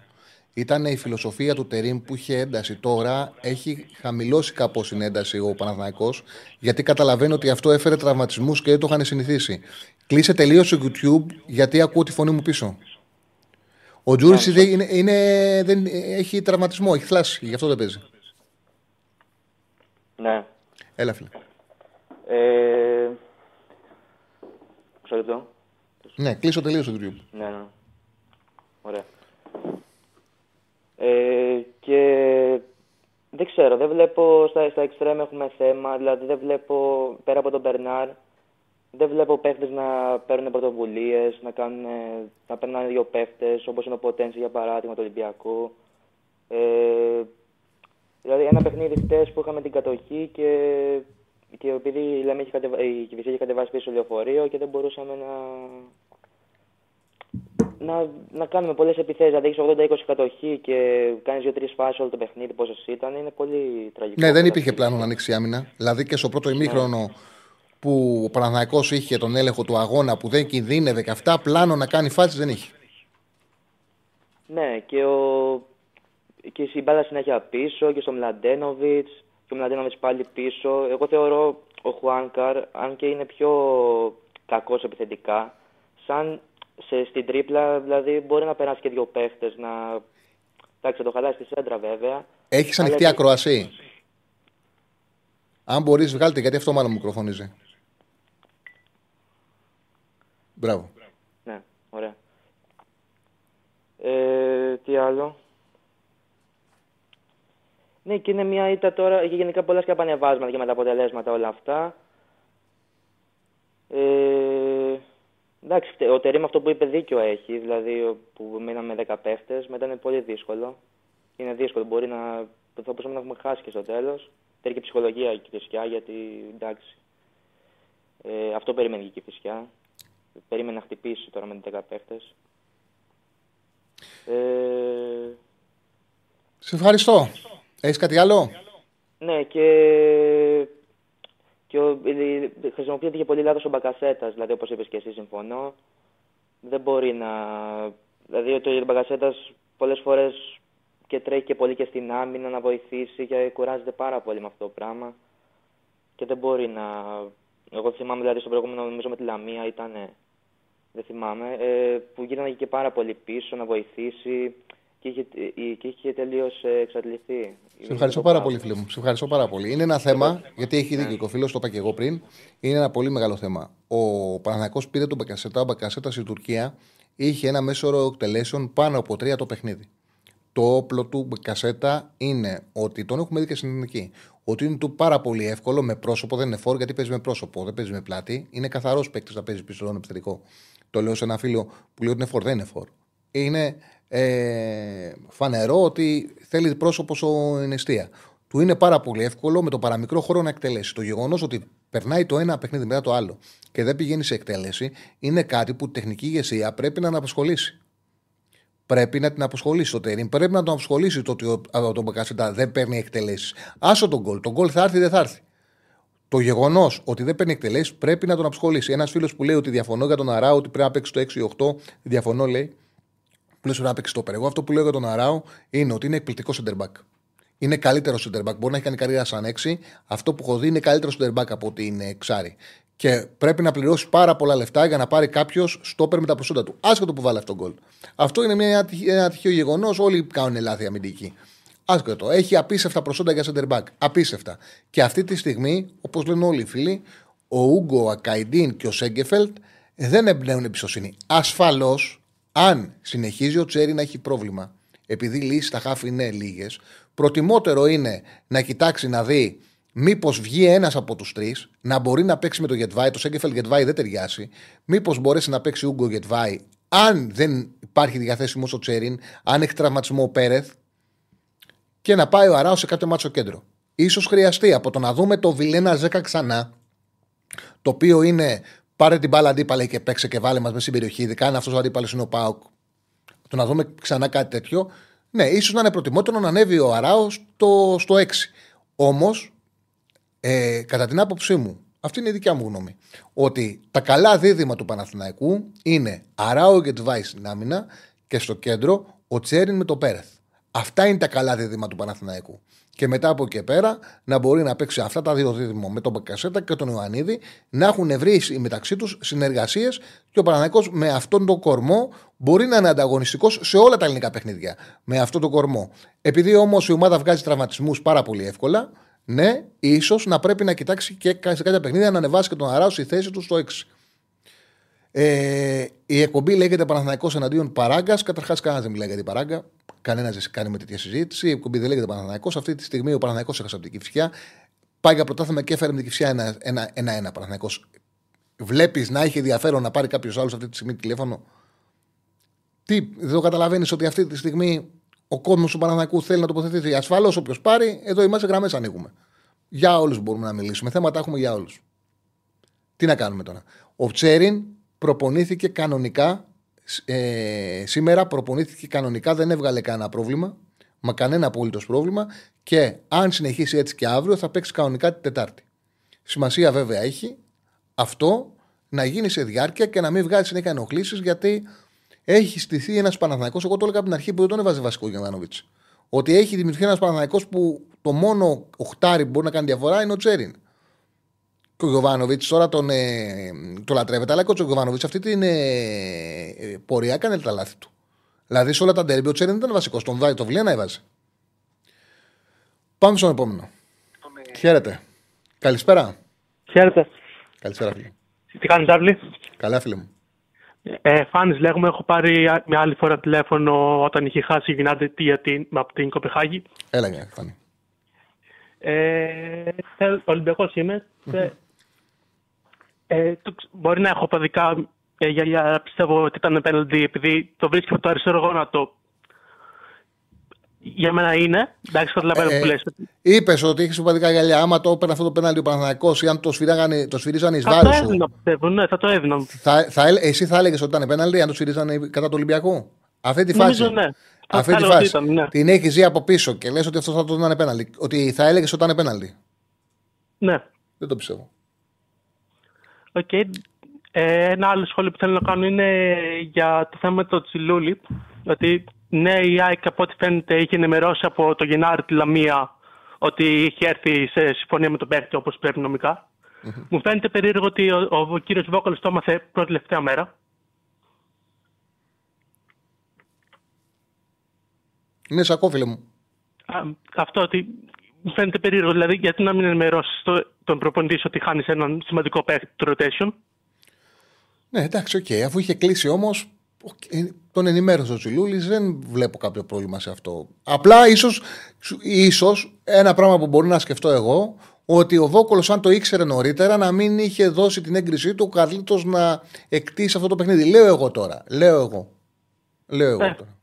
Ήταν η φιλοσοφία του Τερήμ που είχε ένταση. Τώρα έχει χαμηλώσει κάπως την ένταση ο Παναθηναϊκός γιατί καταλαβαίνει ότι αυτό έφερε τραυματισμούς και δεν το είχαν συνηθίσει. Κλείσε τελείως το YouTube γιατί ακούω τη φωνή μου πίσω. Ο Τζούρι είναι, είναι, δεν, έχει τραυματισμό, έχει θλάσει, γι' αυτό δεν παίζει. Ναι. Έλα, φίλε. Ε... Μισό λεπτό. Ναι, κλείσω τελείως το YouTube. Ναι, ναι. Ωραία. Ε, και δεν ξέρω, δεν βλέπω στα, στα extreme έχουμε θέμα, δηλαδή δεν βλέπω πέρα από τον Μπερνάρ, δεν βλέπω παίχτες να παίρνουν πρωτοβουλίες, να, κάνουν, να παίρνουν δύο παίχτες, όπως είναι ο Ποτένση για παράδειγμα του Ολυμπιακού. Ε, δηλαδή ένα παιχνίδι χτες που είχαμε την κατοχή και, και επειδή λέμε, είχε κατεβα... η Κυβισή είχε κατεβάσει πίσω λεωφορείο και δεν μπορούσαμε να, να, να κάνουμε πολλές επιθέσεις. Δηλαδή έχεις 80-20 κατοχή και κάνεις 2-3 φάσεις όλο το παιχνίδι, πόσες ήταν, είναι πολύ τραγικό. Ναι, δεν υπήρχε πλάνο να ανοίξει άμυνα. Δηλαδή και στο πρώτο ημίχρονο που ο Παναθηναϊκός είχε τον έλεγχο του αγώνα που δεν κινδύνευε και αυτά, πλάνο να κάνει φάσεις δεν είχε. Ναι, και, ο... και η μπάλα συνέχεια πίσω και στο Μλαντένοβιτς. Και ο Μλαντένοβιτς πάλι πίσω. Εγώ θεωρώ ο Χουάνκαρ, αν και είναι πιο κακός επιθετικά, σαν σε, στην τρίπλα, δηλαδή μπορεί να περάσει και δύο παίχτες. Να... Εντάξει, το χαλάσει στη σέντρα βέβαια. Έχεις ανοιχτή ακροασία. Αν μπορείς, βγάλτε γιατί αυτό μάλλον μικροφωνίζει. Μπράβο. Ναι, ωραία. Ε, τι άλλο; Ναι, και είναι μια ήττα τώρα. Έχει γενικά πολλά σκαπανεβάσματα και με τα αποτελέσματα όλα αυτά. Ε, εντάξει, ο Τερήμ αυτό που είπε δίκιο έχει. Δηλαδή που μείναμε 10 παίχτε, μετά είναι πολύ δύσκολο. Είναι δύσκολο. Μπορεί να. Θα μπορούσαμε να έχουμε χάσει και στο τέλος. Θέλει και ψυχολογία και φυσικά γιατί εντάξει. Ε, αυτό περιμένει και η φυσικά. Περίμενε να χτυπήσει τώρα με 10 παίχτες. Ε... Σε ευχαριστώ. Έχεις κάτι άλλο; Ναι και, και ο... χρησιμοποιείται και πολύ λάθος ο Μπακασέτας, δηλαδή όπως είπες και εσύ συμφωνώ. Δεν μπορεί να... Δηλαδή ο Μπακασέτας πολλές φορές και τρέχει και πολύ και στην άμυνα να βοηθήσει και κουράζεται πάρα πολύ με αυτό το πράγμα. Και δεν μπορεί να... Εγώ θυμάμαι δηλαδή στο προηγούμενο νομίζω με τη Λαμία ήταν δεν θυμάμαι, ε, που γύρναγε και πάρα πολύ πίσω να βοηθήσει και είχε, ε, και είχε τελείως εξαντληθεί. Σε ευχαριστώ πάρα πολύ, φίλε μου. Σε ευχαριστώ πάρα πολύ. Είναι ένα θέμα, γιατί έχει δίκιο και ο φίλος, το είπα και εγώ πριν. Είναι ένα πολύ μεγάλο θέμα. Ο Παναγιακό πήρε τον Μπακασέτα. Ο Μπακασέτας στη Τουρκία είχε ένα μέσο όρο εκτελέσεων πάνω από τρία το παιχνίδι. Το όπλο του Μπακασέτα είναι ότι τον έχουμε δει και στην ελληνική. Ότι είναι του πάρα πολύ εύκολο με πρόσωπο, δεν είναι φόρ γιατί παίζει με πρόσωπο, δεν παίζει με πλάτη. Είναι καθαρός παίκτης να παίζει πίσω στον επιθετικό. Το λέω σε ένα φίλο που λέει ότι είναι φορ, δεν είναι φορ. Είναι ε, φανερό ότι θέλει πρόσωπο στην αιστεία. Του είναι πάρα πολύ εύκολο με το παραμικρό χώρο να εκτελέσει. Το γεγονός ότι περνάει το ένα παιχνίδι μετά το άλλο και δεν πηγαίνει σε εκτέλεση είναι κάτι που η τεχνική ηγεσία πρέπει να απασχολήσει. Πρέπει να την απασχολήσει το Τερήμ. Πρέπει να τον απασχολήσει το ότι ο, τον Μπακασέτα δεν παίρνει εκτελέσεις. Άσο τον γκολ. Τον γκολ θα έρθει ή δεν θα έρθει. Το γεγονός ότι δεν παίρνει εκτελέσεις πρέπει να τον απασχολήσει. Ένας φίλος που λέει ότι διαφωνώ για τον Αράου, ότι πρέπει να παίξει το 6-8, διαφωνώ λέει. Πλούσιο να παίξει το περιγό. Αυτό που λέω για τον Αράου είναι ότι είναι εκπληκτικό center back. Είναι καλύτερο center back. Μπορεί να έχει κάνει καριέρα σαν 6. Αυτό που έχω δει είναι καλύτερο center back από ότι είναι εξάρι. Και πρέπει να πληρώσει πάρα πολλά λεφτά για να πάρει κάποιος στόπερ με τα προσόντα του. Άσχετο που βάλει αυτό τον γκολ. Αυτό είναι μια, ένα τυχαίο γεγονός. Όλοι κάνουν λάθη αμυντική. Άσχετο. Έχει απίστευτα προσόντα για center back. Απίστευτα. Και αυτή τη στιγμή, όπως λένε όλοι οι φίλοι, ο Ούγκο, ο Ακαϊντίν και ο Σέγκεφελτ δεν εμπνέουν εμπιστοσύνη. Ασφαλώς, αν συνεχίζει ο Τσέρι να έχει πρόβλημα, επειδή λύσεις στα χάφη είναι λίγες, προτιμότερο είναι να κοιτάξει να δει μήπως βγει ένας από τους τρεις, να μπορεί να παίξει με το Γετβάη. Το Σέγκεφελτ Γετβάη δεν ταιριάσει. Μήπως μπορέσει να παίξει Ούγκο Γετβάη, αν δεν υπάρχει διαθέσιμος ο Τσέριν, αν έχει τραυματισμό ο Πέρεθ, και να πάει ο Αράος σε κάποιο μάτσο κέντρο. σω χρειαστεί από το να δούμε το Βιλένα Ζέκα ξανά, το οποίο είναι πάρε την μπάλα αντίπαλα και παίξε και βάλε μας μέσα στην περιοχή, ειδικά αν αυτός ο αντίπαλος είναι ο Πάοκ. Το να δούμε ξανά κάτι τέτοιο, ναι, ίσως να είναι προτιμότερο να ανέβει ο Αράος στο, στο 6. Όμως, ε, κατά την άποψή μου, Αυτή είναι η δικιά μου γνώμη. Ότι τα καλά δίδυμα του Παναθηναϊκού είναι Αράο και Τβάη στην άμυνα και στο κέντρο ο Τσέριν με το Πέρεθ. Αυτά είναι τα καλά δίδυμα του Παναθηναϊκού. Και μετά από εκεί πέρα να μπορεί να παίξει αυτά τα δύο δίδυμα με τον Μπακασέτα και τον Ιωαννίδη να έχουν βρει μεταξύ τους συνεργασίες και ο Παναθηναϊκός με αυτόν τον κορμό μπορεί να είναι ανταγωνιστικός σε όλα τα ελληνικά παιχνίδια. Με αυτόν τον κορμό. Επειδή όμως η ομάδα βγάζει τραυματισμούς πάρα πολύ εύκολα, ναι, ίσως να πρέπει να κοιτάξει και σε κάποια παιχνίδια να ανεβάσει και τον Αράου στη θέση του στο 6. Ε, η εκπομπή λέγεται Παναθανικό εναντίον Παράγκας. Καταρχάς, κανένας δεν μιλάει για την Παράγκα. Κανένα δεν κάνει με τέτοια συζήτηση. Η εκπομπή δεν λέγεται Παναθανικό. Αυτή τη στιγμή ο Παναθανικό έχασε από την Κυφσιά. Πάει για πρωτάθλημα και έφερε με την Κυφσιά ένα-ένα. Ένα, ένα, Παναθανικό. Βλέπεις να έχει ενδιαφέρον να πάρει κάποιος άλλος αυτή τη στιγμή τηλέφωνο; Τι, δεν το καταλαβαίνεις ότι αυτή τη στιγμή ο κόσμος του Παναθανικού θέλει να τοποθετηθεί; Ασφαλώς όποιος πάρει, εδώ είμαστε γραμμές ανοίγουμε. Για όλους μπορούμε να μιλήσουμε. Θέματα έχουμε για όλους. Τι να κάνουμε τώρα; Ο Τσέριν προπονήθηκε κανονικά. Ε, σήμερα προπονήθηκε κανονικά, δεν έβγαλε κανένα πρόβλημα. Μα κανένα απολύτως πρόβλημα. Και αν συνεχίσει έτσι και αύριο, θα παίξει κανονικά την Τετάρτη. Σημασία βέβαια έχει αυτό να γίνει σε διάρκεια και να μην βγάλει συνέχεια ενοχλήσεις γιατί έχει στηθεί ένας Παναθανικό. Εγώ το έλεγα από την αρχή που δεν τον έβαζε βασικό Γιωβάνοβιτς. Ότι έχει δημιουργηθεί ένας Παναθανικό που το μόνο οχτάρι που μπορεί να κάνει διαφορά είναι ο Τσέριν. Και ο Γιωβάνοβιτ τώρα τον, ε, το λατρεύεται, αλλά και ο Γιωβάνοβιτ αυτή την ε, ε, πορεία έκανε τα λάθη του. Δηλαδή σε όλα τα ντέρμπι ο Τσέριν δεν ήταν βασικός. Τον Βάη το Βλένα έβαζε. Πάμε στον επόμενο. Χαίρετε. Καλησπέρα. Χαίρετε. Καλησπέρα, φίλε. Τι κάνεις, Τάρλι. Καλά, φίλε μου. Ε, Φάνης λέγουμε, έχω πάρει μια άλλη φορά τηλέφωνο όταν είχε χάσει η Γινάντε από την Κοπεχάγη. Έλα, για Φάνη. Ε, Ολυμπιακός είμαι. Mm-hmm. Ε, το, μπορεί να έχω παδικά ε, για, πιστεύω ότι ήταν πέναντι επειδή το βρίσκει από το αριστερό γόνατο για μένα είναι. Εντάξει, καταλαβαίνω ε, που λες. Είπες ότι έχεις σημαντικά γυαλιά. Άμα το έπαιρνε αυτό το πέναλτι ο Παναθανικό ή αν το, το σφυρίζανε εις βάρο. Θα το έδινα, πιστεύω. Ναι, θα το έδινα. Θα, θα, εσύ θα έλεγες ότι ήταν πέναλτι αν το σφυρίζανε κατά του Ολυμπιακού. Αυτή τη φάση. Νομίζω, ναι. Αυτή τη φάση. Ήταν, ναι. Την έχεις ζει από πίσω και λες ότι αυτό θα το ήταν πέναλτι. Ότι θα έλεγες ότι ήταν πέναλτι. Ναι. Δεν το πιστεύω. Okay. Ε, ένα άλλο σχόλιο που θέλω να κάνω είναι για το θέμα του Τσιλούλη. Ότι ναι, η ΑΕΚ από ό,τι φαίνεται είχε ενημερώσει από το Γενάρη τη Λαμία ότι είχε έρθει σε συμφωνία με τον παίκτη όπως πρέπει νομικά. Mm-hmm. Μου φαίνεται περίεργο ότι ο, ο, ο κύριος Βόκολος το έμαθε πρώτη τελευταία μέρα. Είναι σακό, φίλε μου. Α, αυτό ότι μου φαίνεται περίεργο. Δηλαδή, γιατί να μην ενημερώσεις τον προπονητή ότι χάνεις έναν σημαντικό παίκτη του rotation; Ναι, εντάξει, ok. Okay. Αφού είχε κλείσει όμως, τον ενημέρωσε ο Τσιλούλης, δεν βλέπω κάποιο πρόβλημα σε αυτό. Απλά ίσως ίσως, ένα πράγμα που μπορεί να σκεφτώ εγώ, ότι ο Βόκολος, αν το ήξερε νωρίτερα, να μην είχε δώσει την έγκρισή του ο Καρλίτος να εκτίσει αυτό το παιχνίδι. Λέω εγώ τώρα. Λέω εγώ. Λέω εγώ ναι. τώρα.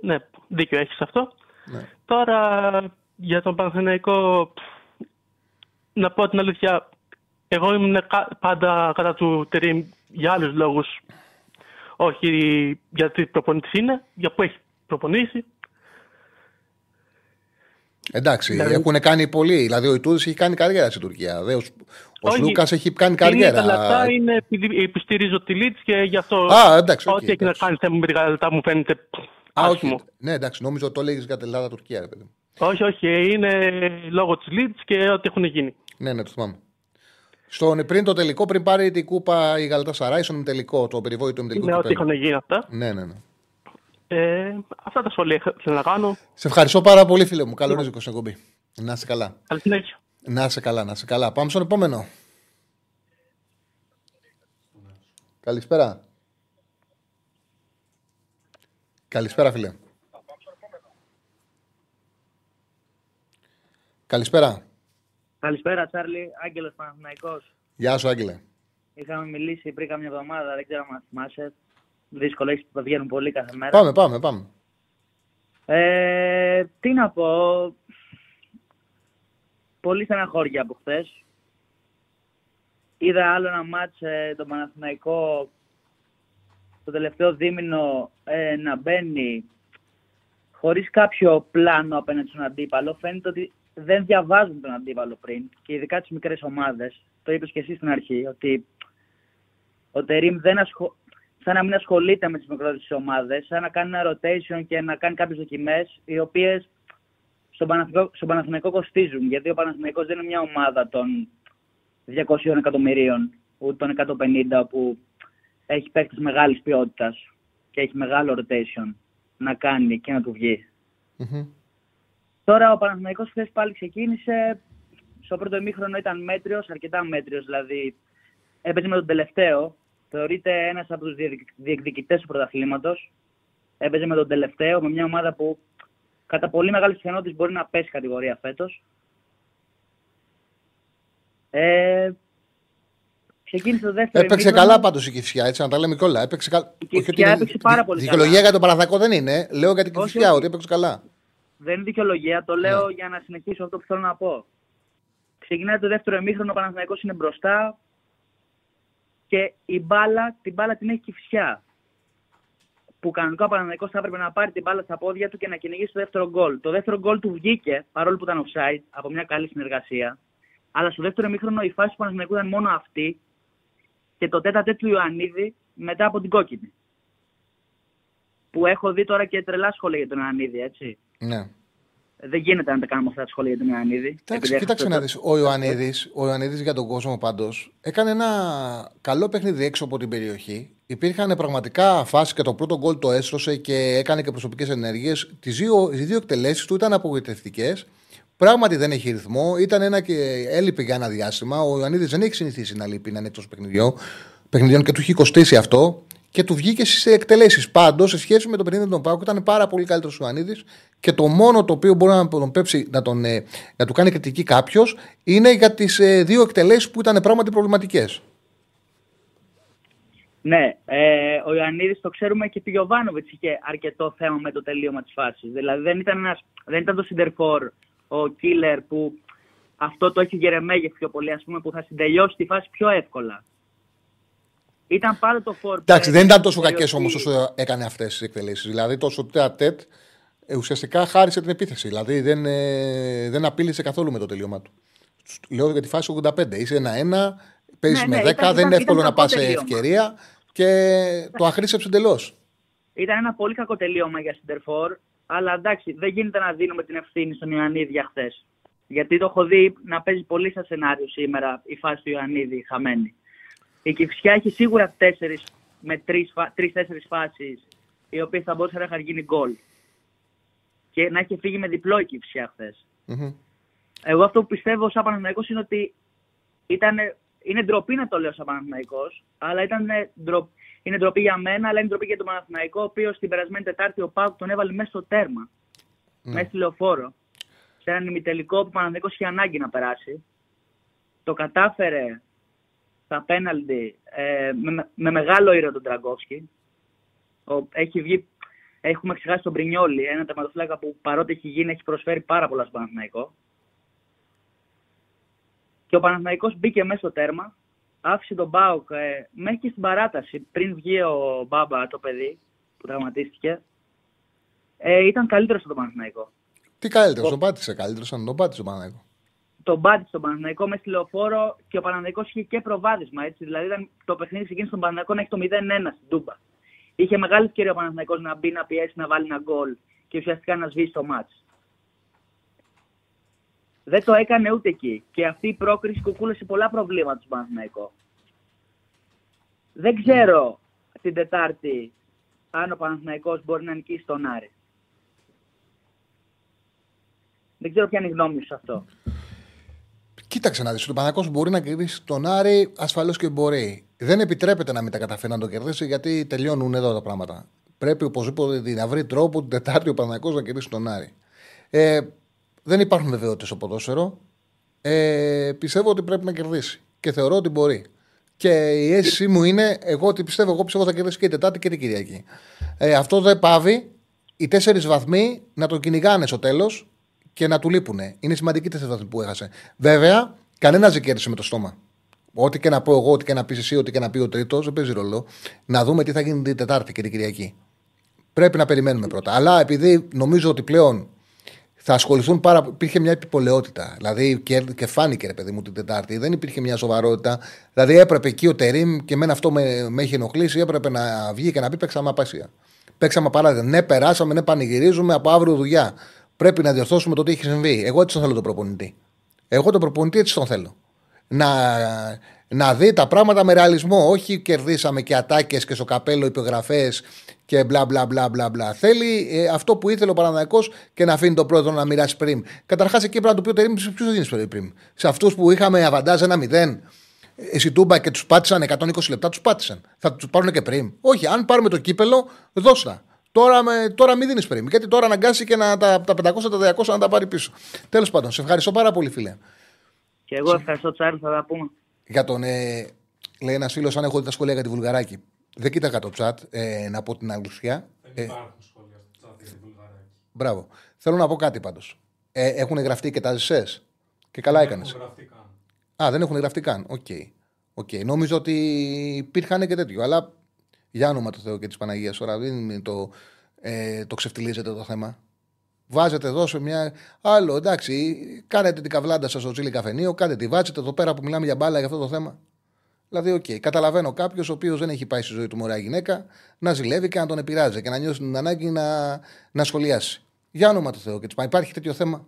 Ναι, δίκιο έχεις αυτό. Ναι. Τώρα για τον Παναθηναϊκό, να πω την αλήθεια, εγώ ήμουν πάντα κατά του Τερίμ για άλλους λόγους όχι γιατί προπονητής είναι, για που έχει προπονήσει. Εντάξει, δηλαδή... έχουν κάνει πολύ. Δηλαδή ο Ιτούδης έχει κάνει καριέρα στην Τουρκία. Ο, ο Σλούκας έχει κάνει καριέρα. Είναι τα είναι επειδή υποστηρίζω τη Λίτς και γι' αυτό. Α, εντάξει, ό,τι έχει να κάνει θέμα με την λεπτά μου φαίνεται. Α, όχι. Ναι, εντάξει, νόμιζα ότι το λέγεις για την Ελλάδα-Τουρκία, ρε παιδί. Όχι, όχι. Είναι λόγω της Λίτ και ό,τι έχουν γίνει. Ναι, ναι, το θυμάμαι. Στον, πριν το τελικό, πριν πάρει την κούπα η Γαλατά Σαράι, στον τελικό, το περιβόητο τελικό. Ναι, ότι έχουν γίνει αυτά. Ναι, ναι, ναι. Ε, αυτά τα σχόλια θέλω να κάνω. Σε ευχαριστώ πάρα πολύ, φίλε μου. Καλό ναι. ρίσκο εκπομπή. Να είσαι καλά. Καλή συνέχεια. Να είσαι καλά, να είσαι καλά. Πάμε στον επόμενο. Καλησπέρα. Καλησπέρα, φίλε. Καλησπέρα. Καλησπέρα, Τσάρλι. Άγγελος Παναθυναϊκό. Γεια σου, Άγγελε. Είχαμε μιλήσει πριν καμιά εβδομάδα, δεν ξέρω αν θυμάσαι. Δύσκολο, έχει που βγαίνουν πολύ κάθε μέρα. Πάμε, πάμε, πάμε. Ε, τι να πω. Πολύ στεναχώρια από χθες. Είδα άλλο ένα μάτς ε, τον Παναθηναϊκό το τελευταίο δίμηνο ε, να μπαίνει χωρίς κάποιο πλάνο απέναντι στον αντίπαλο. Φαίνεται ότι δεν διαβάζουν τον αντίπαλο πριν και ειδικά τις μικρές ομάδες. το είπες και εσύ στην αρχή, ότι ο Τερήμ δεν ασχο... σαν να μην ασχολείται με τις μικρότερες ομάδες, σαν να κάνει ένα rotation και να κάνει κάποιες δοκιμές, οι οποίες στον Παναθηναϊκό, στον Παναθηναϊκό κοστίζουν. Γιατί ο Παναθηναϊκός δεν είναι μια ομάδα των 200 εκατομμυρίων, ούτε των 150, που έχει παίκτες μεγάλης ποιότητας και έχει μεγάλο rotation να κάνει και να του βγει. Μμμ. Τώρα ο Παναθηναϊκός χθες πάλι ξεκίνησε. Στο πρώτο ημίχρονο ήταν μέτριος, αρκετά μέτριος δηλαδή. Έπαιζε με τον τελευταίο. Θεωρείται ένας από τους διεκδικητές του πρωταθλήματος. Έπαιζε με τον τελευταίο, με μια ομάδα που κατά πολύ μεγάλη πιθανότητα μπορεί να πέσει κατηγορία φέτος. Ε, ξεκίνησε το δεύτερο Έπαιξε ημίχρονο. καλά πάντως η Κυφσιά, έτσι να τα λέμε κιόλα. Έπαιξε καλά. Η Κηφισιά έπαιξε πάρα πολύ Δικαιολογία καλά. για τον Παναθακό δεν είναι. Λέω για την Όχι, Κυφσιά όχι. ότι έπαιξε καλά. Δεν είναι δικαιολογία, το λέω Ναι. για να συνεχίσω αυτό που θέλω να πω. Ξεκινάει το δεύτερο ημίχρονο, ο Παναθηναϊκός είναι μπροστά και η μπάλα, την μπάλα την έχει Κηφισιά. Που κανονικά ο Παναθηναϊκός θα έπρεπε να πάρει την μπάλα στα πόδια του και να κυνηγήσει το δεύτερο γκολ. Το δεύτερο γκολ του βγήκε, παρόλο που ήταν offside, από μια καλή συνεργασία. Αλλά στο δεύτερο ημίχρονο η φάση του Παναθηναϊκού ήταν μόνο αυτή και το τέτα του Ιωαννίδη μετά από την κόκκινη. Που έχω δει τώρα και τρελά σχόλια για τον Ιωαννίδη, έτσι. Ναι. Δεν γίνεται να τα κάνουμε αυτά τα σχόλια για τον Ιωαννίδη. Εντάξει, Επειδή κοίταξε έχασε να το- δεις. Ο Ιωαννίδη, ο Ιωαννίδης για τον κόσμο πάντως έκανε ένα καλό παιχνίδι έξω από την περιοχή. Υπήρχαν πραγματικά φάσεις και το πρώτο γκολ το έστρωσε και έκανε και προσωπικές ενέργειες. Τις δύο, οι δύο εκτελέσεις του ήταν απογοητευτικές. Πράγματι δεν έχει ρυθμό. Ήταν ένα και έλειπε για ένα διάστημα. Ο Ιωαννίδης δεν έχει συνηθίσει να λείπει, να είναι εκτός παιχνιδιών, παιχνιδιών και του έχει κοστίσει αυτό. Και του βγήκε στι εκτελέσεις. Πάντως, σε σχέση με το παιχνίδι με τον Πάουκ, ήταν πάρα πολύ καλύτερος ο Ιωαννίδης. Και το μόνο το οποίο μπορεί να τον πέψει, να, τον, ε, να του κάνει κριτική κάποιος, είναι για τις δύο εκτελέσεις που ήταν πράγματι προβληματικές. Ναι, ε, ο Ιωαννίδης το ξέρουμε και του Γιωβάνοβιτ είχε αρκετό θέμα με το τελείωμα της φάσης. Δηλαδή δεν ήταν, ένας, δεν ήταν το Σιντερφόρ, ο Κίλερ που αυτό το έχει γερεμέγε πιο πολύ, ας πούμε, που θα συντελειώσει τη φάση πιο εύκολα. Ήταν πάντα το φόρ. Εντάξει, που δεν ήταν έδειξε τόσο την κακές όμως περιοχή. όσο έκανε αυτές τις εκτελέσει. Δηλαδή, τόσο τέτα-τέτ ε, ουσιαστικά χάρισε την επίθεση. Δηλαδή, δεν, ε, δεν απείλησε καθόλου με το τελείωμα του. Λέω για τη φάση 85. Είσαι ένα-ένα, παίζεις Ναι, με 10, ναι, ήταν- δεν είναι ήταν- εύκολο ήταν να πας κακό σε τελείωμα. ευκαιρία και το αχρήσεψε εντελώς. Ήταν ένα πολύ κακό τελείωμα για Σιντερφόρ, αλλά εντάξει, δεν γίνεται να δίνουμε την ευθύνη στον Ιωαννίδη για χθες. Γιατί το έχω δει να παίζει πολύ στα σενάριο σήμερα η φάση του Ιωαννίδη χαμένη. Η Κυφσιά έχει σίγουρα τέσσερις με τρει-τέσσερι φάσεις οι οποίες θα μπορούσαν να είχαν γίνει γκολ. Και να έχει φύγει με διπλό η Κυφσιά χθες. Εγώ αυτό που πιστεύω σαν Παναθηναϊκός είναι ότι ήταν, είναι ντροπή να το λέω σαν Παναθηναϊκός, αλλά ήταν ντρο, είναι ντροπή για μένα, αλλά είναι ντροπή για τον Παναθηναϊκό, ο οποίος την περασμένη Τετάρτη ο Πάουκ τον έβαλε μέσα στο τέρμα. Μέσα στη λεωφόρο. Σε έναν ημιτελικό που ο Παναθηναϊκός είχε ανάγκη να περάσει. Το κατάφερε στα πέναλντι ε, με, με μεγάλο ήρωα τον Τραγκόφσκι. Ο- Έχει βγει, έχουμε ξεχάσει τον Πρινιόλι, ένα τερματοφύλακα που παρότι έχει γίνει έχει προσφέρει πάρα πολλά στον Παναθηναϊκό. Και ο Παναθηναϊκός μπήκε μέσα στο τέρμα, άφησε τον Μπάουκ ε, μέχρι και στην παράταση, πριν βγει ο Μπάμπα το παιδί που τραυματίστηκε. Ε, ήταν καλύτερος στον Παναθηναϊκό. Τι καλύτερος, τον πάτησε καλύτερος, αν τον πάτησε τον Παναγιώτο. Τον πάτησε τον Παναθηναϊκό μέσα στη λεωφόρο και ο Παναθηναϊκός είχε και προβάδισμα. Έτσι. Δηλαδή ήταν το παιχνίδι ξεκίνησε στον Παναθηναϊκό να έχει το 0-1 στην Τούμπα. Είχε μεγάλη ευκαιρία ο Παναθηναϊκός να μπει, να πιέσει, να βάλει ένα γκολ και ουσιαστικά να σβήσει το μάτς. Δεν το έκανε ούτε εκεί. Και αυτή η πρόκριση κουκούλωσε πολλά προβλήματα στον Παναθηναϊκό. Δεν ξέρω την Τετάρτη αν ο Παναθηναϊκός μπορεί να νικήσει τον Άρη. Δεν ξέρω ποια είναι η γνώμη σου σε αυτό. Κοίταξε να δεις. Ο Παναγιώτος μπορεί να κερδίσει τον Άρη, ασφαλώς και μπορεί. Δεν επιτρέπεται να μην τα καταφέρει να το κερδίσει γιατί τελειώνουν εδώ τα πράγματα. Πρέπει οπωσδήποτε να βρει τρόπο την Τετάρτη ο Παναγιώτος να κερδίσει τον Άρη. Ε, δεν υπάρχουν βεβαιότητες στο ποδόσφαιρο. Ε, πιστεύω ότι πρέπει να κερδίσει. Και θεωρώ ότι μπορεί. Και η αίσθησή μου είναι, εγώ ότι πιστεύω, εγώ πιστεύω θα κερδίσει και η Τετάρτη και την Κυριακή. Ε, αυτό δεν πάβει οι τέσσερις βαθμοί να τον κυνηγάνε στο τέλος και να του λείπουν. Είναι σημαντική τέσσερι βαθμοί που έχασε. Βέβαια, κανένας δεν κέρδισε με το στόμα. Ό,τι και να πω εγώ, ό,τι και να πεις εσύ, ό,τι και να πει ο τρίτος, δεν παίζει ρόλο. Να δούμε τι θα γίνει την Τετάρτη και την Κυριακή. Πρέπει να περιμένουμε πρώτα. Αλλά επειδή νομίζω ότι πλέον θα ασχοληθούν πάρα Υπήρχε μια επιπολαιότητα. Δηλαδή και, και φάνηκε, ρε παιδί μου, την Τετάρτη. Δεν υπήρχε μια σοβαρότητα. Δηλαδή έπρεπε εκεί ο Τερήμ και εμένα αυτό με, με έχει ενοχλήσει. Έπρεπε να βγει και να πει παίξαμε απασία. Παίξαμε παράδειγμα. Ναι, περάσαμε, ναι, πανηγυρίζουμε από αύριο δουλειά. Πρέπει να διορθώσουμε το τι έχει συμβεί. Εγώ έτσι τον θέλω τον προπονητή. Εγώ τον προπονητή έτσι τον θέλω. Να, να δει τα πράγματα με ρεαλισμό. Όχι κερδίσαμε και ατάκες και στο καπέλο υπογραφές και μπλα μπλα μπλα μπλα. μπλα. Θέλει ε, αυτό που ήθελε ο Παναναναϊκός και να αφήνει τον πρόεδρο να μοιράσει πριμ. Καταρχάς εκεί πρέπει να του πει ο Τερήμ, ποιους θα δίνεις πριμ. Σε αυτούς που είχαμε αβαντάζ ένα μηδέν, εσύ τούμπα και τους πάτησαν 120 λεπτά, τους πάτησαν. Θα τους πάρουν και πριμ. Όχι, αν πάρουμε το κύπελο, δώστα. Τώρα, με, τώρα μην δίνεις πριμ. Γιατί τώρα αναγκάσει και να, τα, τα 500, τα 200 να τα πάρει πίσω. Τέλος πάντων, σε ευχαριστώ πάρα πολύ, φίλε. Και εγώ ευχαριστώ, Τσάρλ, θα τα πούμε. Για τον. Ε, λέει ένας φίλος, αν έχω δει τα σχόλια για τη Βουλγαράκη. Δεν κοίταγα το chat, ε, να πω την αλήθεια. Δεν Ε, υπάρχουν σχόλια στο chat για τη Βουλγαράκη. μπράβο. Θέλω να πω κάτι πάντως. Ε, έχουν γραφτεί και τα ζεσέ. Και καλά έκανε. Δεν έχουν γραφτεί καν. Α, δεν έχουν γραφτεί καν. Ok. Ok. Νόμιζα ότι υπήρχαν και τέτοιο. Αλλά για όνομα του Θεού και της Παναγίας τώρα δεν είναι το, ε, το ξεφτιλίζετε το θέμα. Βάζετε εδώ σε μια. Άλλο, εντάξει, κάνετε την καβλάντα σας στο chill καφενείο, κάντε τη βάζετε εδώ πέρα που μιλάμε για μπάλα για αυτό το θέμα. Δηλαδή, οκ, καταλαβαίνω κάποιος ο οποίος δεν έχει πάει στη ζωή του με ωραία γυναίκα να ζηλεύει και να τον επηρεάζει και να νιώσει την ανάγκη να, να σχολιάσει. Για όνομα του Θεού και της Παναγίας. Υπάρχει τέτοιο θέμα;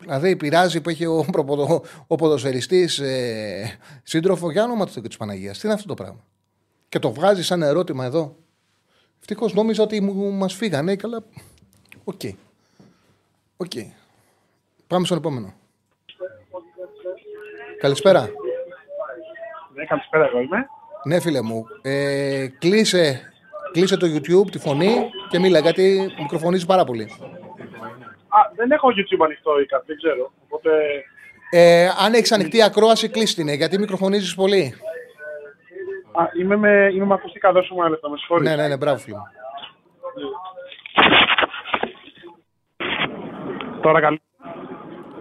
Δηλαδή, πειράζει που έχει ο, προποδο, ο ποδοσφαιριστής ε, σύντροφο για όνομα του Θεού και της Παναγίας. Τι είναι αυτό το πράγμα; Και το βγάζει σαν ερώτημα εδώ. Ευτυχώς νόμιζα ότι μας φύγανε, καλά. Ok. Ok. Πάμε στον επόμενο. Καλησπέρα. Ναι, καλησπέρα, εγώ είμαι. Ναι, φίλε μου. Ε, κλείσε, κλείσε το YouTube, τη φωνή και μίλα, γιατί μικροφωνίζει πάρα πολύ. Α, δεν έχω YouTube ανοιχτό ή κάτι, δεν ξέρω. Οπότε. Ε, αν έχεις ανοιχτή ακρόαση, κλείσει την, ε, γιατί μικροφωνίζεις πολύ. Α, είμαι με, είμαι με ακουστικά, δώσου μου ένα λεπτό, με συγχωρείτε. Ναι, ναι, ναι, μπράβο, φίλε μου. Τώρα καλή.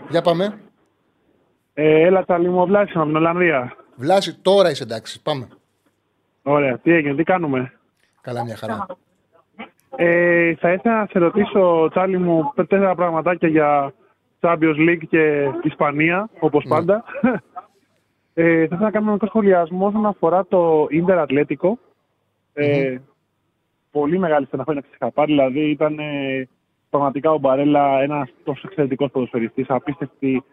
Για πάμε. Ε, έλα, Τσαλή μου, ο Βλάσης από την Ολλανδία. Βλάση, τώρα είσαι εντάξει. Πάμε. Ωραία, τι έγινε, τι κάνουμε; Καλά, μια χαρά. Ε, θα ήθελα να σε ρωτήσω, Τσάλι μου, τέσσερα πραγματάκια για Champions League και Ισπανία, όπως πάντα. Ε, θα ήθελα να κάνω ένα μικρό σχολιασμό όσον αφορά το Ίντερ Ατλέτικο. Ε, Πολύ μεγάλη στεναχώρια να είχα πάρει. Δηλαδή ήταν ε, πραγματικά ο Μπαρέλα ένας τόσο εξαιρετικός ποδοσφαιριστής. Απίστευτη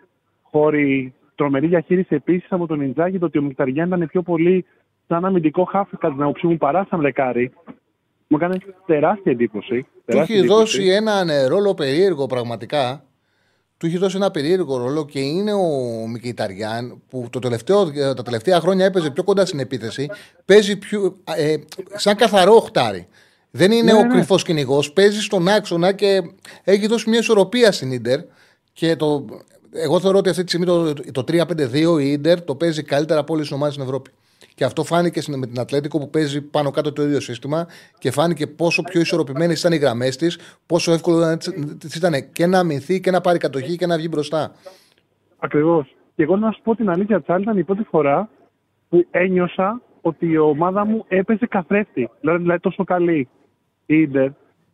χώρη. Τρομερή διαχείριση επίσης από τον Ιντζάκη. Το ότι ο Μικταριάν ήταν πιο πολύ σαν αμυντικό χάφι κατά την άποψή μου παρά σαν δεκάρι. Μου έκανε τεράστια εντύπωση. Του τεράστια έχει εντύπωση. δώσει έναν ε, ρόλο περίεργο πραγματικά. Του έχει δώσει ένα περίεργο ρόλο και είναι ο Μικηταριάν που το τελευταίο, ε, τα τελευταία χρόνια έπαιζε πιο κοντά στην επίθεση. Παίζει πιο, ε, σαν καθαρό οχτάρι. Δεν είναι Ναι, ο ναι. κρυφός κυνηγός. Παίζει στον άξονα και έχει δώσει μια ισορροπία στην ντερ. Και το, εγώ θεωρώ ότι αυτή τη στιγμή το, το 3-5-2 η ντερ το παίζει καλύτερα από όλες τις ομάδες στην Ευρώπη. Και αυτό φάνηκε στην- με την Ατλέτικο που παίζει πάνω κάτω το ίδιο σύστημα και φάνηκε πόσο πιο ισορροπημένες ήταν οι γραμμές της, πόσο εύκολο της ήταν και να αμυνθεί και να πάρει κατοχή και να βγει μπροστά. Ακριβώς. Και εγώ να σου πω την αλήθεια, Τσάλι, ήταν η πρώτη φορά που ένιωσα ότι η ομάδα μου έπαιζε καθρέφτη. Δηλαδή, δηλαδή τόσο καλή η Ίντερ.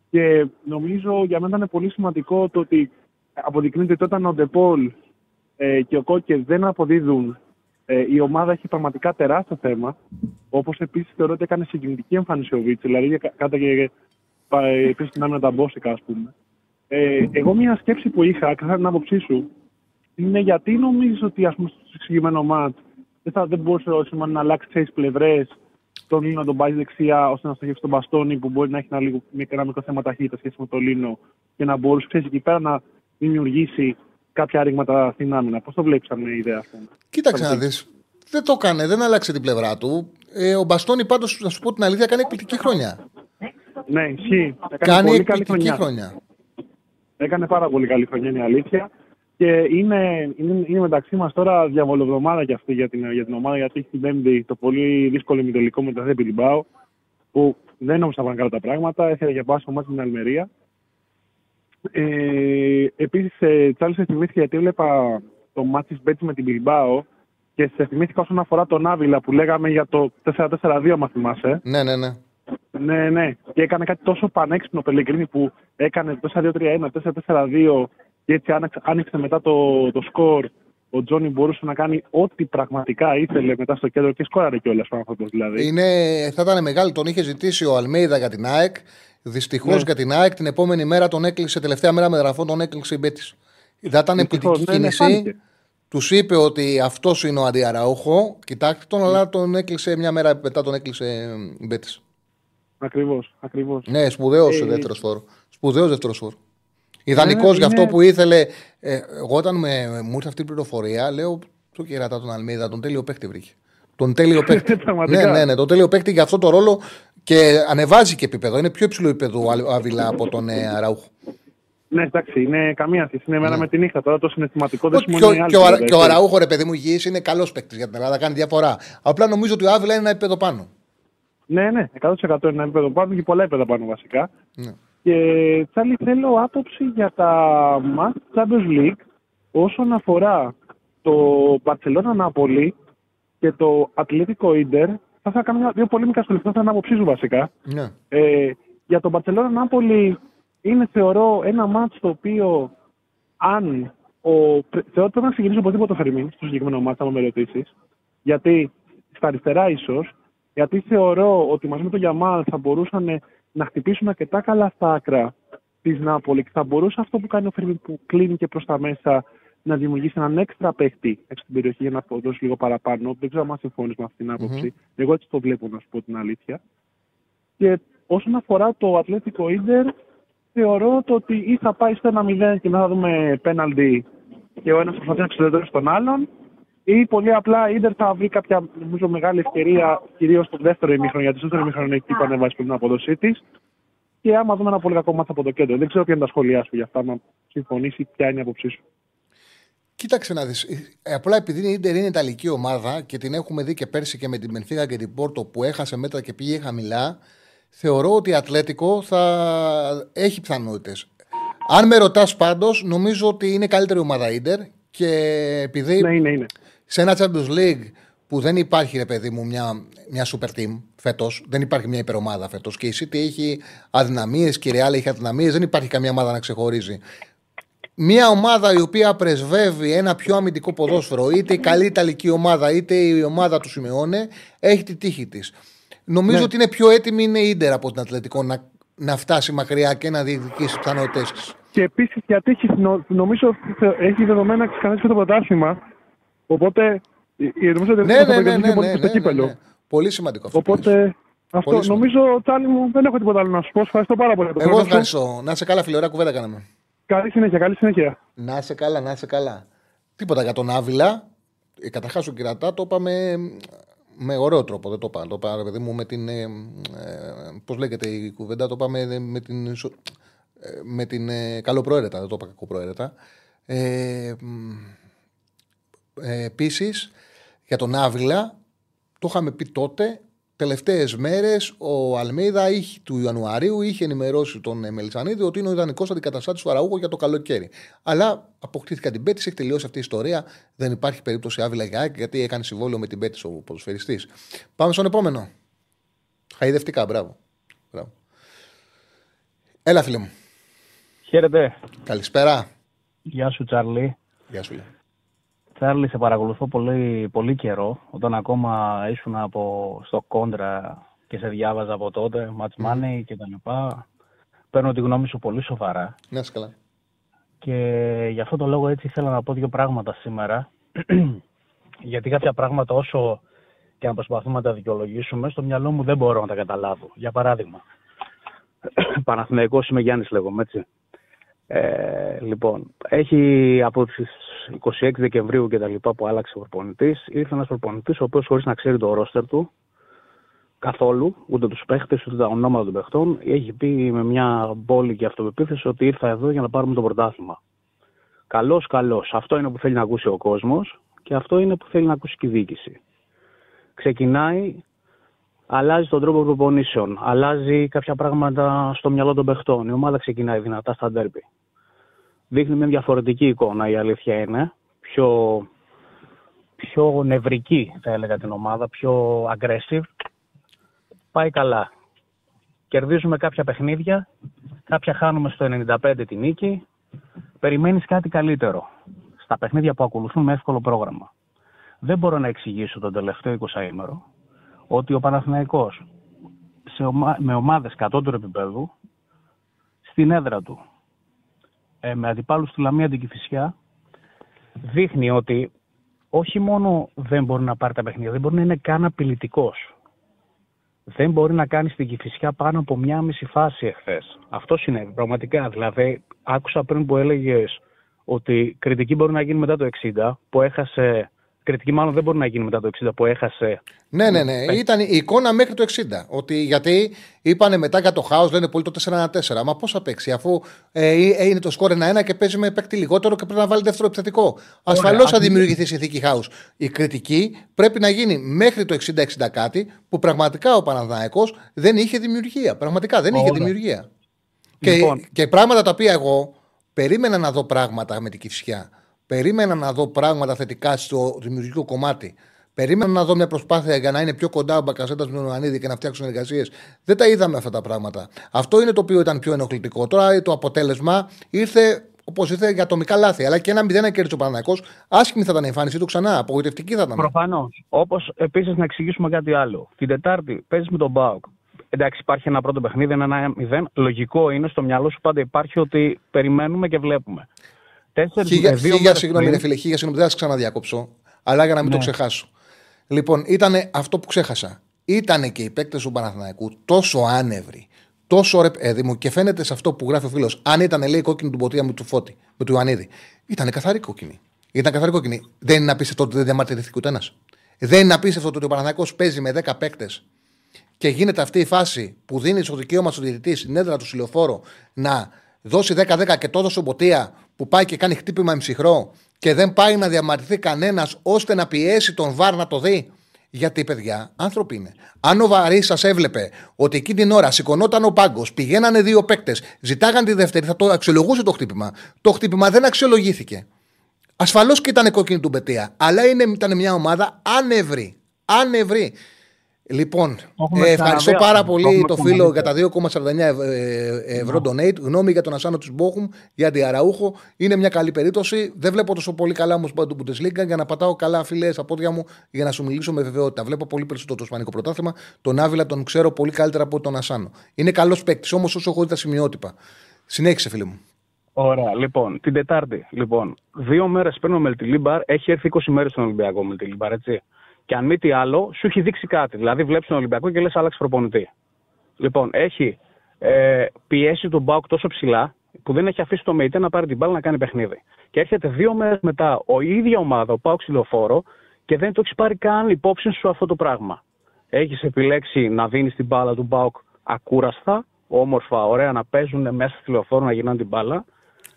Και νομίζω για μένα ήταν πολύ σημαντικό το ότι αποδεικνύεται ότι όταν ο Ντεπόλ ε, και ο Κόκερ δεν αποδίδουν, ε, η ομάδα έχει πραγματικά τεράστιο θέμα. Όπως επίσης θεωρώ ότι έκανε συγκινητική εμφάνιση ο Βίτς, δηλαδή κα- κάτα και επίσης την άμυνα τα Μπόσικα, ας πούμε. Ε, εγώ μια σκέψη που είχα, κατά την άποψή σου, είναι γιατί νομίζεις ότι ας πούμε, στο συγκεκριμένο μάτς δεν, θα, δεν μπορούσε ο Σιμάν να αλλάξει τις πλευρές, τον Λίνο να τον πάει δεξιά ώστε να στοχεύσει τον Μπαστόνι που μπορεί να έχει ένα, λίγο, ένα μικρό θέμα ταχύτητα σχέση με τον Λίνο και να μπορούσε ξέρεις, εκεί πέρα να δημιουργήσει κάποια ρήγματα στην άμυνα. Πώς το βλέπεις σαν ιδέα αυτό; Κοίταξε να δεις. Δεν το έκανε, δεν άλλαξε την πλευρά του. Ε, ο Μπαστόνι πάντως, να σου πω την αλήθεια, κάνει εκπληκτική χρονιά. Ναι, ισχύει. Έκανε Κάνει πολύ καλή εκπληκτική χρονιά. χρονιά. Έκανε πάρα πολύ καλή χρονιά, είναι η αλήθεια. Και είναι, είναι, είναι μεταξύ μας τώρα διαβολοβδομάδα και αυτή για την, για την ομάδα, γιατί έχει την Πέμπτη το πολύ δύσκολο ημιτελικό με το Θέπη Λιμπάου, που δεν νόμιζα να πάνε καλά τα πράγματα. Έφερε για πάσο μάτι την Αλμερία. Ε, Επίσης, ε, Τσάλι, σε θυμήθηκα γιατί έβλεπα το μάτι της Μπέτσι με την Μπιλμπάο και σε θυμήθηκα όσον αφορά τον Άβυλα που λέγαμε για το 4-4-2, μα θυμάσαι. Ναι, ναι, ναι. Ναι, ναι. Και έκανε κάτι τόσο πανέξυπνο Πελεγκρίνη που έκανε 4-2-3-1, 4-4-2 και έτσι άνοιξε, άνοιξε μετά το, το σκορ. Ο Τζόνι μπορούσε να κάνει ό,τι πραγματικά ήθελε μετά στο κέντρο και σκόραρε κιόλας ο άνθρωπος δηλαδή. Είναι, θα ήταν μεγάλη, τον είχε ζητήσει ο Αλμέιδα για την ΑΕΚ. Δυστυχώς Ναι. για την ΑΕΚ την επόμενη μέρα τον έκλεισε, τελευταία μέρα με γραφό τον έκλεισε η Μπέτης. Θα ήταν Δυστυχώς, επιτυχική ναι, ναι, κίνηση. φάνηκε. Τους είπε ότι αυτός είναι ο αντιαραούχο. Κοιτάξτε τον, αλλά τον έκλεισε μια μέρα μετά τον έκλεισε η Μπέτης. Ακριβώς, ακριβώς. Ναι, σπουδαίος Ε, δεύτερος φόρο. Σπουδαίος δεύτερος φόρο. Ιδανικός Ναι, για αυτό είναι- που ήθελε. Ε, εγώ όταν με, μου ήρθε αυτή η πληροφορία, λέω του κερατά τον Αλμίδα, τον τέλειο παίκτη βρήκε. Τον τέλειο παίκτη. ναι, Πραγματικά. ναι, ναι, τον τέλειο παίκτη για αυτό το ρόλο και ανεβάζει και επίπεδο. Είναι πιο υψηλό επίπεδο ο Αβ- Αβιλά από τον ε, Αραούχο. Ναι, εντάξει, είναι καμία σχέση. Είναι μέρα με τη νύχτα. Τώρα το συναισθηματικό δεν Και, σημαίνει ο- άλλη και, ο, Αρα- βέβαια, και ο έτσι. Αραούχο, ρε παιδί μου, υγιής είναι καλός παίκτης για την Ελλάδα, κάνει διαφορά. Απλά νομίζω ότι ο Άβυλα είναι ένα επίπεδο πάνω. Ναι, ναι, 100% είναι ένα επίπεδο πάνω και πολλά επίπεδα πάνω βασικά. Ναι. Και Τσάλι, θέλω άποψη για τα Match Champions League όσον αφορά το Barcelona Napoli και το Atlético Inter. Θα ήθελα να κάνω μια- δύο πολύ μικρά σχολεία, θα ήθελα να άποψή σου βασικά. Ναι. Ε, για τον Barcelona Napoli είναι θεωρώ ένα μάτς το οποίο αν ο, πρέ- θεωρώ ότι πρέπει να ξεκινήσει οπωσδήποτε το Φερμίν στο συγκεκριμένο μάτς, αν με ρωτήσεις. Γιατί στα αριστερά ίσως, γιατί θεωρώ ότι μαζί με τον Γιαμάλ θα μπορούσαν να χτυπήσουν αρκετά καλά στα άκρα της Νάπολης και θα μπορούσε αυτό που κάνει ο Φερμίν που κλείνει και προς τα μέσα να δημιουργήσει έναν έξτρα παίχτη έξω στην περιοχή για να δώσει λίγο παραπάνω. Δεν ξέρω αν συμφωνείς με αυτή την άποψη. Εγώ έτσι το βλέπω, να σου πω την αλήθεια. Και όσον αφορά το Ατλέτικο Ίντερ, θεωρώ το ότι ή θα πάει στο 1-0 και να θα δούμε πέναλτι και ο ένας θα προσπαθεί να ξεδρώσει τον άλλον, ή πολύ απλά η Ίντερ θα βρει κάποια νομίζω, μεγάλη ευκαιρία, κυρίως στο δεύτερο ημίχρονο, γιατί στο δεύτερο ημίχρονο εκεί που ανεβάσει πολύ την απόδοσή της. Και άμα δούμε ένα πολύ κακό μάτι από το κέντρο. Δεν ξέρω ποια είναι τα σχόλιά σου για αυτά, να συμφωνήσει, ποια είναι η άποψή σου. Κοίταξε να δεις. Ε, Απλά επειδή η Ιντερ είναι Ιταλική ομάδα και την έχουμε δει και πέρσι και με την Μπενφίγα και την Πόρτο που έχασε μέτρα και πήγε χαμηλά, θεωρώ ότι η Ατλέτικο θα έχει πιθανότητες. Αν με ρωτάς πάντως, νομίζω ότι είναι καλύτερη ομάδα η Ιντερ και επειδή Ναι, είναι, είναι. σε ένα Champions League που δεν υπάρχει, ρε παιδί μου, μια, μια super team φέτος, δεν υπάρχει μια υπερομάδα φέτος και η City έχει αδυναμίες και η Real έχει αδυναμίες, δεν υπάρχει καμία ομάδα να ξεχωρίζει. Μια ομάδα η οποία πρεσβεύει ένα πιο αμυντικό ποδόσφαιρο, είτε η καλή Ιταλική ομάδα, είτε η ομάδα του Σιμεώνε, έχει τη τύχη της. Νομίζω Ναι. ότι είναι πιο έτοιμη είναι η Ιντερ από την Ατλετικό να, να φτάσει μακριά και να διεκδικήσει τις πιθανότητέ τη. Και επίσης γιατί έχει, νο- νομίζω ότι θε- έχει δεδομένα να ξεκαθαρίσει το πρωτάθλημα. Οπότε. η- η- Νομίζω ότι Ναι, θα ναι, ναι, προκριθεί ναι, πολύ ναι, στο ναι, ναι, κύπελο. ναι. Πολύ σημαντικό αυτό. που λες. Οπότε. Αυτό, Πολύ σημαντικό. νομίζω, Τσάλι μου, δεν έχω τίποτα άλλο να σου πω. Ευχαριστώ πάρα πολύ. για το Εγώ χρόνο σου. ευχαριστώ. Να σε καλά, φίλε, ωραία κουβέντα κάναμε. Καλή συνέχεια, καλή συνέχεια. Να είσαι καλά, να είσαι καλά. Τίποτα για τον Άβυλα. Ε, Καταρχάς, ο Κυρατά το είπαμε με ωραίο τρόπο. Δεν το είπα. Το είπα, ρε παιδί μου, με την. Ε, Πώς λέγεται η κουβέντα, το είπαμε ε, με την. ισο- ε, Με την ε, καλοπροαίρετα, δεν το είπα κακοπροαίρετα. Ε, μ, ε, Επίσης, για τον Άβυλα, το είχαμε πει τότε. Τελευταίες μέρες ο Αλμίδα είχε, του Ιανουαρίου είχε ενημερώσει τον ε, Μελισανίδη ότι είναι ο ιδανικός αντικαταστάτης του Αραούγο για το καλοκαίρι. Αλλά αποκτήθηκαν την Πέτης, έχει τελειώσει αυτή η ιστορία. Δεν υπάρχει περίπτωση Άβυλα για ΑΕΚ, γιατί έκανε συμβόλαιο με την Πέτης ο ποδοσφαιριστής. Πάμε στον επόμενο. Χαϊδευτικά, μπράβο. μπράβο. Έλα, φίλε μου. Χαίρετε. Καλησπέρα. Γεια σου, Τσάρλι. Γεια σου. Λε. Τσάρλι, σε παρακολουθώ πολύ, πολύ καιρό, όταν ακόμα ήσουν από, στο κόντρα και σε διάβαζα από τότε, match money και τα λοιπά. Παίρνω τη γνώμη σου πολύ σοβαρά Να είσαι καλά. και γι' αυτό το λόγο έτσι ήθελα να πω δύο πράγματα σήμερα. Γιατί κάποια πράγματα όσο και να προσπαθούμε να τα δικαιολογήσουμε, στο μυαλό μου δεν μπορώ να τα καταλάβω. Για παράδειγμα, Παναθηναϊκός είμαι Γιάννης λέγομαι, έτσι. Ε, λοιπόν, έχει από τις 26 Δεκεμβρίου και τα λοιπά που άλλαξε ο προπονητής, ήρθε ένας προπονητής ο οποίος χωρίς να ξέρει το ρόστερ του καθόλου, ούτε τους παίχτες, ούτε τα ονόματα των παιχτών, έχει πει με μια πόλη και αυτοπεποίθηση ότι ήρθα εδώ για να πάρουμε το πρωτάθλημα. Καλός, καλός. Αυτό είναι που θέλει να ακούσει ο κόσμος και αυτό είναι που θέλει να ακούσει και η διοίκηση. Ξεκινάει αλλάζει τον τρόπο προπονήσεων, αλλάζει κάποια πράγματα στο μυαλό των παιχτών. Η ομάδα ξεκινάει δυνατά στα ντέρμπι. Δείχνει μια διαφορετική εικόνα, η αλήθεια είναι. Πιο, πιο νευρική, θα έλεγα, την ομάδα, πιο aggressive. Πάει καλά. κερδίζουμε κάποια παιχνίδια, κάποια χάνουμε στο 95 τη νίκη. Περιμένεις κάτι καλύτερο στα παιχνίδια που ακολουθούν με εύκολο πρόγραμμα. Δεν μπορώ να εξηγήσω τον τελευταίο 20ήμερο ότι ο Παναθηναϊκός σε ομα... με ομάδες κατώτερου επίπεδου στην έδρα του ε, με αντιπάλους στη Λαμία την Κηφισιά δείχνει ότι όχι μόνο δεν μπορεί να πάρει τα παιχνίδια, δεν μπορεί να είναι καν απειλητικός. Δεν μπορεί να κάνει στην Κηφισιά πάνω από μια μισή φάση εχθές. Αυτό συνέβη πραγματικά. Δηλαδή, άκουσα πριν που έλεγες ότι κριτική μπορεί να γίνει μετά το 60, που έχασε κριτική μάλλον δεν μπορεί να γίνει μετά το 60 που έχασε. Ναι, ναι, ναι. Ήταν η εικόνα μέχρι το 60. Ότι, γιατί είπανε μετά για το χάος, λένε πολύ το 4-1-4. Μα πώς θα παίξει, αφού ε, ε είναι το σκόρ 1-1 και παίζει με παίκτη λιγότερο και πρέπει να βάλει δεύτερο επιθετικό. Ασφαλώς θα δημιουργηθεί συνθήκη χάου. Η κριτική πρέπει να γίνει μέχρι το 60-60 κάτι που πραγματικά ο Παναδάκο δεν είχε δημιουργία. Πραγματικά δεν είχε δημιουργία. Λοιπόν. Και, και πράγματα τα οποία εγώ περίμενα να δω πράγματα με την κυφσιά Περίμενα να δω πράγματα θετικά στο δημιουργικό κομμάτι. Περίμενα να δω μια προσπάθεια για να είναι πιο κοντά ο Μπακασέτα με τον Ιωαννίδη και να φτιάξουν εργασίες. Δεν τα είδαμε αυτά τα πράγματα. Αυτό είναι το οποίο ήταν πιο ενοχλητικό. Τώρα το αποτέλεσμα ήρθε όπως ήρθε για ατομικά λάθη. Αλλά και ένα μηδέν να κέρδισε ο Παναναναϊκό, άσχημη θα ήταν η εμφάνισή του ξανά. Απογοητευτική θα ήταν. Προφανώς. Όπως επίσης να εξηγήσουμε κάτι άλλο. Την Τετάρτη παίζεις με τον Μπάουκ. Εντάξει, υπάρχει ένα πρώτο παιχνίδι, ένα μηδέν. Λογικό είναι στο μυαλό σου πάντα υπάρχει ότι περιμένουμε και βλέπουμε. Χίλια, χίλια συγγνώμη, φίλε, χίλια συγγνώμη, δεν θα ξαναδιακόψω. Αλλά για να μην το ναι. ξεχάσω. Λοιπόν, ήταν αυτό που ξέχασα. Ήταν και οι παίκτες του Παναθηναϊκού τόσο άνευροι, τόσο ρε παιδί μου, και φαίνεται σε αυτό που γράφει ο φίλος. Αν ήταν, λέει, κόκκινη του ποτία μου του Φώτη, με του Ιωαννίδη. Ήταν καθαρή κόκκινη. Ήταν καθαρή κόκκινη. Δεν είναι απίστευτο ότι δεν διαμαρτυρήθηκε ούτε ένας. Δεν είναι απίστευτο ότι ο Παναθηναϊκός παίζει με 10 παίκτες και γίνεται αυτή η φάση που δίνεις στο δικαίωμα στον διαιτητής στην έδρα του Σιλοφόρο να δώσει 10-10 και το έδωσε ο Μποτία που πάει και κάνει χτύπημα εμψυχρό και δεν πάει να διαμαρτυρηθεί κανένας ώστε να πιέσει τον Βάρ να το δει. Γιατί, παιδιά, άνθρωποι είναι. Αν ο Βαρύς σας έβλεπε ότι εκείνη την ώρα σηκωνόταν ο πάγκος, πηγαίνανε δύο παίκτες, ζητάγαν τη δεύτερη, θα το αξιολογούσε το χτύπημα. Το χτύπημα δεν αξιολογήθηκε. Ασφαλώς και ήταν κόκκινη του Μπετία, αλλά είναι, ήταν μια ομάδα άνευρη. Άνευρη. Λοιπόν, ε, ευχαριστώ πάρα πολύ το φίλο για τα 2,49 ευρώ donate. Γνώμη για τον Ασάνο του Μπόχουμ, για αντιαραούχο. Είναι μια καλή περίπτωση. Δεν βλέπω τόσο πολύ καλά όμως το Bundesliga για να πατάω καλά φίλε στα πόδια μου για να σου μιλήσω με βεβαιότητα. Βλέπω πολύ περισσότερο το Ισπανικό πρωτάθλημα. Τον Άβυλα τον ξέρω πολύ καλύτερα από τον Ασάνο. Είναι καλός παίκτης όμως όσο έχω δει τα σημειότυπα. Συνέχισε, φίλε μου. Ωραία, λοιπόν, την Τετάρτη. Λοιπόν, δύο μέρες πριν ο Μελτιλίμπαρ έχει έρθει 20 μέρες στον Ολυμπιακό Μελτιλίμπαρ, έτσι. Και αν μη τι άλλο, σου έχει δείξει κάτι. Δηλαδή, βλέπεις τον Ολυμπιακό και λες: Άλλαξε προπονητή. Λοιπόν, έχει ε, πιέσει τον Μπάουκ τόσο ψηλά που δεν έχει αφήσει το ΜΕΙΤΕ να πάρει την μπάλα να κάνει παιχνίδι. Και έρχεται δύο μέρες μετά ο ίδια ομάδα, ο Πάουκ Ξυλοφόρο, και δεν το έχει πάρει καν υπόψη σου αυτό το πράγμα. Έχεις επιλέξει να δίνεις την μπάλα του Μπάουκ ακούραστα, όμορφα, ωραία, να παίζουν μέσα στη λεωφόρο να γυρνάνε την μπάλα,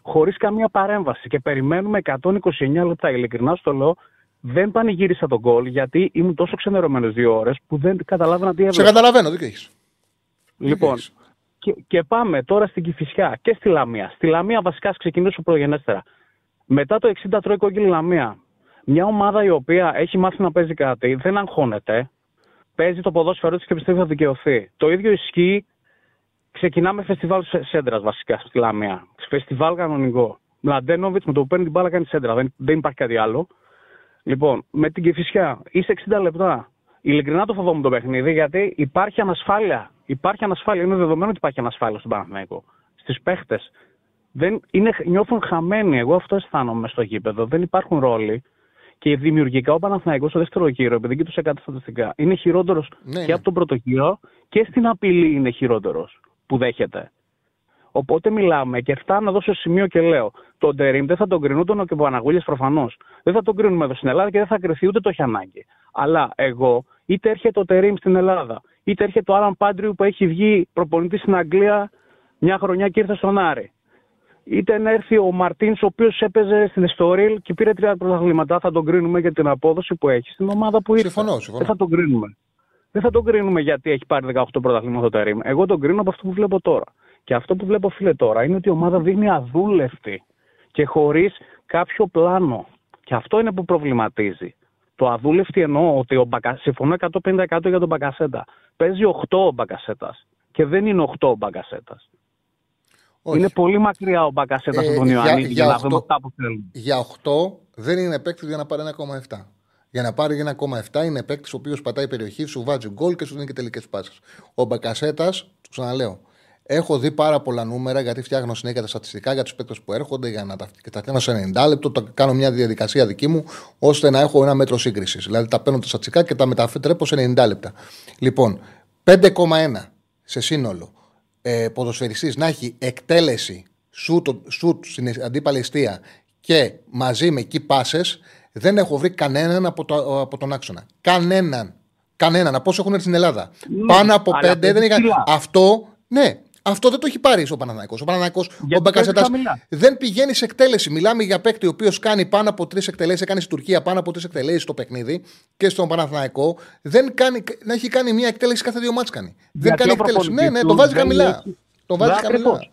χωρίς καμία παρέμβαση. Και περιμένουμε 129 λεπτά. Ειλικρινά στο λέω, δεν πανηγύρισα τον γκολ γιατί ήμουν τόσο ξενερωμένος δύο ώρες που δεν καταλάβαινα τι έβλεπα. Σε καταλαβαίνω, δεν έχεις. Λοιπόν, και, και, πάμε τώρα στην Κυφυσιά και στη Λαμία. Στη Λαμία βασικά ξεκινήσω προγενέστερα. Μετά το 60 τρώει κόκκινη Λαμία. Μια ομάδα η οποία έχει μάθει να παίζει κάτι, δεν αγχώνεται, παίζει το ποδόσφαιρο της και πιστεύει θα δικαιωθεί. Το ίδιο ισχύει. Ξεκινάμε φεστιβάλ σέντρας βασικά στη Λαμία. Φεστιβάλ κανονικό. Μλαντένοβιτς με το που παίρνει την μπάλα κάνει σέντρα. Δεν, δεν υπάρχει κάτι άλλο. Λοιπόν, με την Κεφισιά είσαι 60 λεπτά. Ειλικρινά το φοβόμουν το παιχνίδι γιατί υπάρχει ανασφάλεια. Υπάρχει ανασφάλεια. Είναι δεδομένο ότι υπάρχει ανασφάλεια στον Παναθηναϊκό. Στις παίχτες. νιώθουν χαμένοι. Εγώ αυτό αισθάνομαι στο γήπεδο. Δεν υπάρχουν ρόλοι. Και δημιουργικά ο Παναθηναϊκός στο δεύτερο γύρο, επειδή και του έκανε στατιστικά, είναι χειρότερος ναι, και ναι. από τον πρώτο γύρο και στην απειλή είναι χειρότερος που δέχεται. Οπότε μιλάμε και φτάνω να δώσω σημείο και λέω: Τον Τερήμ δεν θα τον κρίνουν τον και ο Παναγούλη προφανώς. Δεν θα τον κρίνουμε εδώ στην Ελλάδα και δεν θα κρυθεί ούτε το έχει ανάγκη. Αλλά εγώ, είτε έρχεται ο Τερήμ στην Ελλάδα, είτε έρχεται ο Άλαν Πάντριου που έχει βγει προπονητής στην Αγγλία μια χρονιά και ήρθε στον Άρη. Είτε να έρθει ο Μαρτίνς, ο οποίος έπαιζε στην Εστόριλ και πήρε τρία πρωταθλήματα, θα τον κρίνουμε για την απόδοση που έχει στην ομάδα που ήρθε. Συμφωνώ, συμφωνώ. Δεν θα τον κρίνουμε. Δεν θα τον κρίνουμε γιατί έχει πάρει 18 πρωταθλήματα το Τερήμ. Εγώ τον κρίνω από αυτό που βλέπω τώρα. Και αυτό που βλέπω, φίλε, τώρα είναι ότι η ομάδα δείχνει αδούλευτη και χωρίς κάποιο πλάνο. Και αυτό είναι που προβληματίζει. Το αδούλευτη εννοώ ότι ο Μπακα... συμφωνώ 150% για τον Μπακασέτα. Παίζει 8 ο Μπακασέτας. και δεν είναι 8 ο Μπαγκασέτα. Όχι. Είναι πολύ μακριά ο Μπαγκασέτα Ε, από τον για- Ιωαννίδη για, για να οχτώ- δούμε αυτά που θέλουμε. Για 8 δεν είναι παίκτης για να πάρει 1,7. Για να πάρει 1,7 είναι παίκτης ο οποίος πατάει περιοχή, σου βάζει γκολ και σου δίνει και τελικές πάσει. Ο Μπακασέτας, του ξαναλέω, έχω δει πάρα πολλά νούμερα γιατί φτιάχνω συνέχεια τα στατιστικά για τους παίκτες που έρχονται για να τα, και τα φτιάχνω σε 90 λεπτό. Το κάνω μια διαδικασία δική μου ώστε να έχω ένα μέτρο σύγκρισης. Δηλαδή τα παίρνω τα στατιστικά και τα μετατρέπω σε 90 λεπτά. Λοιπόν, 5,1 σε σύνολο ε, ποδοσφαιριστής να έχει εκτέλεση σουτ, σουτ στην αντίπαλη αιστεία και μαζί με key passes δεν έχω βρει κανέναν από, το, από τον άξονα. Κανέναν. Κανέναν. Από όσοι έχουν έρθει στην Ελλάδα. Πάνω από αλλά πέντε δεν παίζει είχα. ψηλά. Αυτό, ναι, αυτό δεν το έχει πάρει ο Παναναναϊκός. Ο Παναναναϊκός, ο Γιατί Μπακασέτας παίζει χαμηλά. δεν πηγαίνει σε εκτέλεση. Μιλάμε για παίκτη ο οποίος κάνει πάνω από τρεις εκτελέσεις. Έκανε στην Τουρκία πάνω από τρεις εκτελέσεις στο παιχνίδι και στον Παναθηναϊκό. Δεν κάνει, να έχει κάνει μια εκτέλεση κάθε δύο μάτς κάνει. δεν Γιατί κάνει ο εκτέλεση. Ναι, προπονητής ναι, τους το βάζει δεν χαμηλά. έχει- Το βάζει Ναι, χαμηλά. ακριβώς.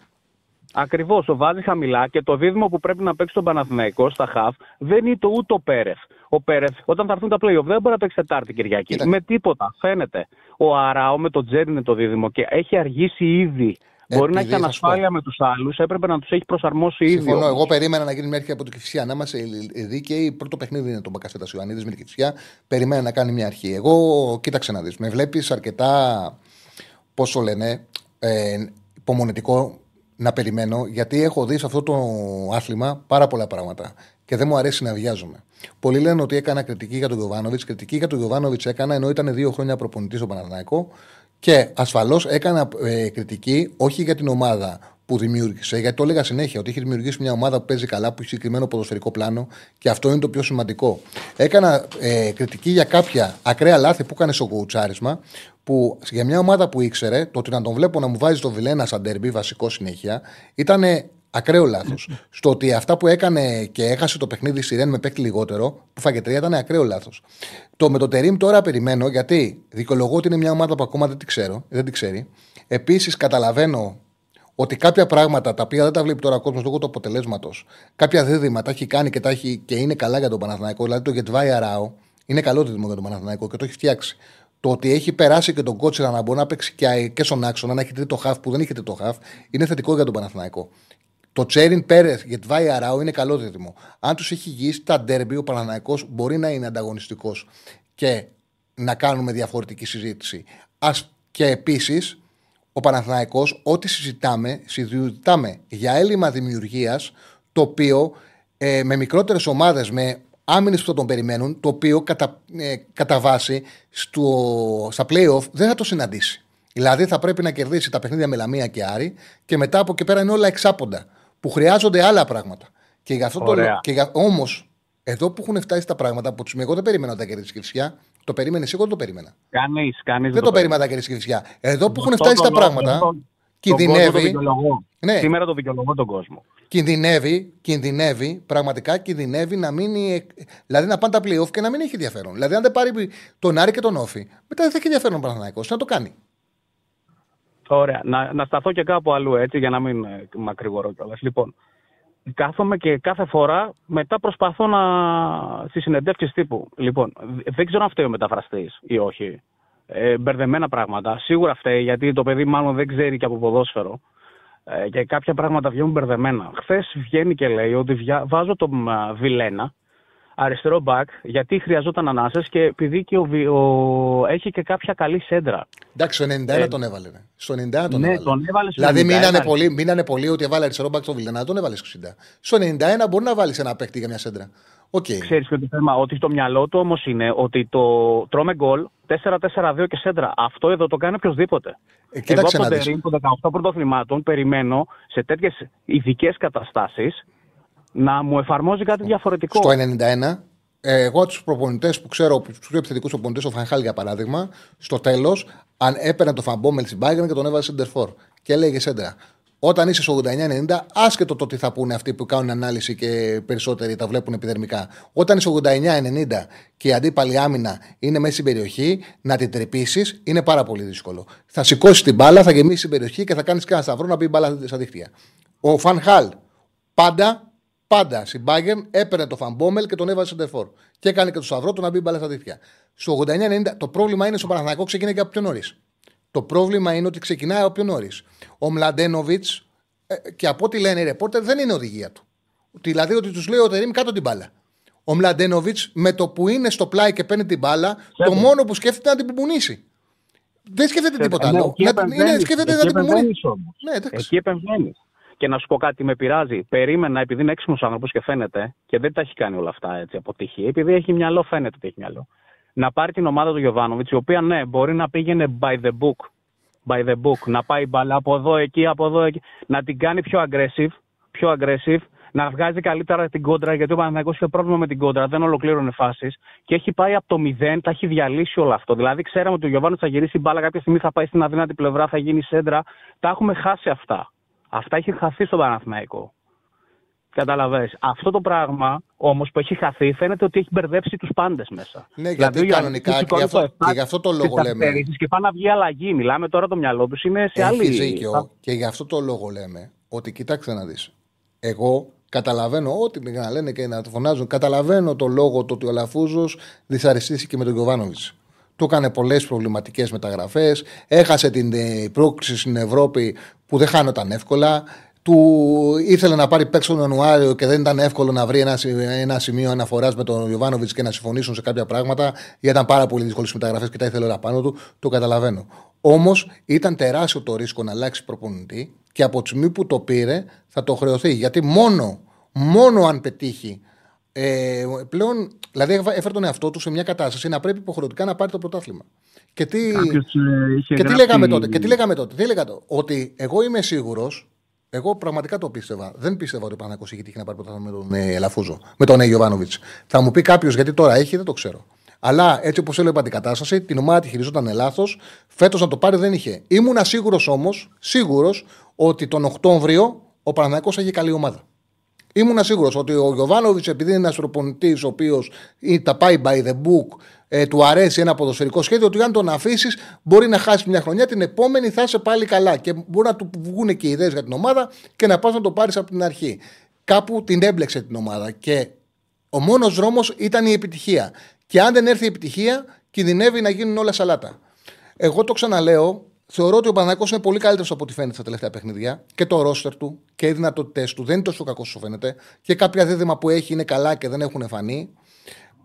Ακριβώς, το βάζει χαμηλά και το δίδυμο που πρέπει να παίξει τον Παναθηναϊκό στα χαφ δεν είναι το ούτε ο Πέρεθ. Ο Πέρεθ, όταν θα έρθουν τα playoff, δεν μπορεί να παίξει Τετάρτη Κυριακή. Κοίταξε. Με τίποτα, φαίνεται. Ο Αράο με τον Τζέρι είναι το δίδυμο και έχει αργήσει ήδη. Μπορεί να Επειδή έχει θα σου πω. ανασφάλεια με τους άλλους, έπρεπε να τους έχει προσαρμόσει ήδη. Συμφωνώ. όμως. Εγώ περίμενα να γίνει μια αρχή από την Κυφσιά. Να είμαστε δίκαιοι. Πρώτο παιχνίδι είναι το Μπακασέτα Ιωαννίδης με την Κυφσιά. Περιμένα να κάνει μια αρχή. Εγώ, κοίταξε να δεις. Με βλέπεις αρκετά, πόσο λένε, ε, υπομονετικό να περιμένω, γιατί έχω δει σε αυτό το άθλημα πάρα πολλά πράγματα και δεν μου αρέσει να βιάζομαι. Πολλοί λένε ότι έκανα κριτική για τον Γιωβάνοβιτς. Κριτική για τον Γιωβάνοβιτς έκανα ενώ ήταν δύο χρόνια προπονητής στο Παναθηναϊκό και ασφαλώς έκανα ε, κριτική όχι για την ομάδα που δημιούργησε, γιατί το έλεγα συνέχεια ότι έχει δημιουργήσει μια ομάδα που παίζει καλά, που έχει συγκεκριμένο ποδοσφαιρικό πλάνο και αυτό είναι το πιο σημαντικό. Έκανα ε, κριτική για κάποια ακραία λάθη που έκανε στο κουουουτσάρισμα, που για μια ομάδα που ήξερε το ότι να τον βλέπω να μου βάζει το Βιλένα σαν ντερμπι βασικό συνέχεια ήταν ακραίο λάθος. Στο ότι αυτά που έκανε και έχασε το παιχνίδι στη Ρεν με παίκτη λιγότερο, που φάγε τρία, ήταν ακραίο λάθος. Το με το Τερήμ τώρα περιμένω, γιατί δικαιολογώ ότι είναι μια ομάδα που ακόμα δεν την ξέρω, δεν την ξέρει. Επίσης καταλαβαίνω ότι κάποια πράγματα τα οποία δεν τα βλέπει τώρα ο κόσμος λόγω του αποτελέσματος, κάποια δίδυμα τα έχει κάνει και, τα έχει, και είναι καλά για τον Παναθηναϊκό. Δηλαδή το Γετβάη Αράο είναι καλό δίδυμο για τον Παναθηναϊκό και το έχει φτιάξει. Το ότι έχει περάσει και τον Κότσιρα να μπορεί να παίξει και, και στον άξονα, να έχει τρίτο χαφ που δεν είχε τρίτο χαφ, είναι θετικό για τον Παναθηναϊκό. Το Τσέριν Πέρεθ για Βάη Αράου είναι καλό δίδυμο. Αν τους έχει γυρίσει τα ντέρμπι, ο Παναναναϊκό μπορεί να είναι ανταγωνιστικός και να κάνουμε διαφορετική συζήτηση. Ας, και επίσης, ο Παναθηναϊκός, ό,τι συζητάμε, συζητάμε για έλλειμμα δημιουργίας, το οποίο ε, με μικρότερες ομάδες, με άμυνες που θα τον περιμένουν, το οποίο κατά, ε, κατά βάση στο, στα playoff δεν θα το συναντήσει. Δηλαδή θα πρέπει να κερδίσει τα παιχνίδια με Λαμία και Άρη και μετά από εκεί πέρα είναι όλα εξάποντα που χρειάζονται άλλα πράγματα. Και γι' αυτό το Ωραία. λέω. Και για, όμως, εδώ που έχουν φτάσει τα πράγματα, από του εγώ δεν περίμενα να τα κερδίσει η Κυφσιά, το περίμενε εσύ, εγώ δεν το περίμενα. Κανείς, κανείς Δεν το περίμενα να τα κερδίσει η Κυφσιά. Εδώ που έχουν Αυτό φτάσει τα τον λόγο, πράγματα, τον- τον κινδυνεύει. κόσμο το δικαιολογώ. Ναι. Σήμερα το δικαιολογώ τον κόσμο. Κινδυνεύει, κινδυνεύει, πραγματικά κινδυνεύει να μείνει. Δηλαδή να πάνε τα playoff και να μην έχει ενδιαφέρον. Δηλαδή, αν δεν πάρει τον Άρη και τον Όφη, μετά δεν θα έχει ενδιαφέρον ο Παναθηναϊκός. Να το κάνει. Ωραία. Να, να σταθώ και κάπου αλλού έτσι για να μην ε, μακρηγορώ κιόλας. Λοιπόν, κάθομαι και κάθε φορά μετά προσπαθώ να. στις συνεντεύξεις τύπου. Λοιπόν, δεν ξέρω αν φταίει ο μεταφραστής ή όχι. Ε, μπερδεμένα πράγματα. Σίγουρα φταίει γιατί το παιδί μάλλον δεν ξέρει και από ποδόσφαιρο. Ε, και κάποια πράγματα βγαίνουν μπερδεμένα. Χθες βγαίνει και λέει ότι βιά- βάζω τον α, Βιλένα αριστερό μπακ γιατί χρειαζόταν ανάσες και επειδή και ο, Βι- ο- έχει και κάποια καλή σέντρα. Εντάξει, στο 91 Ε, τον έβαλε. ρε. Στο 91 τον ναι, έβαλε. τον έβαλε στο Δηλαδή, 91. μείνανε πολλοί, μείνανε πολλοί ότι έβαλε αριστερό μπακ στο Βιλένα, τον έβαλε 60. Στο 91 μπορεί να βάλεις ένα παίκτη για μια σέντρα. Οκ. Ξέρεις ποιο το θέμα, ότι στο μυαλό του όμως είναι ότι το τρώμε γκολ 4-4-2 και σέντρα. Αυτό εδώ το κάνει οποιοδήποτε. Ε, κοίταξε Εγώ να από τον δεις. Τερήμ των 18 πρωταθλημάτων περιμένω σε τέτοιες ειδικές καταστάσεις να μου εφαρμόζει κάτι διαφορετικό. Στο 91, ε, εγώ τους προπονητές που ξέρω, τους πιο επιθετικούς προπονητές, ο Φαν Χάαλ για παράδειγμα, στο τέλος, αν έπαιρνε το Φαμπόμελ στην Bayern και τον έβαζε σεντερφόρ και έλεγε σέντρα. Όταν είσαι στο 89-90, άσχετο το τι θα πούνε αυτοί που κάνουν ανάλυση και περισσότεροι τα βλέπουν επιδερμικά. Όταν είσαι 89-90 και η αντίπαλη άμυνα είναι μέσα στην περιοχή, να την τρυπήσεις είναι πάρα πολύ δύσκολο. Θα σηκώσεις την μπάλα, θα γεμίσεις την περιοχή και θα κάνεις και ένα σταυρό να μπει η μπάλα στα δίχτυα. Ο Φανχάλ πάντα Πάντα στην Bayern έπαιρνε το Φαμπόμελ και τον έβαζε σεντερφόρ. Και έκανε και το σταυρό του να μπει μπάλα στα δίχτυα. Στο 89-90 το πρόβλημα είναι στο Παναθηναϊκό ξεκίνησε και από πιο νωρίς. Το πρόβλημα είναι ότι ξεκινάει ο πιο νωρίς. Ο Μλαντένοβιτς, και από ό,τι λένε οι ρεπόρτερ, δεν είναι οδηγία του. Δηλαδή ότι τους λέει ο Τερήμ κάτω την μπάλα. Ο Μλαντένοβιτς με το που είναι στο πλάι και παίρνει την μπάλα, το μόνο που σκέφτεται είναι να την πουμπουνίσει. Δεν σκέφτεται τίποτα Ναι, άλλο. εκεί Να- επεμβαίνεις, Είναι, σκέφτεται εκεί να την πουμπουνίσει. επεμβαίνεις όμως. Ναι, εντάξει. Εκεί επεμβαίνεις. Και να σου πω κάτι, με πειράζει. Περίμενα, επειδή είναι έξυπνος άνθρωπος και φαίνεται, και δεν τα έχει κάνει όλα αυτά έτσι από τύχη, επειδή έχει μυαλό, φαίνεται ότι έχει μυαλό. Να πάρει την ομάδα του Γιωβάνοβιτς, η οποία ναι, μπορεί να πήγαινε by the book. By the book. Να πάει μπαλά από εδώ, εκεί, από εδώ, εκεί. Να την κάνει πιο aggressive, πιο aggressive, να βγάζει καλύτερα την κόντρα, γιατί ο Παναθηναϊκός είχε πρόβλημα με την κόντρα, δεν ολοκλήρωνε φάσεις και έχει πάει από το 0, τα έχει διαλύσει όλο αυτό. Δηλαδή, ξέραμε ότι ο Γιωβάνο θα γυρίσει η μπάλα κάποια στιγμή, θα πάει στην αδύνατη πλευρά, θα γίνει σέντρα. Τα έχουμε χάσει αυτά. Αυτά έχει χαθεί στον Παναθηναϊκό. Καταλαβες. Αυτό το πράγμα όμως που έχει χαθεί φαίνεται ότι έχει μπερδέψει τους πάντες μέσα. Ναι, Δηλαδή, γιατί ο Γιάννης κανονικά έχει και γι' αυτό, σηκώσει το και γι' αυτό το στις λόγο λέμε. καθυστερήσεις Και πάει να βγει αλλαγή. Μιλάμε τώρα το μυαλό τους είναι σε άλλη. Έχει δίκιο. Και γι' αυτό το λόγο λέμε ότι κοιτάξτε να δεις. Εγώ καταλαβαίνω ό,τι και να λένε και να το φωνάζουν. Καταλαβαίνω το λόγο το ότι ο Λαφούζος δυσαρεστήθηκε με τον Γιωβάνοβιτς. Του έκανε πολλές προβληματικές μεταγραφές. Έχασε την ε, πρόκληση στην Ευρώπη που δεν χάνονταν εύκολα. Του ήθελε να πάρει παίξο τον Ιανουάριο και δεν ήταν εύκολο να βρει ένα, σι- ένα σημείο αναφοράς με τον Ιωβάνοβιτς και να συμφωνήσουν σε κάποια πράγματα. Γιατί ήταν πάρα πολύ δύσκολες μεταγραφές και τα ήθελε όλα πάνω του. Το καταλαβαίνω. Όμως ήταν τεράστιο το ρίσκο να αλλάξει προπονητή και από τη στιγμή που το πήρε θα το χρεωθεί. Γιατί μόνο, μόνο αν πετύχει ε, πλέον, δηλαδή έφερε τον εαυτό του σε μια κατάσταση να πρέπει υποχρεωτικά να πάρει το πρωτάθλημα. Και τι, Κάποιος, ε, είχε και τι γράψει- λέγαμε τότε, και τι λέγαμε τότε, τι έλεγα τότε, ότι εγώ είμαι σίγουρος, εγώ πραγματικά το πίστευα. Δεν πίστευα ότι ο Παναγιώ είχε τύχει να πάρει πρωτάθλημα με τον ε, Λαφούζο, με τον Γιωβάνοβιτς. Θα μου πει κάποιος γιατί τώρα έχει, δεν το ξέρω. Αλλά έτσι όπως έλεγα την κατάσταση, την ομάδα τη χειριζόταν λάθος. Φέτος να το πάρει δεν είχε. Ήμουνα σίγουρος όμως, σίγουρος ότι τον Οκτώβριο ο Παναγιώ έχει καλή ομάδα. Ήμουνα σίγουρος ότι ο Γιωβάνοβιτς, επειδή είναι ένας προπονητή ο οποίος τα πάει by the book, ε, του αρέσει ένα ποδοσφαιρικό σχέδιο, ότι αν τον αφήσεις μπορεί να χάσεις μια χρονιά, την επόμενη θα είσαι πάλι καλά. Και μπορεί να του βγουν και ιδέες για την ομάδα και να πας να το πάρεις από την αρχή. Κάπου την έμπλεξε την ομάδα. Και ο μόνος δρόμος ήταν η επιτυχία. Και αν δεν έρθει η επιτυχία, κινδυνεύει να γίνουν όλα σαλάτα. Εγώ το ξαναλέω, θεωρώ ότι ο Παναγιώ είναι πολύ καλύτερος από ό,τι φαίνεται στα τελευταία παιχνίδια. Και το ρόστερ του και οι δυνατότητές του δεν είναι τόσο κακός όσο φαίνεται. Και κάποια δίδυμα που έχει είναι καλά και δεν έχουν φανεί.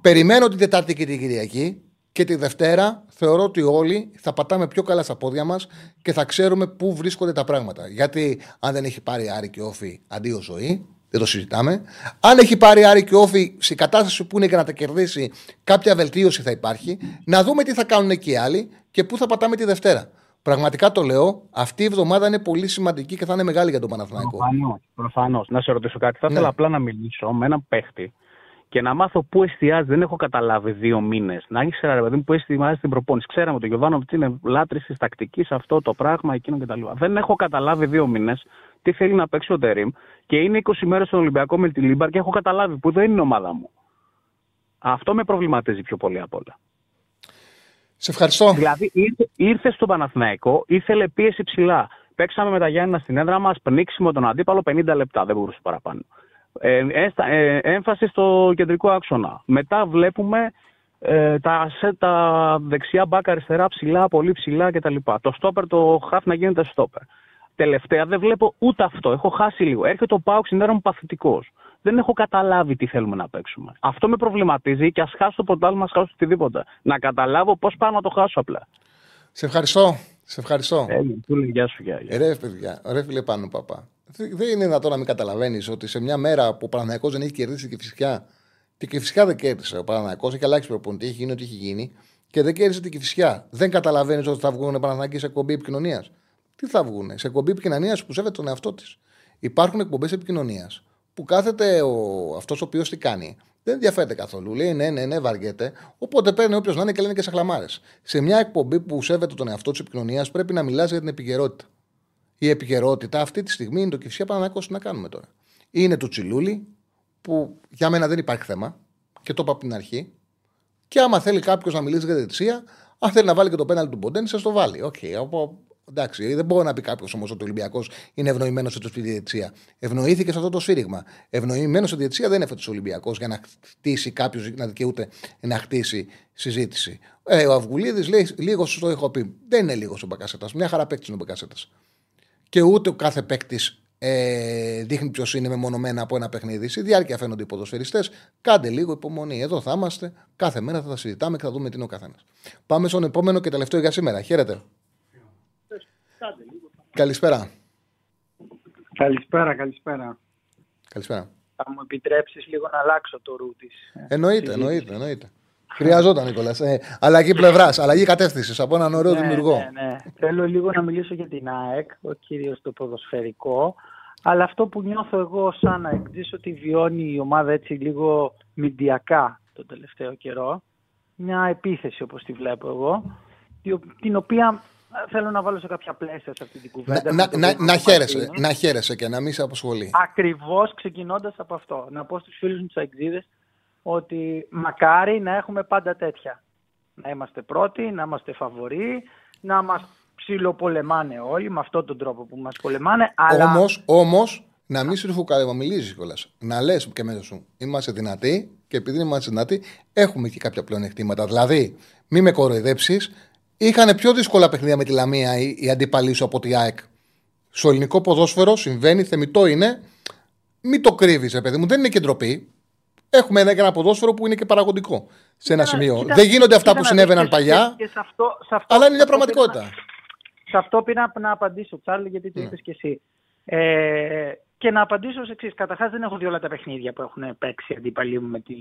Περιμένω την Τετάρτη και την Κυριακή. Και τη Δευτέρα θεωρώ ότι όλοι θα πατάμε πιο καλά στα πόδια μας και θα ξέρουμε πού βρίσκονται τα πράγματα. Γιατί αν δεν έχει πάρει Άρη και Όφη αντίο ζωή, δεν το συζητάμε. Αν έχει πάρει Άρη και Όφη σε κατάσταση που είναι και να τα κερδίσει, κάποια βελτίωση θα υπάρχει. Να δούμε τι θα κάνουν και οι άλλοι και πού θα πατάμε τη Δευτέρα. Πραγματικά το λέω, αυτή η εβδομάδα είναι πολύ σημαντική και θα είναι μεγάλη για τον Παναθηναϊκό. Προφανώς. Προφανώς. Να σε ρωτήσω κάτι. Θα Ναι. ήθελα απλά να μιλήσω με έναν παίχτη και να μάθω πού εστιάζει. Δεν έχω καταλάβει δύο μήνες. Να ήξερα, ρε παιδί μου, πού εστιάζει την προπόνηση. Ξέραμε ότι ο Γιοβάνοβιτς είναι λάτρης της τακτικής, αυτό το πράγμα, εκείνο κτλ. Δεν έχω καταλάβει δύο μήνες τι θέλει να παίξει ο Τερήμ και είναι 20 μέρες στον Ολυμπιακό Μεντιλίμπαρ και έχω καταλάβει που δεν είναι η ομάδα μου. Αυτό με προβληματίζει πιο πολύ απ' όλα. Σε ευχαριστώ. Δηλαδή ήρθε, ήρθε στο Παναθηναϊκό, ήθελε πίεση ψηλά. Παίξαμε με τα Γιάννηνα στην έδρα μας, πνίξιμο τον αντίπαλο 50 λεπτά, δεν μπορούσε παραπάνω. Ε, έστα- ε, έμφαση στο κεντρικό άξονα. Μετά βλέπουμε ε, τα, σε, τα δεξιά μπάκα αριστερά ψηλά, πολύ ψηλά κτλ. Το στόπερ, το χαφ να γίνεται στόπερ. Τελευταία δεν βλέπω ούτε αυτό. Έχω χάσει λίγο. Έρχεται ο Πάουξ στην έδρα μου παθητικός. Δεν έχω καταλάβει τι θέλουμε να παίξουμε. Αυτό με προβληματίζει και ας χάσω το πρωτάθλημα, ας χάσω οτιδήποτε. Να καταλάβω πώς πάω να το χάσω απλά. Σε ευχαριστώ. Σε ευχαριστώ. Ε, του λέει γεια σου, γεια. γεια. Ε, Ρε παιδιά, ρε φίλε πάνω παπά. Δεν δεν είναι δυνατόν να μην καταλαβαίνεις ότι σε μια μέρα που ο Παναναναϊκός δεν έχει κερδίσει και φυσικά. Και φυσικά δεν κέρδισε. Ο Παναναναϊκός έχει αλλάξει προπονητή, έχει γίνει ό,τι έχει γίνει και δεν κέρδισε την Κυφυσιά. Δεν καταλαβαίνεις ότι θα βγουν Παναναναϊκοί σε εκπομπή επικοινωνίας. Τι θα βγουν, σε εκπομπή επικοινωνίας που σέβεται τον εαυτό της. Υπάρχουν εκπομπές επικοινωνίας που κάθεται ο, αυτός ο οποίος τι κάνει. Δεν ενδιαφέρεται καθόλου. Λέει ναι, ναι, ναι, βαριέται. Οπότε παίρνει όποιος να είναι και λένε και σε χλαμάρες. Σε μια εκπομπή που σέβεται τον εαυτό της επικοινωνίας πρέπει να μιλάς για την επικαιρότητα. Η επικαιρότητα αυτή τη στιγμή είναι το Κυφσιά Παναναναϊκός να κάνουμε τώρα. Είναι του Τσιλούλη, που για μένα δεν υπάρχει θέμα και το είπα από την αρχή. Και άμα θέλει κάποιος να μιλήσει για διαιτησία, αν θέλει να βάλει και το πέναλ του Μποντένι, σας το βάλει. Οκ, από- Εντάξει, δεν μπορεί να πει κάποιος όμως ότι ο Ολυμπιακός είναι ευνοημένος σε τη διετησία. Ευνοήθηκε σε αυτό το σφύριγμα. Ευνοημένος σε διετησία δεν έφερε ο Ολυμπιακό για να χτίσει κάποιος, να δικαιούται να χτίσει συζήτηση. Ε, ο Αυγουλίδης λέει λίγος σου το έχω πει. Δεν είναι λίγος ο Μπακασέτας. Μια χαρά παίκτης είναι ο Μπακασέτας. Και ούτε ο κάθε παίκτης ε, δείχνει ποιος είναι μεμονωμένα από ένα παιχνίδι. Στη διάρκεια φαίνονται οι ποδοσφαιριστές. Κάντε λίγο υπομονή. Εδώ θα είμαστε. Κάθε μέρα θα τα συζητάμε και θα δούμε τι είναι ο καθένας. Πάμε στον επόμενο και τελευταίο για σήμερα. Χαίρετε. Καλησπέρα. Καλησπέρα, καλησπέρα. Καλησπέρα. Θα μου επιτρέψεις λίγο να αλλάξω το ρου της. Εννοείται, εννοείται, εννοείται. Χρειαζόταν, Νικόλας. Ε, αλλαγή πλευράς, αλλαγή κατεύθυνσης από έναν ωραίο ναι, δημιουργό. Ναι, ναι. Θέλω λίγο να μιλήσω για την ΑΕΚ, ο κύριος το ποδοσφαιρικό. Αλλά αυτό που νιώθω εγώ σαν να εκδίσω ότι βιώνει η ομάδα έτσι λίγο μηντιακά τον τελευταίο καιρό. Μια επίθεση όπως τη βλέπω εγώ, την οποία θέλω να βάλω σε κάποια πλαίσια σε αυτή την κουβέντα. Να, να, να, να, χαίρεσαι, να χαίρεσαι και να μην σε αποσχολεί. Ακριβώς ξεκινώντας από αυτό. Να πω στους φίλους μου τους αεξίδες ότι μακάρι να έχουμε πάντα τέτοια. Να είμαστε πρώτοι, να είμαστε φαβοροί, να μας ψιλοπολεμάνε όλοι με αυτόν τον τρόπο που μας πολεμάνε. Αλλά... Όμως, όμως, να μην σου ρηφοκαλεμιλίζεις κιόλας. Να λες και μέσα σου, είμαστε δυνατοί και επειδή είμαστε δυνατοί, έχουμε και κάποια πλεονεκτήματα. Δηλαδή, μη με κοροϊδέψεις, είχαν πιο δύσκολα παιχνίδια με τη Λαμία οι, οι αντίπαλοι σου από τη ΑΕΚ. Στο ελληνικό ποδόσφαιρο συμβαίνει, θεμητό είναι. Μην το κρύβεις, παιδί μου, δεν είναι και ντροπή. Έχουμε ένα, ένα ποδόσφαιρο που είναι και παραγωγικό σε ένα σημείο. Κοίτα, δεν γίνονται αυτά που συνέβαιναν παλιά, και σε αυτό, σε αυτό, αλλά είναι μια πραγματικότητα. σε αυτό πήρα να απαντήσω, Τσάρλι, γιατί το είπες και εσύ. Ε, και να απαντήσω ως εξής. Καταρχάς, δεν έχω δει όλα τα παιχνίδια που έχουν παίξει αντίπαλοι μου με τη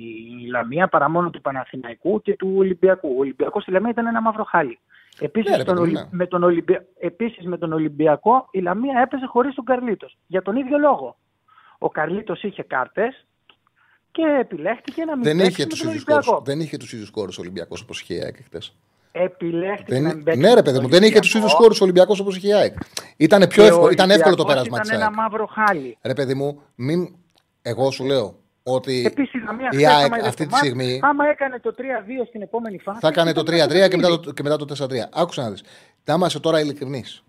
Λαμία παρά μόνο του Παναθηναϊκού και του Ολυμπιακού. Ο Ολυμπιακός στη Λαμία ήταν ένα μαύρο χάλι. Επίσης Ναι, ρε, τον παιδί, Ολυ- ναι. με, τον Ολυμπια... Επίσης, με τον Ολυμπιακό η Λαμία έπαιζε χωρίς τον Καρλίτος. Για τον ίδιο λόγο. Ο Καρλίτος είχε κάρτες και επιλέχτηκε να μην Δεν παίξει είχε με τους τον ίδιους Ολυμπιακό. κόρου. Δεν είχε τους ίδιους κόρους ο Ολυμπιακός όπως είχε η ΑΕΚ χτε. Επιλέχθηκε να μην Δεν... παίξει Ναι, με ρε τον παιδί μου, δεν είχε τους ίδιου Ολυμπιακό. κόρου ο Ολυμπιακός όπως είχε η ΑΕΚ. Ήταν, πιο Και εύκολο, ο ήταν εύκολο το Ολυμπιακός πέρασμα της Ήταν ένα ΑΕΚ. μαύρο χάλι. Ρε παιδί μου, μην... εγώ σου λέω ότι Επίσης, η Λαμία η χθες, ΑΕΚ άμα είδες αυτή το τη μάτς, στιγμή Άμα έκανε το 3-2 στην επόμενη φάση. θα έκανε το ήταν 3-3 και μετά παιχνίδι. το, και μετά το 4-3. Άκουσα να δεις. Να είμαστε τώρα ειλικρινείς.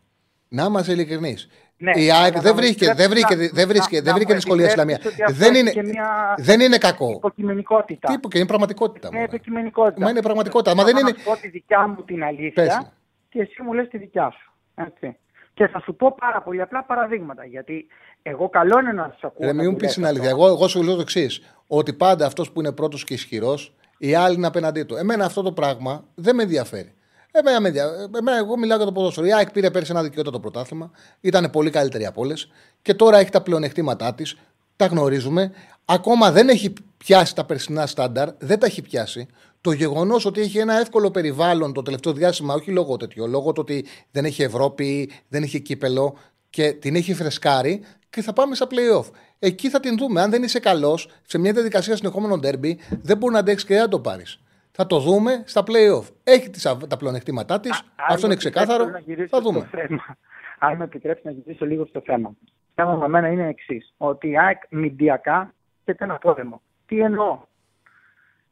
Να είμαστε ειλικρινείς. Ναι, η ΑΕΚ αλλά δεν να βρήκε, μου δεν βρήκε, επιτρέψεις δεν να- βρήκε, να- δεν να βρήκε μου δυσκολία στη Λαμία. επιτρέψεις ότι αυτό Δεν έχει είναι, και μια δεν είναι κακό. Υποκειμενικότητα. Τι και είναι πραγματικότητα. Είναι μωρέ. υποκειμενικότητα. Μα είναι πραγματικότητα. Μα Εγώ δεν να είναι. σου πω τη δικιά μου την Πες. αλήθεια και εσύ μου λες τη δικιά σου. Έτσι. Και θα σου πω πάρα πολύ απλά παραδείγματα. Γιατί εγώ καλό είναι να σας ακούω. Ρε, να μην μου μου πεις λες την αυτό. αλήθεια. Εγώ, εγώ σου λέω το εξής. Ότι πάντα αυτός που είναι πρώτος και ισχυρός, οι άλλοι είναι απέναντί του. Εμένα αυτό το πράγμα δεν με ενδιαφέρει. Εμένα, με ενδια- εμένα εγώ μιλάω για το ποδόσφαιρο. Η ΑΕΚ πήρε πέρσι ένα δικαιότατο πρωτάθλημα. Ήταν πολύ καλύτερη από όλες. Και τώρα έχει τα πλεονεκτήματά της. Τα γνωρίζουμε. Ακόμα δεν έχει πιάσει τα περσινά στάνταρ. Δεν τα έχει πιάσει. Το γεγονός ότι έχει ένα εύκολο περιβάλλον το τελευταίο διάστημα, όχι λόγω τέτοιο, λόγω του ότι δεν έχει Ευρώπη, δεν έχει κύπελο και την έχει φρεσκάρει και θα πάμε στα playoff. Εκεί θα την δούμε. Αν δεν είσαι καλός σε μια διαδικασία συνεχόμενων derby, δεν μπορεί να αντέξεις και δεν θα το πάρεις. Θα το δούμε στα playoff. Έχει τις, αβ- τα πλεονεκτήματά της. Αν Αυτό είναι με ξεκάθαρο. επιτρέψεις να γυρίσω Θα στο δούμε. θέμα. Αν με επιτρέψει να γυρίσω λίγο στο θέμα. Το θέμα με μένα είναι εξής. Ότι η ΑΕΚ μηντιακά και ένα πόλεμο. Τι εννοώ;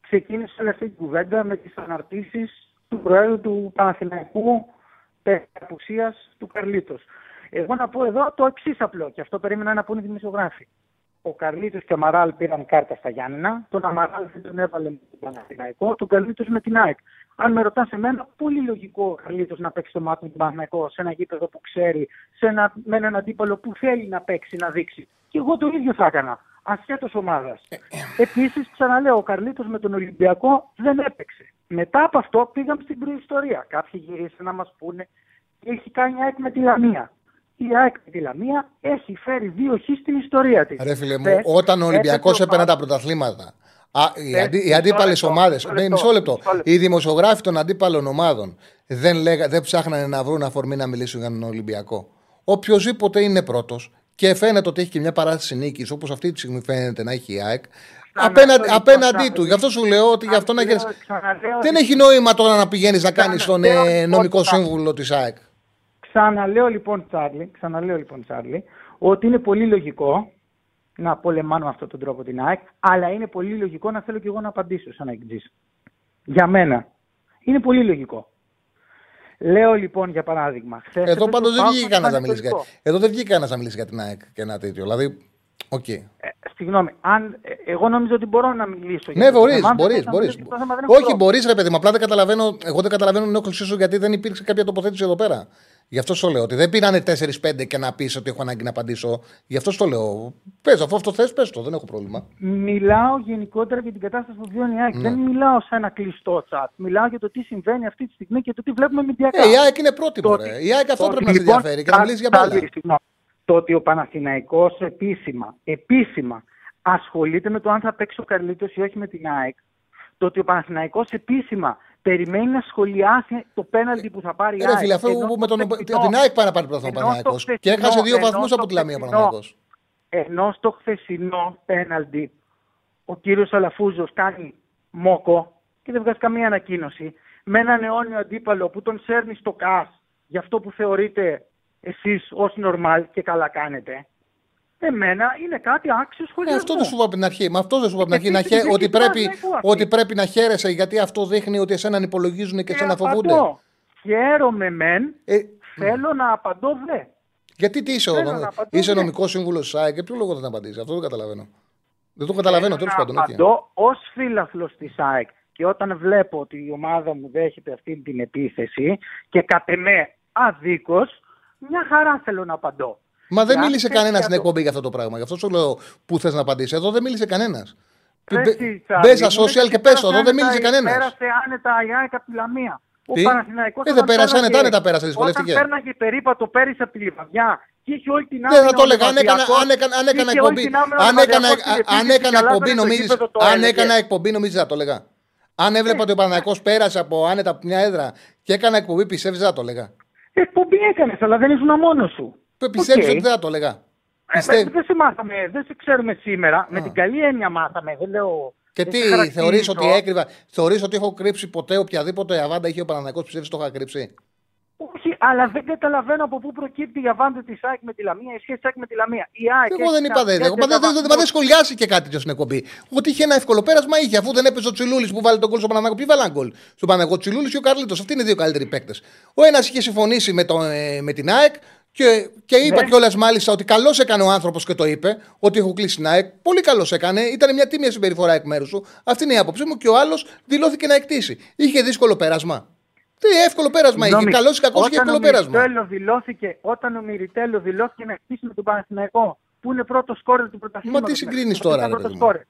Ξεκίνησε όλη αυτή την κουβέντα με τις αναρτήσεις του Προέδρου του Παναθηναϊκού περί απουσίας του Καρλίτος. Εγώ να πω εδώ το εξής απλό και αυτό περίμενα να πούνε οι δημοσιογράφοι. Ο Καρλίτο και ο Αμαράλ πήραν κάρτα στα Γιάννενα. Τον Αμαράλ δεν τον έβαλε με τον Παναθηναϊκό. Τον Καρλίτο με την ΑΕΚ. Αν με ρωτάς εμένα, πολύ λογικό ο Καρλίτο να παίξει το μάτι με τον Παναθηναϊκό σε ένα γήπεδο που ξέρει, σε ένα, με έναν αντίπαλο που θέλει να παίξει, να δείξει. Και εγώ το ίδιο θα έκανα. Ασχέτως ομάδας. Επίσης, ξαναλέω, ο Καρλίτο με τον Ολυμπιακό δεν έπαιξε. Μετά από αυτό πήγαμε στην προϊστορία. Κάποιοι γυρίσαν να μας πούνε τι έχει κάνει η ΑΕΚ με τη Λαμία. Η ΑΕΚ με τη Λαμία έχει φέρει δύο χ στην ιστορία της. Ρε φίλε μου, όταν ο Ολυμπιακός έπαιρνε τα πρωταθλήματα. Α, οι, Πες, αντί, οι μισό αντίπαλες λεπτό, ομάδε. μισό Ναι, λεπτό, μισό λεπτό. μισό λεπτό. Οι δημοσιογράφοι των αντίπαλων ομάδων δεν, λέγα, δεν ψάχνανε να βρουν αφορμή να μιλήσουν για τον Ολυμπιακό. Οποιοδήποτε είναι πρώτος και φαίνεται ότι έχει και μια παράσταση νίκης, όπως αυτή τη στιγμή φαίνεται να έχει η ΑΕΚ, απέναντι, λοιπόν, απέναντί Σάββατο. του. Γι' αυτό σου λέω ότι γι' αυτό να Ξαναλέω, γυρίσει. ξαναλέω Δεν ότι- έχει νόημα τώρα να πηγαίνεις να κάνεις τον Ξαναλέω, ε, λοιπόν, νομικό Σάββατο. σύμβουλο της ΑΕΚ. Ξαναλέω λοιπόν, Τσάρλι, ξαναλέω λοιπόν, Τσάρλι, ότι είναι πολύ λογικό να πολεμάνω με αυτόν τον τρόπο την ΑΕΚ, αλλά είναι πολύ λογικό να θέλω και εγώ να απαντήσω σαν να Για μένα. Είναι πολύ λογικό. Λέω λοιπόν για παράδειγμα. χθες Εδώ έπαιζε πάντως ο δεν Πάοκ βγήκε με τον κανένα να μιλήσει για. Πανετολικό. Εδώ δεν βγήκε κανένας να μιλήσει για την ΑΕΚ και ένα τέτοιο. Δηλαδή, οκ. Ε, Συγγνώμη, αν, ε, εγώ νομίζω ότι μπορώ να μιλήσω. για Ναι, αυτό το μπορείς, θέμα. Αν μπορείς. θες να Μπορείς. μιλήσω για το θέμα, δεν έχω Όχι, πρόβλημα. μπορείς, ρε παιδί μου. Απλά δεν καταλαβαίνω. Εγώ δεν καταλαβαίνω την όκλησή σου γιατί δεν υπήρξε κάποια τοποθέτηση εδώ πέρα. Γι' αυτό σου λέω ότι δεν πήρανε 4-5 και να πεις ότι έχω ανάγκη να απαντήσω. Γι' αυτό το λέω. Πες, αφού αυτό θες, πες το, δεν έχω πρόβλημα. Μιλάω γενικότερα για την κατάσταση που βιώνει η ΑΕΚ. Ναι. Δεν μιλάω σε ένα κλειστό chat. Μιλάω για το τι συμβαίνει αυτή τη στιγμή και το τι βλέπουμε μηντιακά. Ε, η ΑΕΚ είναι πρότυπο, Το ρε. ότι- Η ΑΕΚ αυτό το πρέπει ότι, να σε λοιπόν, ενδιαφέρει και να κα- μιλήσει για κα- μπάλα. συγγνώμη. Το ότι ο Παναθηναϊκός επίσημα, επίσημα ασχολείται με το αν θα παίξει ο Καρλίτος ή όχι με την ΑΕΚ. Το ότι ο Παναθηναϊκός επίσημα περιμένει να σχολιάσει το πέναλτι που θα πάρει η Ε, Ρε ΑΕΚ. φίλε, αφού ενώ με τον, στο από χθεσινό- την ΑΕΚ πάει να πάρει πρωτάθλημα ο ενώ στο Παναθηναϊκός. Και χθεσινό- έχασε δύο ενώ βαθμού στο από τη Λαμία ο χθεσινό- Παναθηναϊκός. Ενώ στο χθεσινό πέναλτι ο κύριος Αλαφούζος κάνει μόκο και δεν βγάζει καμία ανακοίνωση με έναν αιώνιο αντίπαλο που τον σέρνει στο ΚΑΣ για αυτό που θεωρείτε εσείς ως νορμάλ και καλά κάνετε. Εμένα είναι κάτι άξιος Ε, σχολιασμού. αυτό δεν σου είπα από την αρχή. Με αυτό δεν σου είπα από την αρχή. Ε, Να τι- χέ- τι- ότι, τι- τι πρέπει, Παναθηναϊκού αυτή. ότι πρέπει να χαίρεσαι γιατί αυτό δείχνει ότι εσέναν υπολογίζουν και εσένα φοβούνται. Απαντώ. Χαίρομαι μεν, Ε, θέλω να απαντώ δε. Γιατί τι είσαι, ο Θέλω νομ- να απαντώ, είσαι ναι. νομικός σύμβουλος της ΑΕΚ, για ποιο λόγο δεν απαντήσεις; Αυτό δεν καταλαβαίνω. Δεν το καταλαβαίνω, τέλος πάντων. οκ. απαντώ ως φίλαθλος της ΑΕΚ και όταν βλέπω ότι η ομάδα μου δέχεται αυτή την επίθεση και κατ' εμέ αδίκως, μια χαρά θέλω να απαντώ. Μα δεν Και αν μίλησε θες κανένας για στην το- εκπομπή για αυτό το πράγμα. Γι' αυτό σου λέω πού θες να απαντήσει. Εδώ δεν μίλησε κανένας. Ρε εσύ, Τσάρλι, Μπες στα μου social λες και πες το. πέρασε Εδώ δεν άνετα- μίλησε κανένας. Πέρασε άνετα η ΑΕΚ από τη Λαμία. Ο Τι; Παναθηναϊκός Ε, δεν όταν πέρασε πέρασε- άνετα, άνετα πέρασε, δυσκολεύτηκε. Όταν πέρναγε περίπατο πέρυσι από τη Λιβαδιά και είχε όλη την Δεν θα άμυνα το ο έλεγα. Αν έκανα, Λεβαδιακός, αν έκανα, αν έκανα είχε όλη εκπομπή, την άμυνα ο αν έκανα, Λεβαδιακός στην αν επίθεση έκανα και εκπομπή, αλλάζανε το νομίζει. γήπεδο, το Αν έλεγε. έκανα εκπομπή, νομίζεις θα το έλεγα. Αν έβλεπα ότι ο Παναγιακό πέρασε από άνετα από μια έδρα και έκανα εκπομπή, πιστεύεις θα το έλεγα. Εκπομπή έκανες, αλλά δεν ήσουν μόνος σου. Πιστεύει Οκ. ότι δεν θα το έλεγα. Ε, Πιστεύει. Δεν σε μάθαμε, δεν σε ξέρουμε σήμερα. Με την καλή έννοια μάθαμε. Δεν λέω. Και δεν τι, σε χαρακτηρίζω. θεωρείς ότι έκρυβα, θεωρείς ότι έχω κρύψει ποτέ οποιαδήποτε αβάντα είχε ο Παναγιακό, πιστεύεις το είχα κρύψει; Όχι, αλλά δεν καταλαβαίνω από πού προκύπτει η αβάντα της ΑΕΚ με τη Λαμία, η σχέση της ΑΕΚ με τη Λαμία. Η ΑΕΚ Εγώ έχει δεν είπα δεν. κάνει Εγώ, μα δεν, δεν, δεν, δεν σχολιάσει και κάτι τέτοιο στην εκπομπή. Ότι είχε ένα εύκολο πέρασμα είχε, αφού δεν έπαιζε ο Τσιλούλης που βάλει τον κόλ στο Παναγιακό. Ποιοι βάλαν γκολ. Στο Παναγιακό Τσιλούλης και ο Καρλίτος. Αυτοί είναι οι δύο καλύτεροι παίκτες. Ο ένας είχε συμφωνήσει με, τον, ε, με την ΑΕΚ και, και είπα Ναι. κιόλας μάλιστα ότι καλώς έκανε ο άνθρωπος και το είπε ότι έχω κλείσει την ΑΕΚ. Πολύ καλώς έκανε. Ήταν μια τίμια συμπεριφορά εκ μέρους σου. Αυτή είναι η άποψή μου και ο άλλος δηλώθηκε να εκτίσει. Είχε δύσκολο πέρασμα. Τι εύκολο πέρασμα είχε. Συγγνώμη, Καλός ή κακός είχε όταν εύκολο ο πέρασμα. Μιριτέλο δηλώθηκε, όταν ο Μιριτέλο δηλώθηκε να χτίσει με τον Παναθηναϊκό, που είναι πρώτος σκόρερ του πρωταθλήματο. Μα τι συγκρίνεις τώρα, ρε παιδί μου. Ε,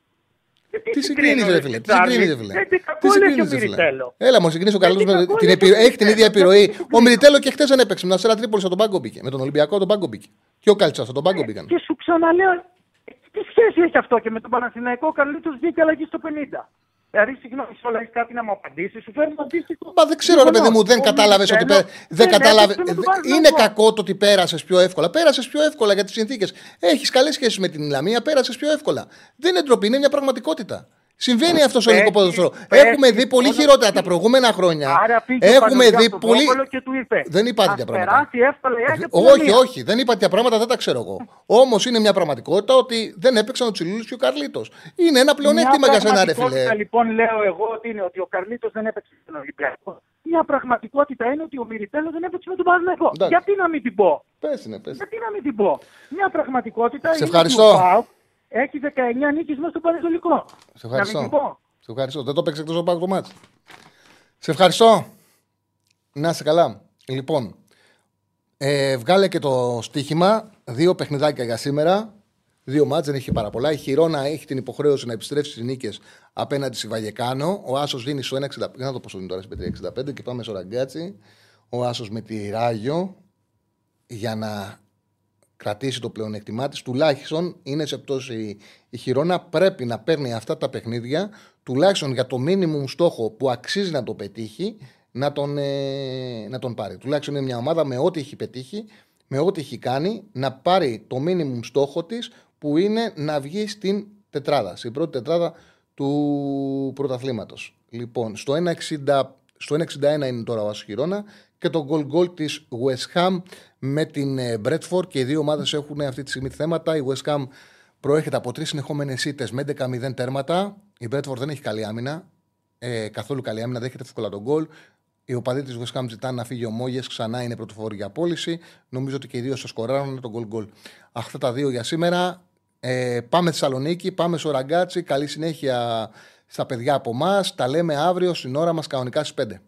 Τι συγκρίνεις, ρε φίλε. Τι συγκρίνεις, ρε φίλε; Τι Τι κακό λέει συγκρίνεις, και ο ρε φίλε; Μιριτέλο. Έλα, μου συγκρίνεις ο καλός τι με κακό την λέει επιρροή. και ο Έχει την ίδια Μιριτέλο. επιρροή. Τι Ο συγκρίνεις. Μιριτέλο και χθες δεν έπαιξε. Με τον Αστέρα Τρίπολη στον πάγκο μπήκε. Με τον Ολυμπιακό τον πάγκο μπήκε. Και ο Καλτσά στον πάγκο μπήκαν; Και σου ξαναλέω, ε, τι σχέση έχει αυτό και με τον Παναθηναϊκό, ο Καρλίτος βγήκε αλλαγή στο 50. Δηλαδή, συγγνώμη, όλα έχεις κάτι να μου απαντήσεις, σου φέρνει αντίστοιχο. Μα δεν ξέρω, ρε παιδί μου, δεν κατάλαβες ότι. πέ- Δεν κατάλαβε. έπαιξε με τον Είναι Παναθηναϊκό. κακό το ότι πέρασες πιο εύκολα. Πέρασες πιο εύκολα για τις συνθήκες. Έχεις καλές σχέσεις με την Λαμία, πέρασες πιο εύκολα. Δεν είναι ντροπή, είναι μια πραγματικότητα. Συμβαίνει αυτό στο ελληνικό Πέφτει, ποδοσφαίρο. πέφτει, Έχουμε δει πολύ μόνο χειρότερα εκεί. τα προηγούμενα χρόνια. Άρα πήγε ο Έχουμε Παναγιώτης δει στο πολύ. Βόκολο και του είπε. Δεν είπα «Ας τέτοια πράγματα. περάσει εύκολα η ΑΕΚ από τη Όχι, Λαμία». όχι, δεν είπα τέτοια πράγματα, δεν τα ξέρω εγώ. Όμως είναι μια πραγματικότητα ότι δεν έπαιξαν ο Τσιλούλης και ο Καρλίτος. Είναι ένα πλεονέκτημα για σένα, ρε φίλε. πραγματικότητα, λοιπόν, λέω εγώ ότι είναι ότι ο Καρλίτος δεν έπαιξε στον Ολυμπιακό. Μια πραγματικότητα είναι ότι ο Μιριτέλο δεν έπαιξε με τον Παναγενικό. Εντάξει. Γιατί να μην την πω; Πες είναι, πες. Γιατί να μην την πω; Μια πραγματικότητα Σε είναι ευχαριστώ. ότι ο ΠΑΟΚ έχει 19 νίκες μέσα στο Πανετολικό. Σε Να μην την ευχαριστώ. πω. Σε ευχαριστώ. Δεν το παίξε εκτός από το μάτι. Σε ευχαριστώ. Να είσαι καλά. Λοιπόν, ε, βγάλε και το στοίχημα. Δύο παιχνιδάκια για σήμερα. Δύο μάτς, δεν έχει πάρα πολλά. Η Χιρόνα έχει την υποχρέωση να επιστρέψει στις νίκες απέναντι στη Βαγεκάνο. Ο Άσος δίνει στο 1,65. Δεν θα το πόσο δίνει τώρα στην 3,65 και πάμε στο ραγκάτσι. Ο Άσος με τη Ράγιο για να κρατήσει το πλεονέκτημά της. Τουλάχιστον είναι σε πτώση η Χιρόνα. Πρέπει να παίρνει αυτά τα παιχνίδια, τουλάχιστον για το μίνιμουμ στόχο που αξίζει να το πετύχει, να τον, ε, να τον πάρει. Τουλάχιστον είναι μια ομάδα με ό,τι έχει πετύχει, με ό,τι έχει κάνει, να πάρει το μίνιμουμ στόχο της που είναι να βγει στην τετράδα, στην πρώτη τετράδα του πρωταθλήματος. Λοιπόν, στο 1,60 στο 1,61 είναι τώρα ο Άσος Χιρόνα και το goal goal της West Ham με την ε, Bradford και οι δύο ομάδες έχουν αυτή τη στιγμή θέματα. Η West Ham προέρχεται από τρεις συνεχόμενες ήττες με 11-0 τέρματα. Η Bradford δεν έχει καλή άμυνα. Ε, καθόλου καλή άμυνα, δέχεται εύκολα τον goal. Οι οπαδοί της West Ham ζητάνε να φύγει ο Μόγες, ξανά είναι πρωτοφόρη για πώληση. Νομίζω ότι και οι δύο θα σκοράρουν τον γκολ γκολ. Αυτά τα δύο για σήμερα. Ε, πάμε Θεσσαλονίκη, πάμε στο Ραγκάτσι. Καλή συνέχεια στα παιδιά από εμά. Τα λέμε αύριο στην ώρα μας κανονικά στις 5.